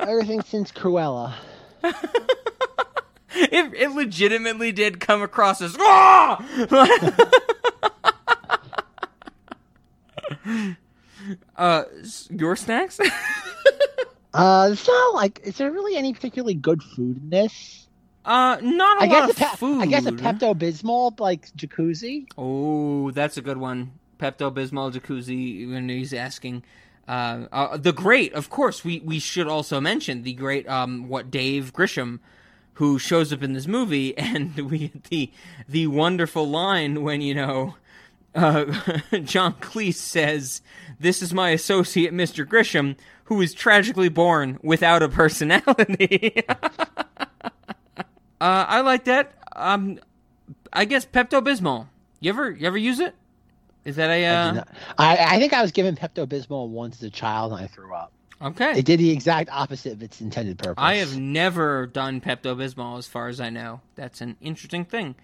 Everything since Cruella. it, it legitimately did come across as "Ah!" uh your snacks Uh, it's not like. Is there really any particularly good food in this? uh not a I lot guess of a Pe- food I guess a Pepto Bismol like jacuzzi. oh that's a good one pepto bismol jacuzzi when he's asking uh, uh the great of course we we should also mention the great um what dave grisham who shows up in this movie and we get the the wonderful line when you know uh, John Cleese says, "This is my associate, Mr. Grisham, who is tragically born without a personality." uh, I like that. Um, I guess Pepto Bismol. You ever you ever use it? Is that a I, uh, not- I, I think I was given Pepto Bismol once as a child and I threw up. okay? It did the exact opposite of its intended purpose. I have never done Pepto Bismol, as far as I know. That's an interesting thing.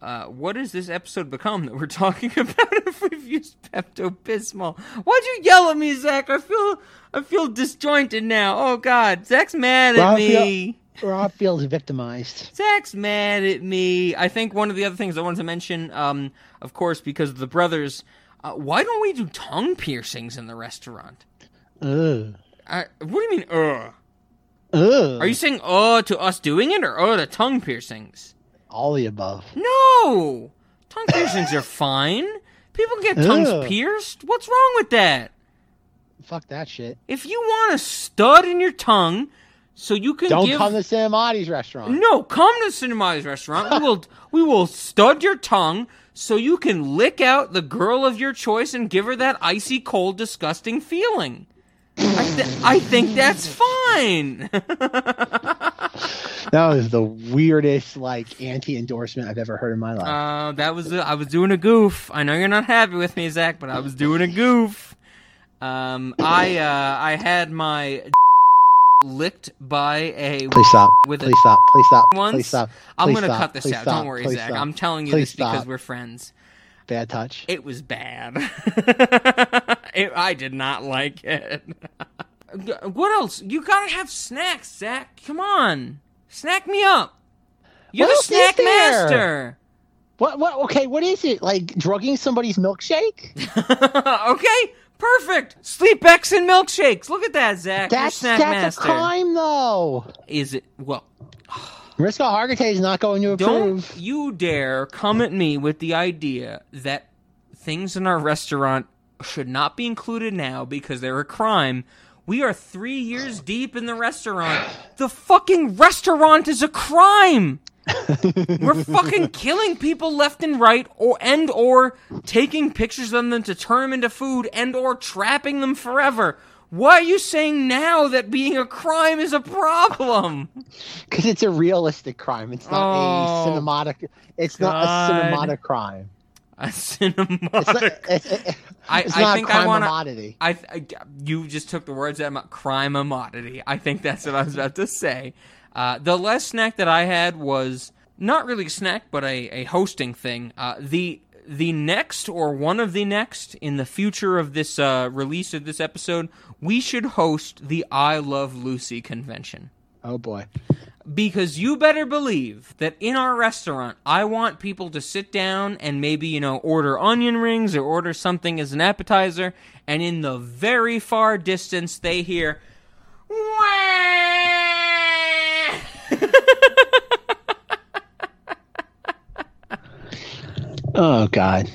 Uh, what has this episode become that we're talking about if we've used Pepto Bismol? Why'd you yell at me, Zach? I feel I feel disjointed now. Oh God, Zach's mad at me. Rob feels victimized. Zach's mad at me. I think one of the other things I wanted to mention, um, of course, because of the brothers, uh, why don't we do tongue piercings in the restaurant? Ugh. I, what do you mean, ugh? Ugh. Are you saying uh to us doing it or uh to tongue piercings? all the above? No! Tongue piercings are fine. People get tongues Ugh. pierced. What's wrong with that? Fuck that shit. If you want a stud in your tongue so you can Don't give come to Cinemati's restaurant. No, come to Cinema's restaurant. We will we will stud your tongue so you can lick out the girl of your choice and give her that icy cold disgusting feeling. I, th- I think that's fine. That was the weirdest like anti-endorsement I've ever heard in my life. Uh, that was I was doing a goof. I know you're not happy with me, Zach, but I was doing a goof. Um, I uh, I had my licked by a Please stop. with Please a stop. Please stop. once. Please stop. I'm gonna stop. cut this Please out. stop. Don't worry, Please Zach. stop. I'm telling you Please this because we're friends. Bad touch. It was bad. It- I did not like it. what else? You gotta have snacks, Zach. Come on, snack me up. You're What the snack master. What? What? Okay. What is it? Like drugging somebody's milkshake? okay, perfect. Sleep X and milkshakes. Look at that, Zach. You're That's snack that's master. a crime, though. Is it? Well, Mariska Hargitay is not going to approve. Don't you dare come at me with the idea that things in our restaurant should not be included now because they're a crime. We are three years deep in the restaurant. The fucking restaurant is a crime. We're fucking killing people left and right, or and or taking pictures of them to turn them into food, and or trapping them forever. Why are you saying now that being a crime is a problem? Because it's a realistic crime. It's not Oh, a cinematic. It's not a cinematic crime. A cinematic. It's, it's, it- I, it's I think a crime I want commodity. I, I you just took the words out of my crime commodity. I think that's what I was about to say. Uh, the last snack that I had was not really a snack, but a, a hosting thing. Uh, the the next or one of the next in the future of this uh, release of this episode, we should host the I Love Lucy convention Oh boy. because you better believe that in our restaurant i want people to sit down and maybe you know order onion rings or order something as an appetizer and in the very far distance they hear Oh god.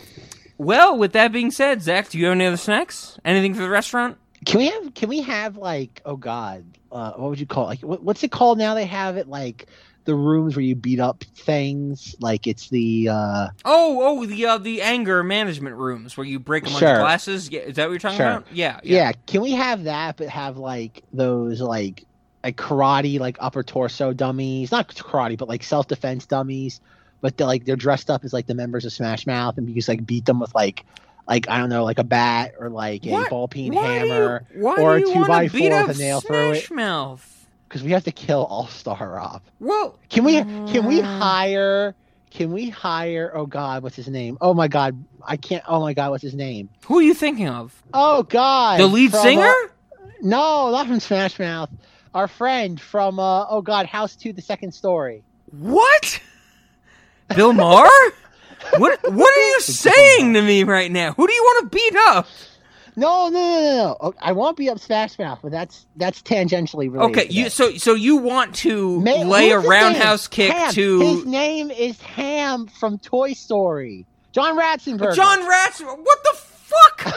well with that being said zach do you have any other snacks anything for the restaurant Can we have? Can we have like? Oh god. Uh, what would you call it? like? What, what's it called now? They have it like the rooms where you beat up things. Like it's the. uh oh oh the uh, the anger management rooms where you break a bunch Sure. of glasses yeah, is that what you're talking Sure. about yeah yeah. Can we have that? But have like those like like karate like upper torso dummies. Not karate, but like self defense dummies. But they're like they're dressed up as like the members of Smash Mouth, and you just like beat them with like. Like I don't know, like a bat or like What? a ball peen Why you- hammer why or a two by four with a nail through it. Smash Mouth? Because we have to kill All Star Rob. Well, Can we can we hire can we hire oh god, what's his name? Oh my god, I can't oh my god, what's his name? who are you thinking of Oh god. The lead singer? uh, no, not from Smash Mouth. Our friend from uh oh god, House 2 the second story. What? Bill Maher? what what are you saying to me right now? Who do you want to beat up? No, no, no, no, no. Oh, I won't be up Smash Mouth, but that's that's tangentially related. Okay, you so so you want to Ma- lay a roundhouse kick Hamm. to His name is Hamm from Toy Story. John Ratzenberger. John Rats? What the fuck?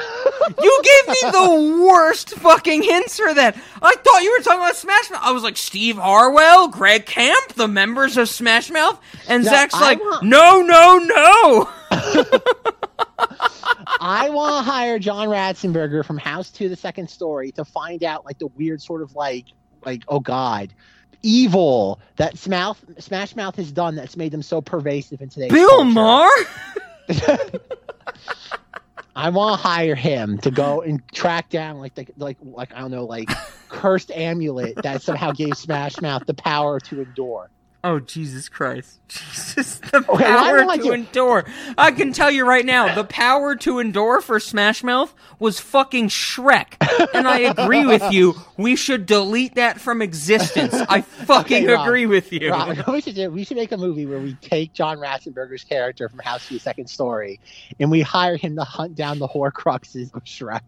you gave me the worst fucking hints for that. I thought you were talking about Smash Mouth. I was like Steve Harwell, Greg Camp, the members of Smash Mouth, and No, Zach's I like, want- no, no, no. I want to hire John Ratzenberger from House to the Second Story to find out like the weird sort of like like oh god evil that Smash Smash Mouth has done that's made them so pervasive in today's Bill culture. Maher? I want to hire him to go and track down like the like like I don't know like cursed amulet that somehow gave Smash Mouth the power to endure. Oh Jesus Christ! Jesus, the Okay, power to you- endure. I can tell you right now, the power to endure for Smash Mouth was fucking Shrek, and I agree with you. We should delete that from existence. I fucking Okay, Rob, agree with you. Rob, we should do? We should make a movie where we take John Ratzenberger's character from House to the Second Story, and we hire him to hunt down the Horcruxes of Shrek.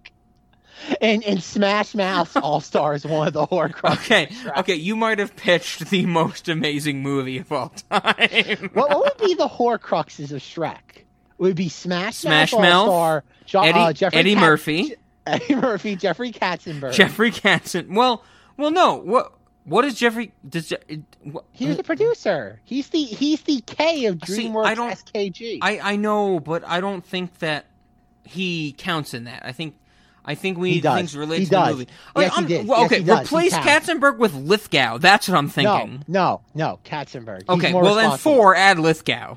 And and Smash Mouth All Stars one of the Horcruxes. Okay, okay, you might have pitched the most amazing movie of all time. What, what would be the Horcruxes of Shrek? It would be Smash, Smash Mouth Mouth, All-Star, Jo- Eddie- uh, Jeffrey Eddie Kat- Murphy. Eddie Murphy, Jeffrey Katzenberg. Jeffrey Katzen. Well, well, no. What? What is Jeffrey? Does what, He was the producer. He's the he's the K of See, DreamWorks I don't- SKG. I I know, but I don't think that he counts in that. I think. I think we need things related to the movie. Yes, he did. Well, Yes, okay, he. Replace. Katzenberg with Lithgow. That's what I'm thinking. No, no, no, Katzenberg. He's okay, more well then four add Lithgow.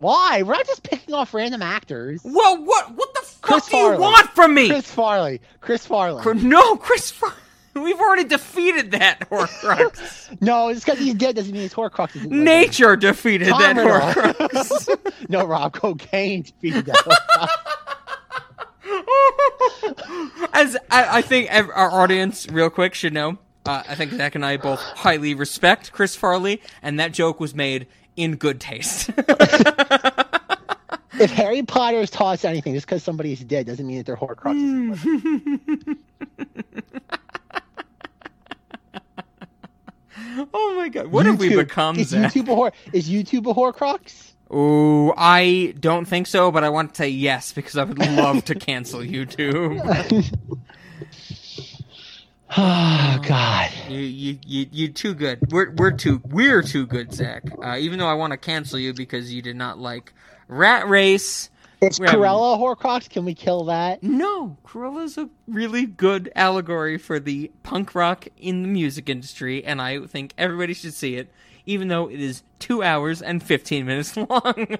Why? We're not just picking off random actors. Well, what what the Chris fuck do you want from me? Chris Farley. Chris Farley. No, Chris. Far- We've already defeated that Horcrux. no, it's because he's dead doesn't mean his Horcrux living. Nature defeated that Tom Riddle. Horcrux. no, Rob, cocaine defeated that Horcrux. As I, I think ev- our audience, real quick, should know. Uh, I think Zach and I both highly respect Chris Farley, and that joke was made in good taste. if Harry Potter has taught anything, just because somebody is dead doesn't mean that they're isn't oh my god, what have we become, Is Zach? YouTube a whore? Is YouTube a Horcrux? Ooh, I don't think so, but I want to say yes because I would love to cancel YouTube. Oh God. You, you, you, you too good. We're, we're too, we're too good, Zach. Uh, even though I want to cancel you because you did not like Rat Race. Is We're having- Corella Horcrux? Can we kill that? No, Cruella's a really good allegory for the punk rock in the music industry, and I think everybody should see it, even though it is two hours and 15 minutes long.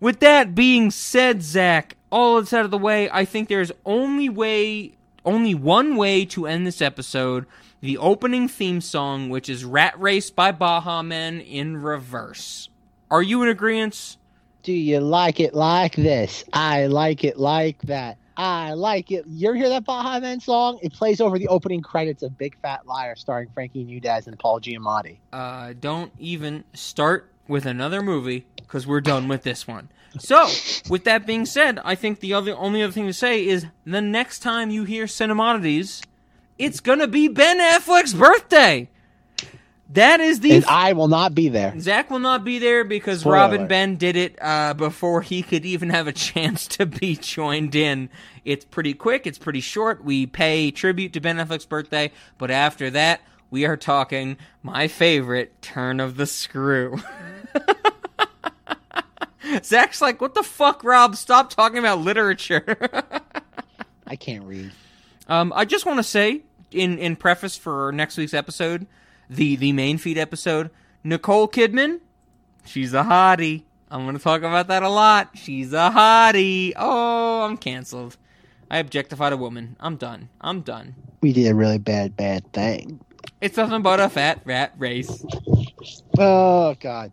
With that being said, Zach, all that's out of the way, I think there's only way, only one way to end this episode. The opening theme song, which is Rat Race by Baha Men in reverse. Are you in agreement? Do you like it like this? I like it like that. I like it. You ever hear that Baha Men song? It plays over the opening credits of Big Fat Liar starring Frankie Muniz and Paul Giamatti. uh, don't even start with another movie because we're done with this one. So, with that being said, I think the other only other thing to say is the next time you hear Cinemodities, it's gonna be Ben Affleck's birthday. That is the And I will not be there. Zach will not be there because Spoiler Rob and alert. Ben did it uh, before he could even have a chance to be joined in. It's pretty quick, it's pretty short. We pay tribute to Ben Affleck's birthday, but after that, we are talking my favorite turn of the screw. Zach's like, what the fuck, Rob? Stop talking about literature. I can't read. Um, I just want to say, in in preface for next week's episode, the the main feed episode, Nicole Kidman, she's a hottie. I'm gonna talk about that a lot. She's a hottie. Oh, I'm canceled. I objectified a woman. I'm done. I'm done. We did a really bad, bad thing. It's nothing but a fat rat race. Oh God.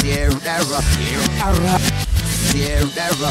Sierra, Sierra, Sierra.